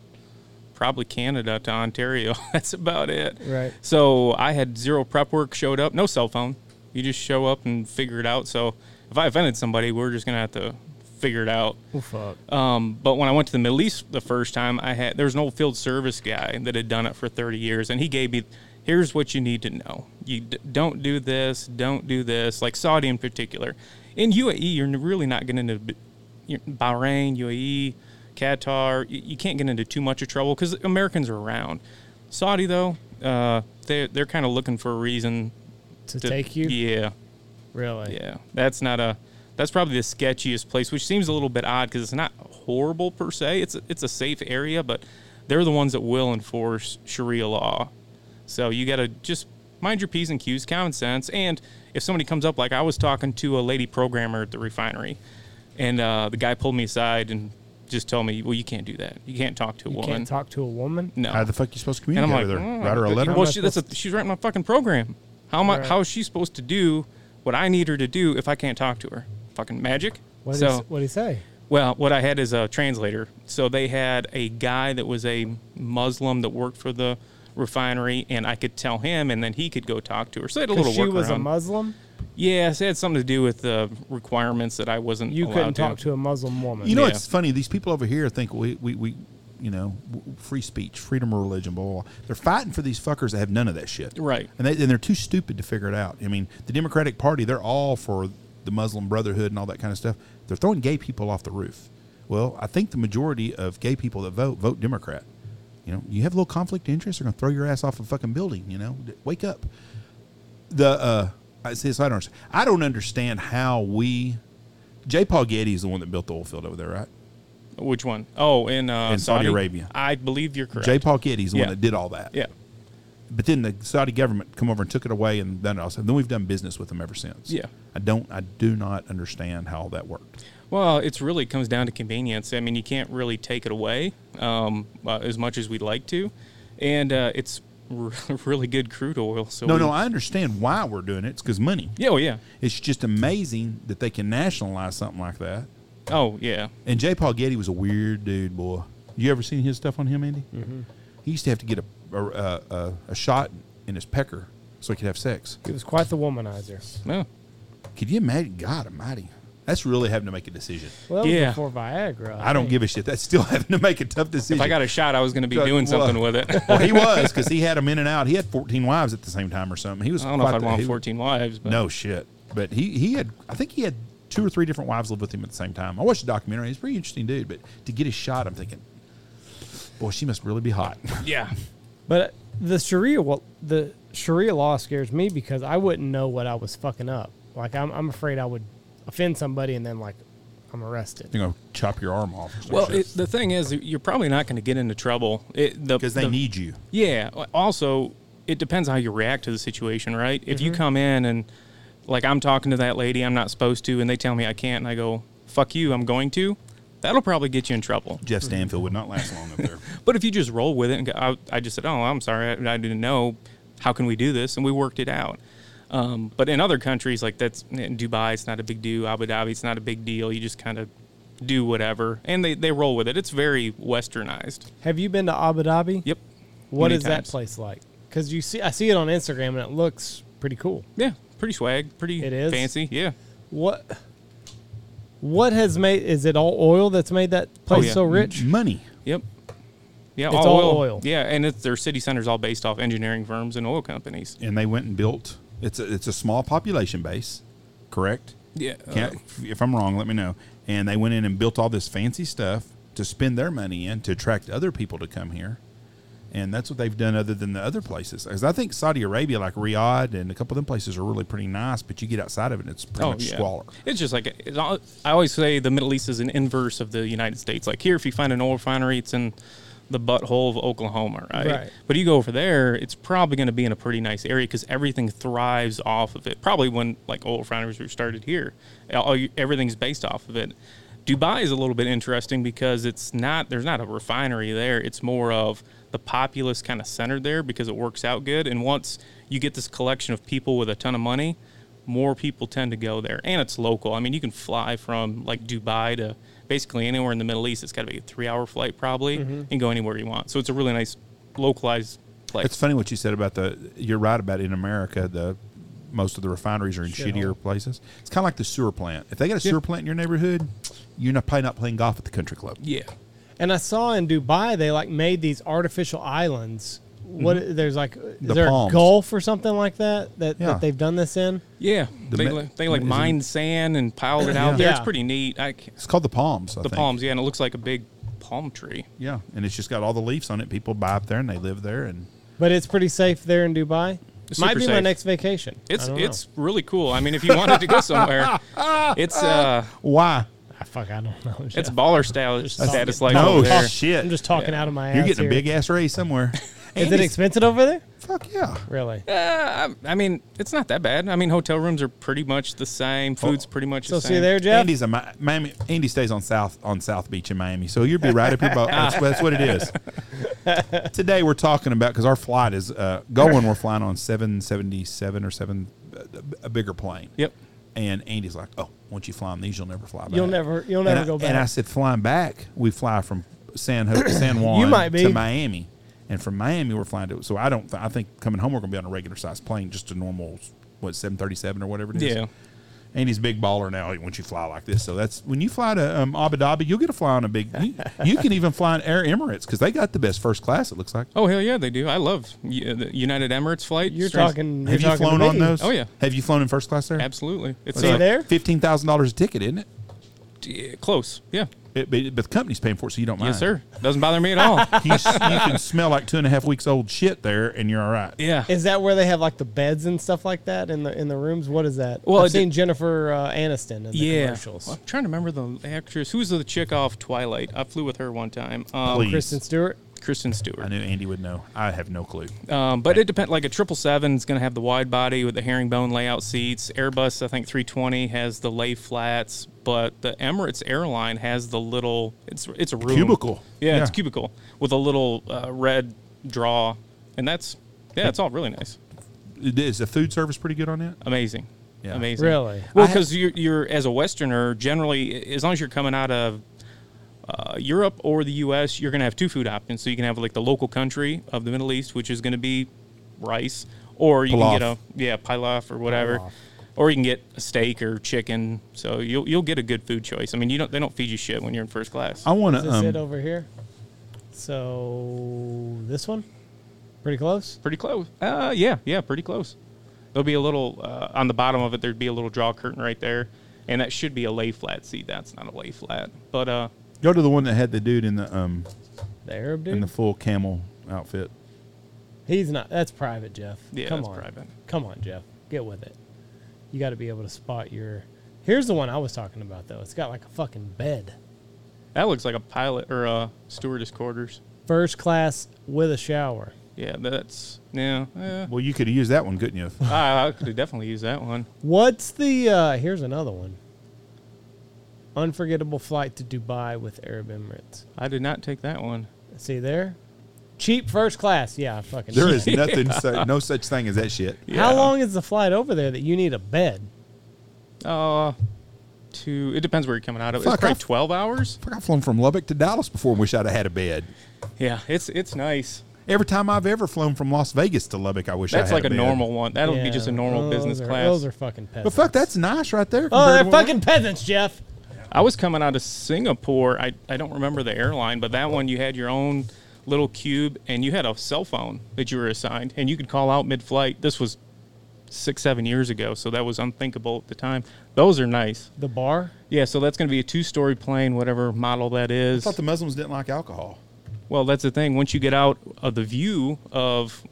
probably Canada to Ontario. That's about it. Right. So I had zero prep work. Showed up, no cell phone. You just show up and figure it out. So if I offended somebody, we're just gonna have to figure it out. Oh fuck. Um, but when I went to the Middle East the first time, I had there was an old field service guy that had done it for 30 years, and he gave me, here's what you need to know. You d- don't do this, don't do this. Like Saudi in particular, in UAE, you're really not getting into Bahrain, UAE, Qatar. You, you can't get into too much of trouble because Americans are around. Saudi though, uh, they they're kind of looking for a reason To take you? Yeah, Really? yeah, that's not a. That's probably the sketchiest place, which seems a little bit odd because it's not horrible per se. It's a, it's a safe area, but they're the ones that will enforce Sharia law. So you got to just mind your p's and q's, common sense. And if somebody comes up, like I was talking to a lady programmer at the refinery, and uh, the guy pulled me aside and just told me, "Well, you can't do that. You can't talk to a You woman." can't talk to a woman. no. How the fuck you supposed to And I'm communicate like, with her? "Mm, Write her a letter? Well, she, that's a, she's writing my fucking program. How am I, Right. How is she supposed to do what I need her to do if I can't talk to her? Fucking magic. What did so, he, what'd he say? well, what I had is a translator. So they had a guy that was a Muslim that worked for the refinery, and I could tell him, and then he could go talk to her. So they had a little Because she was a workaround. Muslim. Yes, it had something to do with the requirements that I wasn't. You allowed couldn't talk to a Muslim woman. You know, Yeah. it's funny. These people over here think we, we, we you know, free speech, freedom of religion, blah, blah, blah. They're fighting for these fuckers that have none of that shit. Right. And, they, and they're too stupid to figure it out. I mean, the Democratic Party, they're all for the Muslim Brotherhood and all that kind of stuff. They're throwing gay people off the roof. Well, I think the majority of gay people that vote, vote Democrat. You know, you have a little conflict of interest, they're going to throw your ass off a fucking building, you know? Wake up. The, uh, I see this, I don't understand. I don't understand how we, J. Paul Getty is the one that built the oil field over there, right? Which one? Oh, in, uh, In Saudi Arabia. I believe you're correct. J. Paul Getty's the Yeah. one that did all that. Yeah. But then the Saudi government come over and took it away and done it all. So then we've done business with them ever since. Yeah. I don't I do not understand how that worked. Well, it's really comes down to convenience. I mean, you can't really take it away um, uh, as much as we'd like to, and uh, it's r- really good crude oil. So No, we- no, I understand why we're doing it. It's because money. yeah, oh yeah, It's just amazing that they can nationalize something like that. oh yeah, And J. Paul Getty was a weird dude, boy. You ever seen his stuff on him, Andy? Mm-hmm. He used to have to get a a, a, a, a shot in his pecker so he could have sex. He was quite the womanizer. no, Could you imagine? God Almighty, that's really having to make a decision. Well, Yeah. before Viagra. I don't think. give a shit. That's still having to make a tough decision. if I got a shot, I was going to be Good doing something luck. with it. well, he was because he had them in and out. He had 14 wives at the same time or something. He was. I don't know if I'd the- want he- 14 wives, but No shit. But he he had. I think he had two or three different wives live with him at the same time. I watched the documentary. He's a pretty interesting dude. But to get his shot, I'm thinking, boy, she must really be hot. yeah, But the Sharia, well, the Sharia law scares me because I wouldn't know what I was fucking up. Like I'm, I'm afraid I would offend somebody and then like I'm arrested. you know, chop your arm off. well, it, the thing is, you're probably not going to get into trouble. It, the, because they the- need you. Yeah. Also, it depends how you react to the situation, right? If you mm-hmm. come in and, like, I'm talking to that lady, I'm not supposed to, and they tell me I can't, and I go, fuck you, I'm going to, that'll probably get you in trouble. Jeff mm-hmm. Stanfield would not last long up there. But if you just roll with it and go, I, I just said, oh, I'm sorry, I, I didn't know, how can we do this? And we worked it out. Um, but in other countries, like that's in Dubai, it's not a big deal. Abu Dhabi, it's not a big deal. You just kind of do whatever, and they, they roll with it. It's very westernized. Have you been to Abu Dhabi? Yep. What Many is that place like? Because you see, I see it on Instagram and it looks pretty cool. Yeah, pretty swag, pretty It is? fancy. Yeah. What? What has made? Is it all oil that's made that place Oh, yeah. so rich? Money. Yep. Yeah, It's all, all oil. oil. Yeah, and it's, their city centers all based off engineering firms and oil companies. and they went and built. It's a it's a small population base, correct? Yeah. Uh, Can't, if I'm wrong, let me know. And they went in and built all this fancy stuff to spend their money in to attract other people to come here. And that's what they've done other than the other places. Because I think Saudi Arabia, like Riyadh and a couple of them places, are really pretty nice, but you get outside of it and it's pretty Oh much yeah, squalor. it's just like it's all, I always say the Middle East is an inverse of the United States. Like here, if you find an oil refinery, it's in the butthole of Oklahoma, right? Right. But you go over there, it's probably going to be in a pretty nice area because everything thrives off of it. Probably when like oil refineries were started here, all, everything's based off of it. Dubai is a little bit interesting because it's not there's not a refinery there. It's more of the populace kind of centered there because it works out good. And once you get this collection of people with a ton of money, more people tend to go there. And it's local. I mean, you can fly from like Dubai to basically anywhere in the Middle East. It's got to be a three hour flight probably mm-hmm. and go anywhere you want. So it's a really nice localized place. It's funny what you said about the. You're right about in America the most of the refineries are in Shithole. shittier places. It's kind of like the sewer plant. If they got a sewer plant in your neighborhood, you're not probably not playing golf at the country club. yeah. And I saw in Dubai they like made these artificial islands. What there's like is The there palms. a Gulf or something like that that, Yeah. that they've done this in? Yeah. The they, me- like, they like is it- mined sand and piled it out Yeah. there. It's pretty neat. I, It's called the palms. I the think. palms, yeah, and it looks like a big palm tree. Yeah, and it's just got all the leaves on it. People buy up there and they live there, and But it's pretty safe there in Dubai. It's Might super be my next vacation. I It's know. it's really cool. I mean, if you wanted to go somewhere, it's uh why? Ah, fuck. I don't know. it's Jeff. baller style status like no over there. shit. I'm just talking Yeah. out of my ass. You're getting here. a big ass raise somewhere. Is it expensive over there? Fuck yeah. Really? Uh, I I mean, it's not that bad. I mean, hotel rooms are pretty much the same. Food's pretty much So the same. So see you there, Jeff. Andy's a Mi- Miami. Andy stays on South on South Beach in Miami, so you'll be right up your boat. That's, that's what it is. Today we're talking about because our flight is uh, going. We're flying on seven seventy seven or seven, a bigger plane. Yep. And Andy's like, "Oh, once you fly on these, you'll never fly back. You'll never- you'll never and go I, back. And I said, flying back, we fly from San Ho- San Juan You might be. to Miami, and from Miami we're flying to. So I don't. I think coming home we're going to be on a regular size plane, just a normal what seven thirty seven or whatever it is. Yeah. Andy's a big baller now once you fly like this. So that's when you fly to um, Abu Dhabi, you'll get to fly on a big. You, you can even fly on Air Emirates because they got the best first class. It looks like. Oh hell yeah, they do. I love the United Emirates flight. You're Strange- talking. Have you're you talking flown on those? Oh, yeah. Have you flown in first class there? Absolutely. It's See you uh, there? Fifteen thousand dollars a ticket, isn't it? D- close. Yeah. It, but, but the company's paying for it, so you don't mind. Yes, sir. Doesn't bother me at all. You, s- you can smell like two and a half weeks old shit there, and you're all right. yeah. Is that where they have like the beds and stuff like that in the in the rooms? What is that? Well, I've it- seen Jennifer uh, Aniston in the yeah. commercials. Well, I'm trying to remember the actress. Who's the chick off Twilight? I flew with her one time. Um, Please. Kristen Stewart. Kristen Stewart. I knew Andy would know. I have no clue. Um, but it depends. Like a triple seven is going to have the wide body with the herringbone layout seats. Airbus, I think 320 has the lay flats, but the Emirates airline has the little. It's it's a room Cubicle. Yeah, it's cubicle with a little uh, red draw, and that's yeah, it's all really nice, It is. the food service pretty good on that? amazing, Yeah. amazing. Really? Well, because you're you're as a Westerner, generally, as long as you're coming out of uh, Europe or the U.S., you're going to have two food options. So you can have like the local country of the Middle East, which is going to be rice, or you can get a Pilaf. yeah pilaf or whatever, Pilaf. or you can get a steak or chicken. So you'll you'll get a good food choice. I mean, you don't they don't feed you shit when you're in first class. I want to. this it Um, over here? So this one, pretty close. Pretty close. Uh, yeah, yeah, pretty close. There'll be a little uh, on the bottom of it. There'd be a little draw curtain right there, and that should be a lay flat seat. That's not a lay flat, but uh, go to the one that had the dude in the um The Arab dude. in the full camel outfit. He's not. That's private, Jeff. Yeah, Come that's on. private. Come on, Jeff. Get with it. You got to be able to spot your. Here's the one I was talking about though. It's got like a fucking bed. that looks like a pilot or a stewardess quarters. First class with a shower. Yeah, that's yeah. yeah. Well, you could have used that one, couldn't you? I, I could definitely use that one. What's the? uh Here's another one. Unforgettable flight to Dubai with Arab Emirates. I did not take that one. See there? Cheap first class. Yeah, fucking. There cheap. is nothing, su- no such thing as that shit. How long is the flight over there that you need a bed? Uh, to it depends where you're coming out of. Fuck, it's probably I've- twelve hours. Fuck, I've flown from Lubbock to Dallas before and wish I'd have had a bed. Yeah, it's it's nice. Every time I've ever flown from Las Vegas to Lubbock, I wish That's I had like a bed. normal one. That'll be just a normal those business are- class. Those are fucking peasants. But fuck, that's nice right there. Oh, they're fucking peasants, Jeff. I was coming out of Singapore. I, I don't remember the airline, but that one you had your own little cube, and you had a cell phone that you were assigned, and you could call out mid-flight. This was six, seven years ago, so that was unthinkable at the time. Those are nice. The bar? Yeah, so that's going to be a two-story plane, whatever model that is. I thought the Muslims didn't like alcohol. Well, that's the thing. Once you get out of the view of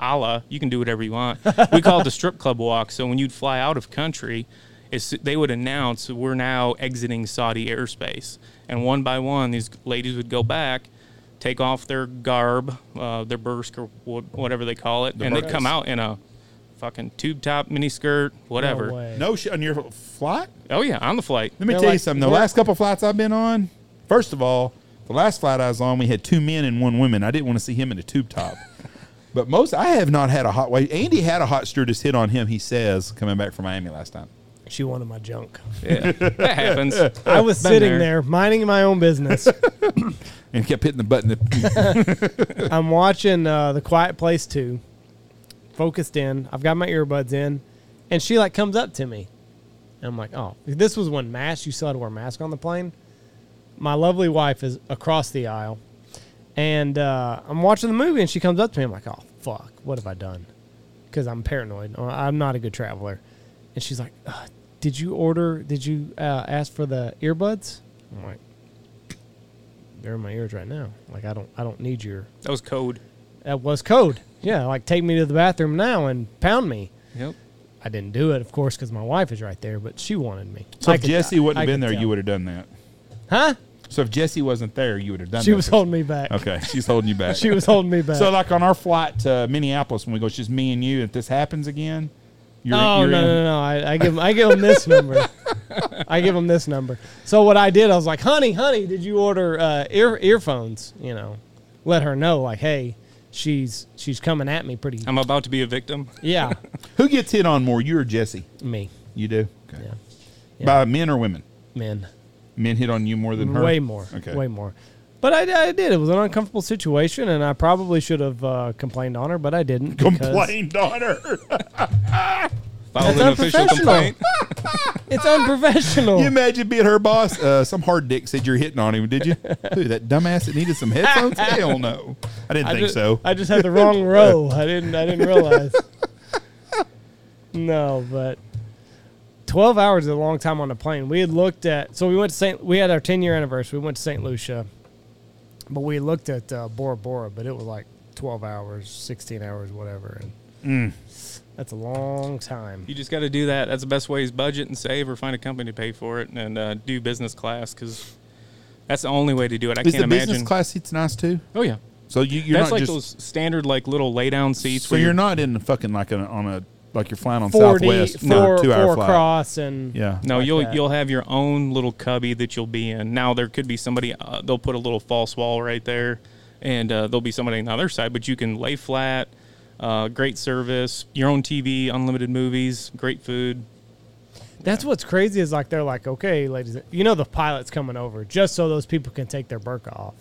Allah, you can do whatever you want. we call it the strip club walk. So when you'd fly out of country, it's, they would announce we're now exiting Saudi airspace, and one by one, these ladies would go back, take off their garb, uh, their bursk or whatever they call it, and they'd come out in a fucking tube top miniskirt, whatever. No. No shit on your flight. oh yeah, on the flight. Let me They're tell you something. The what? last couple flights I've been on, first of all, the last flight I was on, we had two men and one woman. I didn't want to see him in a tube top. but most, I have not had a hot way. Andy had a hot stewardess hit on him. He says coming back from Miami last time. She wanted my junk. Yeah, that happens. I was Been sitting there. there. minding my own business. And kept hitting the button. That, I'm watching uh, The Quiet Place 2, focused in. I've got my earbuds in, and she like comes up to me. And I'm like, oh, this was when mask, you still had to wear a mask on the plane. My lovely wife is across the aisle, and uh, I'm watching the movie, and she comes up to me. I'm like, oh, fuck, what have I done? Because I'm paranoid. I'm not a good traveler. And she's like, uh, did you order, did you uh, ask for the earbuds? I'm like, they're in my ears right now. Like, I don't, I don't need your That was code. that was code. Yeah, like take me to the bathroom now and pound me. Yep. I didn't do it, of course, because my wife is right there, but she wanted me. so I if could- Jesse wouldn't I have been there, tell. you would have done that. Huh? So if Jesse wasn't there, you would have done She that. was holding me back. Okay, she's holding you back. She was holding me back. So like on our flight to Minneapolis, when we go, it's just me and you. If this happens again, you're, oh you're no, in. no, no! I, I give him, I give him this number. I give him this number. So what I did, I was like, "Honey, honey, did you order uh, ear earphones?" You know, let her know, like, "Hey, she's she's coming at me pretty." I'm about to be a victim. yeah, Who gets hit on more, you or Jesse? me, You do. Okay. Yeah. Yeah. By men or women? men. Men hit on you more than her. Way more. Okay. Way more. But I, I did. It was an uncomfortable situation, and I probably should have uh, complained on her, but I didn't. Complained on her. Filed an official complaint. It's unprofessional. you imagine being her boss? Uh, some hard dick said you're hitting on him. Did you? Who? That dumbass that needed some headphones? Hell no. I didn't I think just, so. I just had the wrong row. I didn't. I didn't realize. no, but twelve hours is a long time on a plane. We had looked at. So we went to Saint. We had our ten year anniversary. We went to Saint Lucia, but we looked at uh, Bora Bora. But it was like twelve hours, sixteen hours, whatever, and that's a long time. You just got to do that. That's the best way is budget and save, or find a company to pay for it and uh, do business class because that's the only way to do it. I Is can't the business imagine. class seats nice too? oh yeah, So you, you're that's not like just. those standard like little lay down seats. so where you're not in the fucking like a, on a like you're flying on 40, Southwest for four, a two hour four flight. cross and Yeah. No, like you'll that. you'll have your own little cubby that you'll be in. Now there could be somebody uh, they'll put a little false wall right there, and uh, there'll be somebody on the other side. But you can lay flat. Uh, great service, your own TV, unlimited movies, great food. That's what's crazy is like they're like, okay, ladies, you know the pilot's coming over just so those people can take their burqa off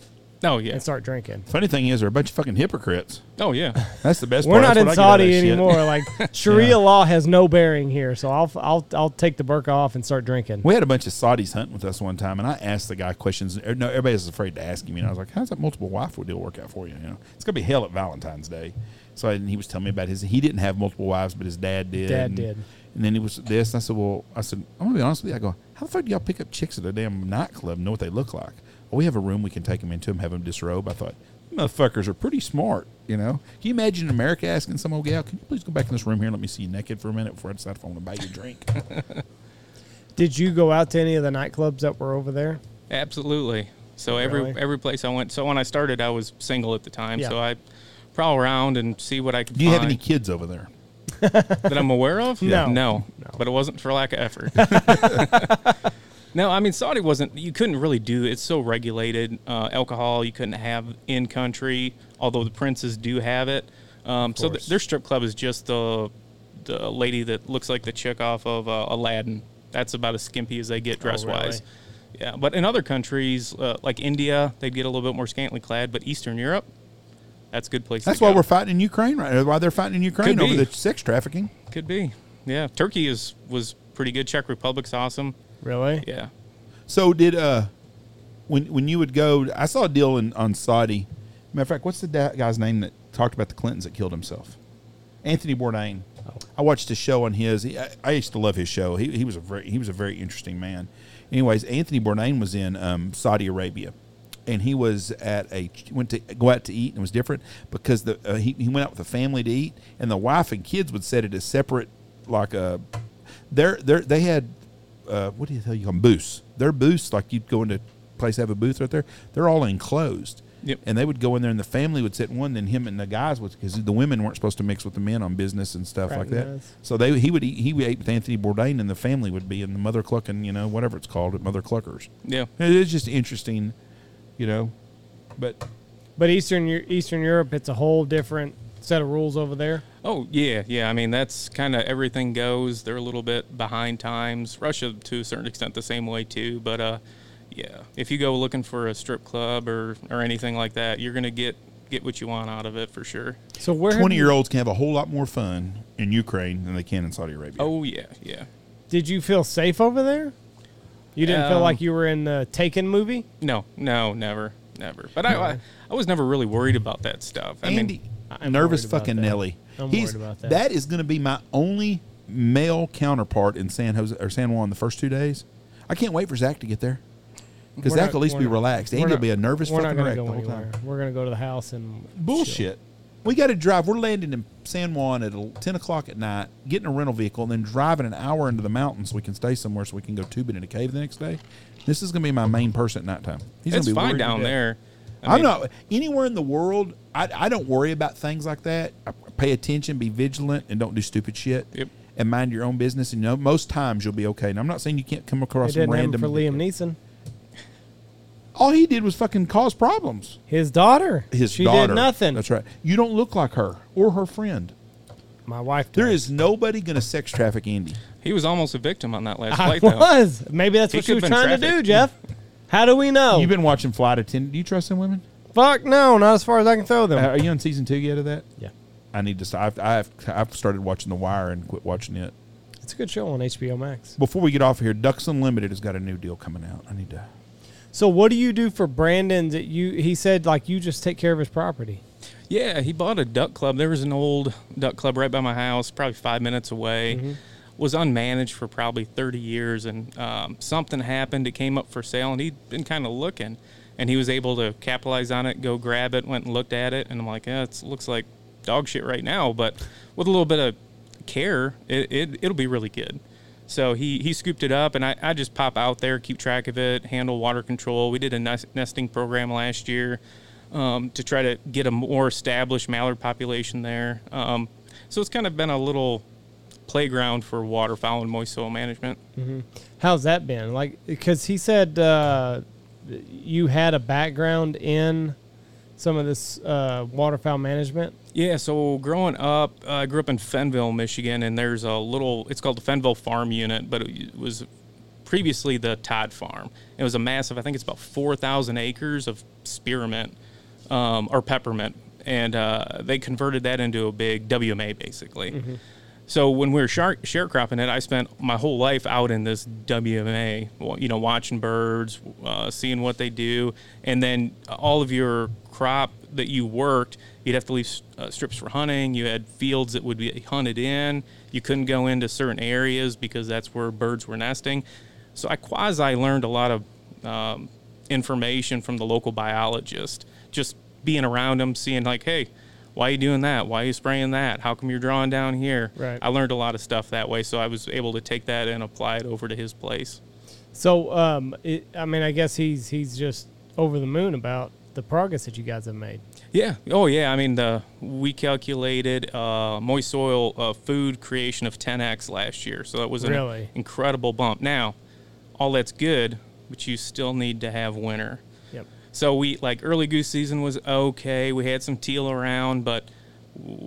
Oh yeah, and start drinking. Funny thing is, they're a bunch of fucking hypocrites. oh yeah. That's the best We're part. not in That's what I get out of Saudi anymore. Like Sharia law has no bearing here, so I'll I'll I'll take the burqa off and start drinking. We had a bunch of Saudis hunting with us one time, and I asked the guy questions. er, No, everybody's afraid to ask him. And I was like, "How's that multiple wife deal work out for you?" You know, it's gonna be hell at Valentine's Day. So I, and he was telling me about his. He didn't have multiple wives, but his dad did. Dad and, did. And then he was this. And I said, "Well, I said, I'm gonna be honest with you. I go, how the fuck do y'all pick up chicks at a damn nightclub? and Know what they look like? Well, we have a room we can take them into and have them disrobe. I thought, motherfuckers are pretty smart. You know, can you imagine America asking some old gal, "Can you please go back in this room here and let me see you naked for a minute before I decide if I want to buy you a drink?" Did you go out to any of the nightclubs that were over there? Absolutely. So every Really? every place I went. So when I started, I was single at the time. Yeah. So I prowl around and see what I could do you have any kids over there? that I'm aware of. No. no, But it wasn't for lack of effort. no, I mean Saudi wasn't. You couldn't really do. It's so regulated. Uh, alcohol you couldn't have in country. Although the princes do have it. Um, so th- their strip club is just the the lady that looks like the chick off of uh, Aladdin. That's about as skimpy as they get dress wise. Yeah, but in other countries uh, like India, they'd get a little bit more scantily clad. But Eastern Europe, that's a good place. That's why go. we're fighting in Ukraine right now. Why they're fighting in Ukraine over the sex trafficking. Could be. Yeah, Turkey is was pretty good. Czech Republic's awesome. Really? Yeah. So did uh, when when you would go, I saw a deal in, on Saudi Matter of fact, what's the da- guy's name that talked about the Clintons that killed himself? Anthony Bourdain. I watched a show on his. He, I, I used to love his show. He, he was a very he was a very interesting man. Anyways, Anthony Bourdain was in um, Saudi Arabia, and he was at a went to go out to eat, and it was different because the uh, he, he went out with a family to eat, and the wife and kids would set it as separate, like a they're they they had uh, what do you tell you call them booths? Their booths like you'd go into a place have a booth right there. They're all enclosed. Yep. And they would go in there, and the family would sit in one. Then him and the guys would, because the women weren't supposed to mix with the men on business and stuff like that. Fraternize. So they he would eat, he would eat with Anthony Bourdain, and the family would be in the mother clucking, you know, whatever it's called, at mother cluckers. Yeah. It is just interesting, you know. But But Eastern Eastern Europe, it's a whole different set of rules over there. Oh yeah, yeah. I mean, that's kind of everything goes. They're a little bit behind times. Russia, to a certain extent, the same way too. But uh, yeah, if you go looking for a strip club or or anything like that, you're gonna get get what you want out of it for sure. So where twenty year olds can have a whole lot more fun in Ukraine than they can in Saudi Arabia. Oh yeah, yeah. did you feel safe over there? You didn't feel Um, like you were in the Taken movie? No, no, never, never. But I, I, I was never really worried about that stuff. I Andy, mean, I'm nervous worried about fucking that. Nelly. I'm He's worried about that. that is going to be my only male counterpart in San Jose or San Juan the first two days. I can't wait for Zach to get there because We're Zach not- will at least be not- relaxed. we're Andy will be a nervous We're fucking gonna wreck the whole anywhere. time. We're gonna go to the house and chill. Bullshit. We got to drive. We're landing in San Juan at ten o'clock at night, getting a rental vehicle, and then driving an hour into the mountains so we can stay somewhere so we can go tubing in a cave the next day. This is going to be my main person at nighttime. He's it's gonna be fine down there. I I'm mean, not anywhere in the world. I, I don't worry about things like that. I pay attention, be vigilant, and don't do stupid shit. Yep. And mind your own business. And you know, most times you'll be okay. And I'm not saying you can't come across some didn't happen random. for Liam Neeson. All he did was fucking cause problems. His daughter. His she daughter. did nothing. That's right. You don't look like her or her friend. My wife. There does. is nobody going to sex traffic Andy. He was almost a victim on that last I flight, though. was. Maybe that's He what she was could've been trying to do. Jeff. How do we know? You've been watching Flight Attendant. Do you trust them women? Fuck no, not as far as I can throw Uh, them. are you on season two yet of that? yeah, I need to. Stop. I've, I've I've started watching The Wire and quit watching it. it's a good show on HBO Max. Before we get off here, Ducks Unlimited has got a new deal coming out. I need to. So what do you do for Brandon? That you he said like you just take care of his property. Yeah, he bought a duck club. There was an old duck club right by my house, probably five minutes away. Was unmanaged for probably 30 years, and um, something happened. It came up for sale, and he'd been kind of looking, and he was able to capitalize on it, go grab it, went and looked at it, and I'm like, yeah, it looks like dog shit right now, but with a little bit of care, it, it it'll be really good. So he, he scooped it up, and I, I just pop out there, keep track of it, handle water control. We did a nest, nesting program last year um, to try to get a more established mallard population there. Um, so it's kind of been a little playground for waterfowl and moist soil management. How's that been? Like because he said uh, you had a background in some of this uh, waterfowl management. Yeah, so growing up, uh, I grew up in Fenville, Michigan, and there's a little, it's called the Fenville Farm Unit, but it was previously the Todd Farm. It was a massive, I think it's about 4,000 acres of spearmint um, or peppermint, and uh, they converted that into a big WMA basically. So when we were shar- sharecropping it, I spent my whole life out in this WMA, you know, watching birds, uh, seeing what they do, and then all of your crop that you worked, you'd have to leave uh, strips for hunting. You had fields that would be hunted in. You couldn't go into certain areas because that's where birds were nesting. So I quasi learned a lot of um, information from the local biologist, just being around them, seeing like, hey, why are you doing that? Why are you spraying that? How come you're drawing down here? Right. I learned a lot of stuff that way, so I was able to take that and apply it over to his place. So um, it, I mean, I guess he's he's just over the moon about the progress that you guys have made. Yeah. Oh, yeah. I mean, the we calculated uh, moist soil uh, food creation of 10x last year, so that was an Really? incredible bump. Now, all that's good, but you still need to have winter. Yep. So we like early goose season was okay. We had some teal around, but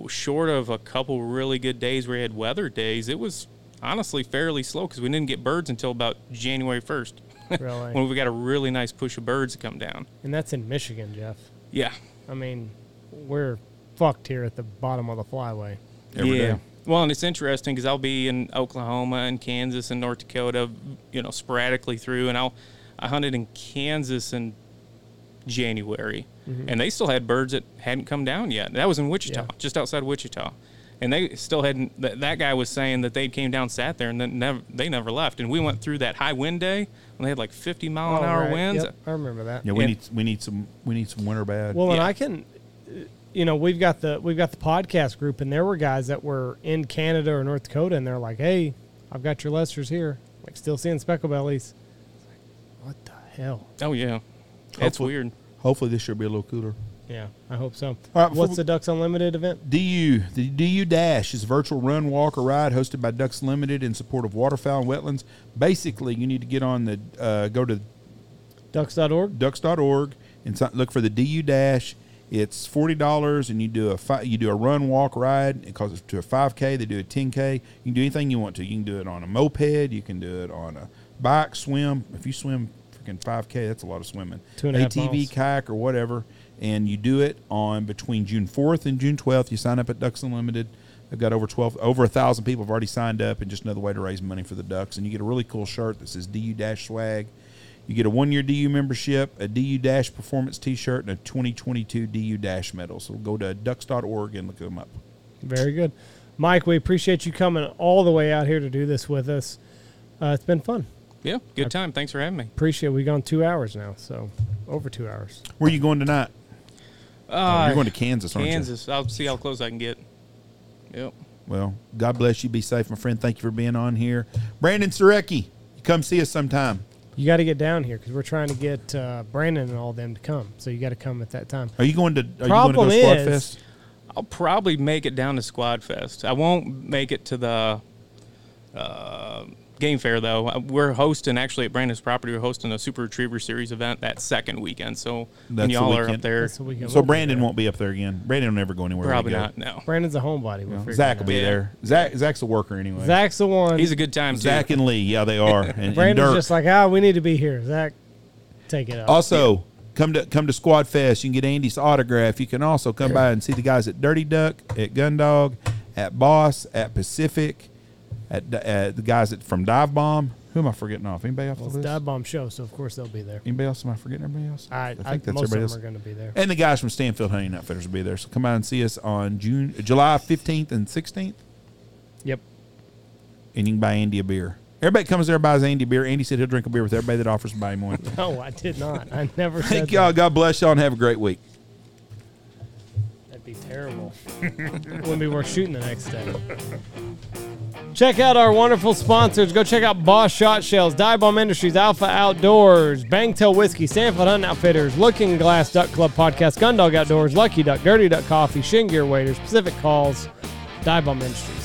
short of a couple really good days where we had weather days, it was honestly fairly slow because we didn't get birds until about January 1st. Really? when we got a really nice push of birds to come down. And that's in Michigan, Jeff. Yeah. I mean, we're fucked here at the bottom of the flyway. Every yeah. day. Well, and it's interesting because I'll be in Oklahoma and Kansas and North Dakota, you know, sporadically through, and I'll I hunted in Kansas in January, mm-hmm. and they still had birds that hadn't come down yet. That was in Wichita, Yeah. just outside Wichita, and they still hadn't. That, that guy was saying that they came down, sat there, and then never they never left. And we went through that high wind day, and they had like 50 mile an Oh, hour right. winds. Yep, I remember that. Yeah, we And- need we need some we need some winter bad. Well, and I can, you know, we've got the we've got the podcast group, and there were guys that were in Canada or North Dakota, and they're like, "Hey, I've got your lessers here, like still seeing speckle bellies." Like, what the hell? Oh yeah, it's Hopefully- weird. Hopefully this year will be a little cooler. Yeah, I hope so. All right, What's the Ducks Unlimited event? DU, the DU Dash is a virtual run, walk, or ride hosted by Ducks Limited in support of waterfowl and wetlands. Basically, you need to get on the uh, go to Ducks.org. ducks.org and look for the DU Dash. It's forty dollars, and you do a fi- you do a run, walk, ride. It costs to a five k. They do a ten k. You can do anything you want to. You can do it on a moped. You can do it on a bike, swim. If you swim freaking five k, that's a lot of swimming. Two and a half ATV, miles. kayak, or whatever. And you do it on between June fourth and June twelfth. You sign up at Ducks Unlimited. They've got over twelve, over a thousand people have already signed up, and just another way to raise money for the Ducks. And you get a really cool shirt that says DU Dash Swag. You get a one year DU membership, a DU Dash Performance t shirt, and a 2022 DU Dash medal. So go to ducks.org and look them up. Very good, Mike. We appreciate you coming all the way out here to do this with us. Uh, it's been fun. Yeah, good time. Thanks for having me. Appreciate. it. We've gone two hours now, so over two hours. Where are you going tonight? Uh, You're going to Kansas, aren't you? Kansas. I'll see how close I can get. Yep. Well, God bless you. Be safe, my friend. Thank you for being on here. Brandon Surecki, you come see us sometime. You got to get down here because we're trying to get uh, Brandon and all them to come. So you got to come at that time. Are you going to? Are Problem you going to go to Squad is- Fest? I'll probably make it down to Squad Fest. I won't make it to the uh, Game Fair though. Uh, We're hosting actually at Brandon's property. We're hosting a Super Retriever Series event that second weekend. So when That's the y'all are weekend. up there, That's the weekend So we'll be Brandon there. won't be up there again. Brandon will never go anywhere. we probably go. not. No, Brandon's a homebody. We're No, Zach it will be out. there. Zach, Zach's a worker anyway. Zach's the one. he's a good time too. Zach and Lee, yeah, they are. And, and Brandon's Dirk. just like, ah, we need to be here. Zach, take it up. Also, come to come to Squad Fest. You can get Andy's autograph. You can also come by and see the guys at Dirty Duck, at Gundog, at Boss, at Pacific, at, at the guys at from Dive Bomb. Who am I forgetting off? Anybody off well, the list? Dive Bomb show, so of course they'll be there. Anybody else? Am I forgetting everybody else? I, I, think that's most of everybody them else. are going to be there. And the guys from Stanfield Hunting Outfitters will be there. So come out and see us on June, July fifteenth and sixteenth, Yep. and you can buy Andy a beer. Everybody comes there and buys Andy a beer. Andy said he'll drink a beer with everybody that offers to buy him one. No, I did not. I never said Thank y'all. God bless y'all and have a great week. That'd be terrible. Wouldn't be worth shooting the next day. Check out our wonderful sponsors. Go check out Boss Shot Shells, Dive Bomb Industries, Alpha Outdoors, Bangtail Whiskey, Stanfield Hunting Outfitters, Looking Glass Duck Club Podcast, Gundog Outdoors, Lucky Duck, Dirty Duck Coffee, Shin Gear Waders, Pacific Calls, Dive Bomb Industries.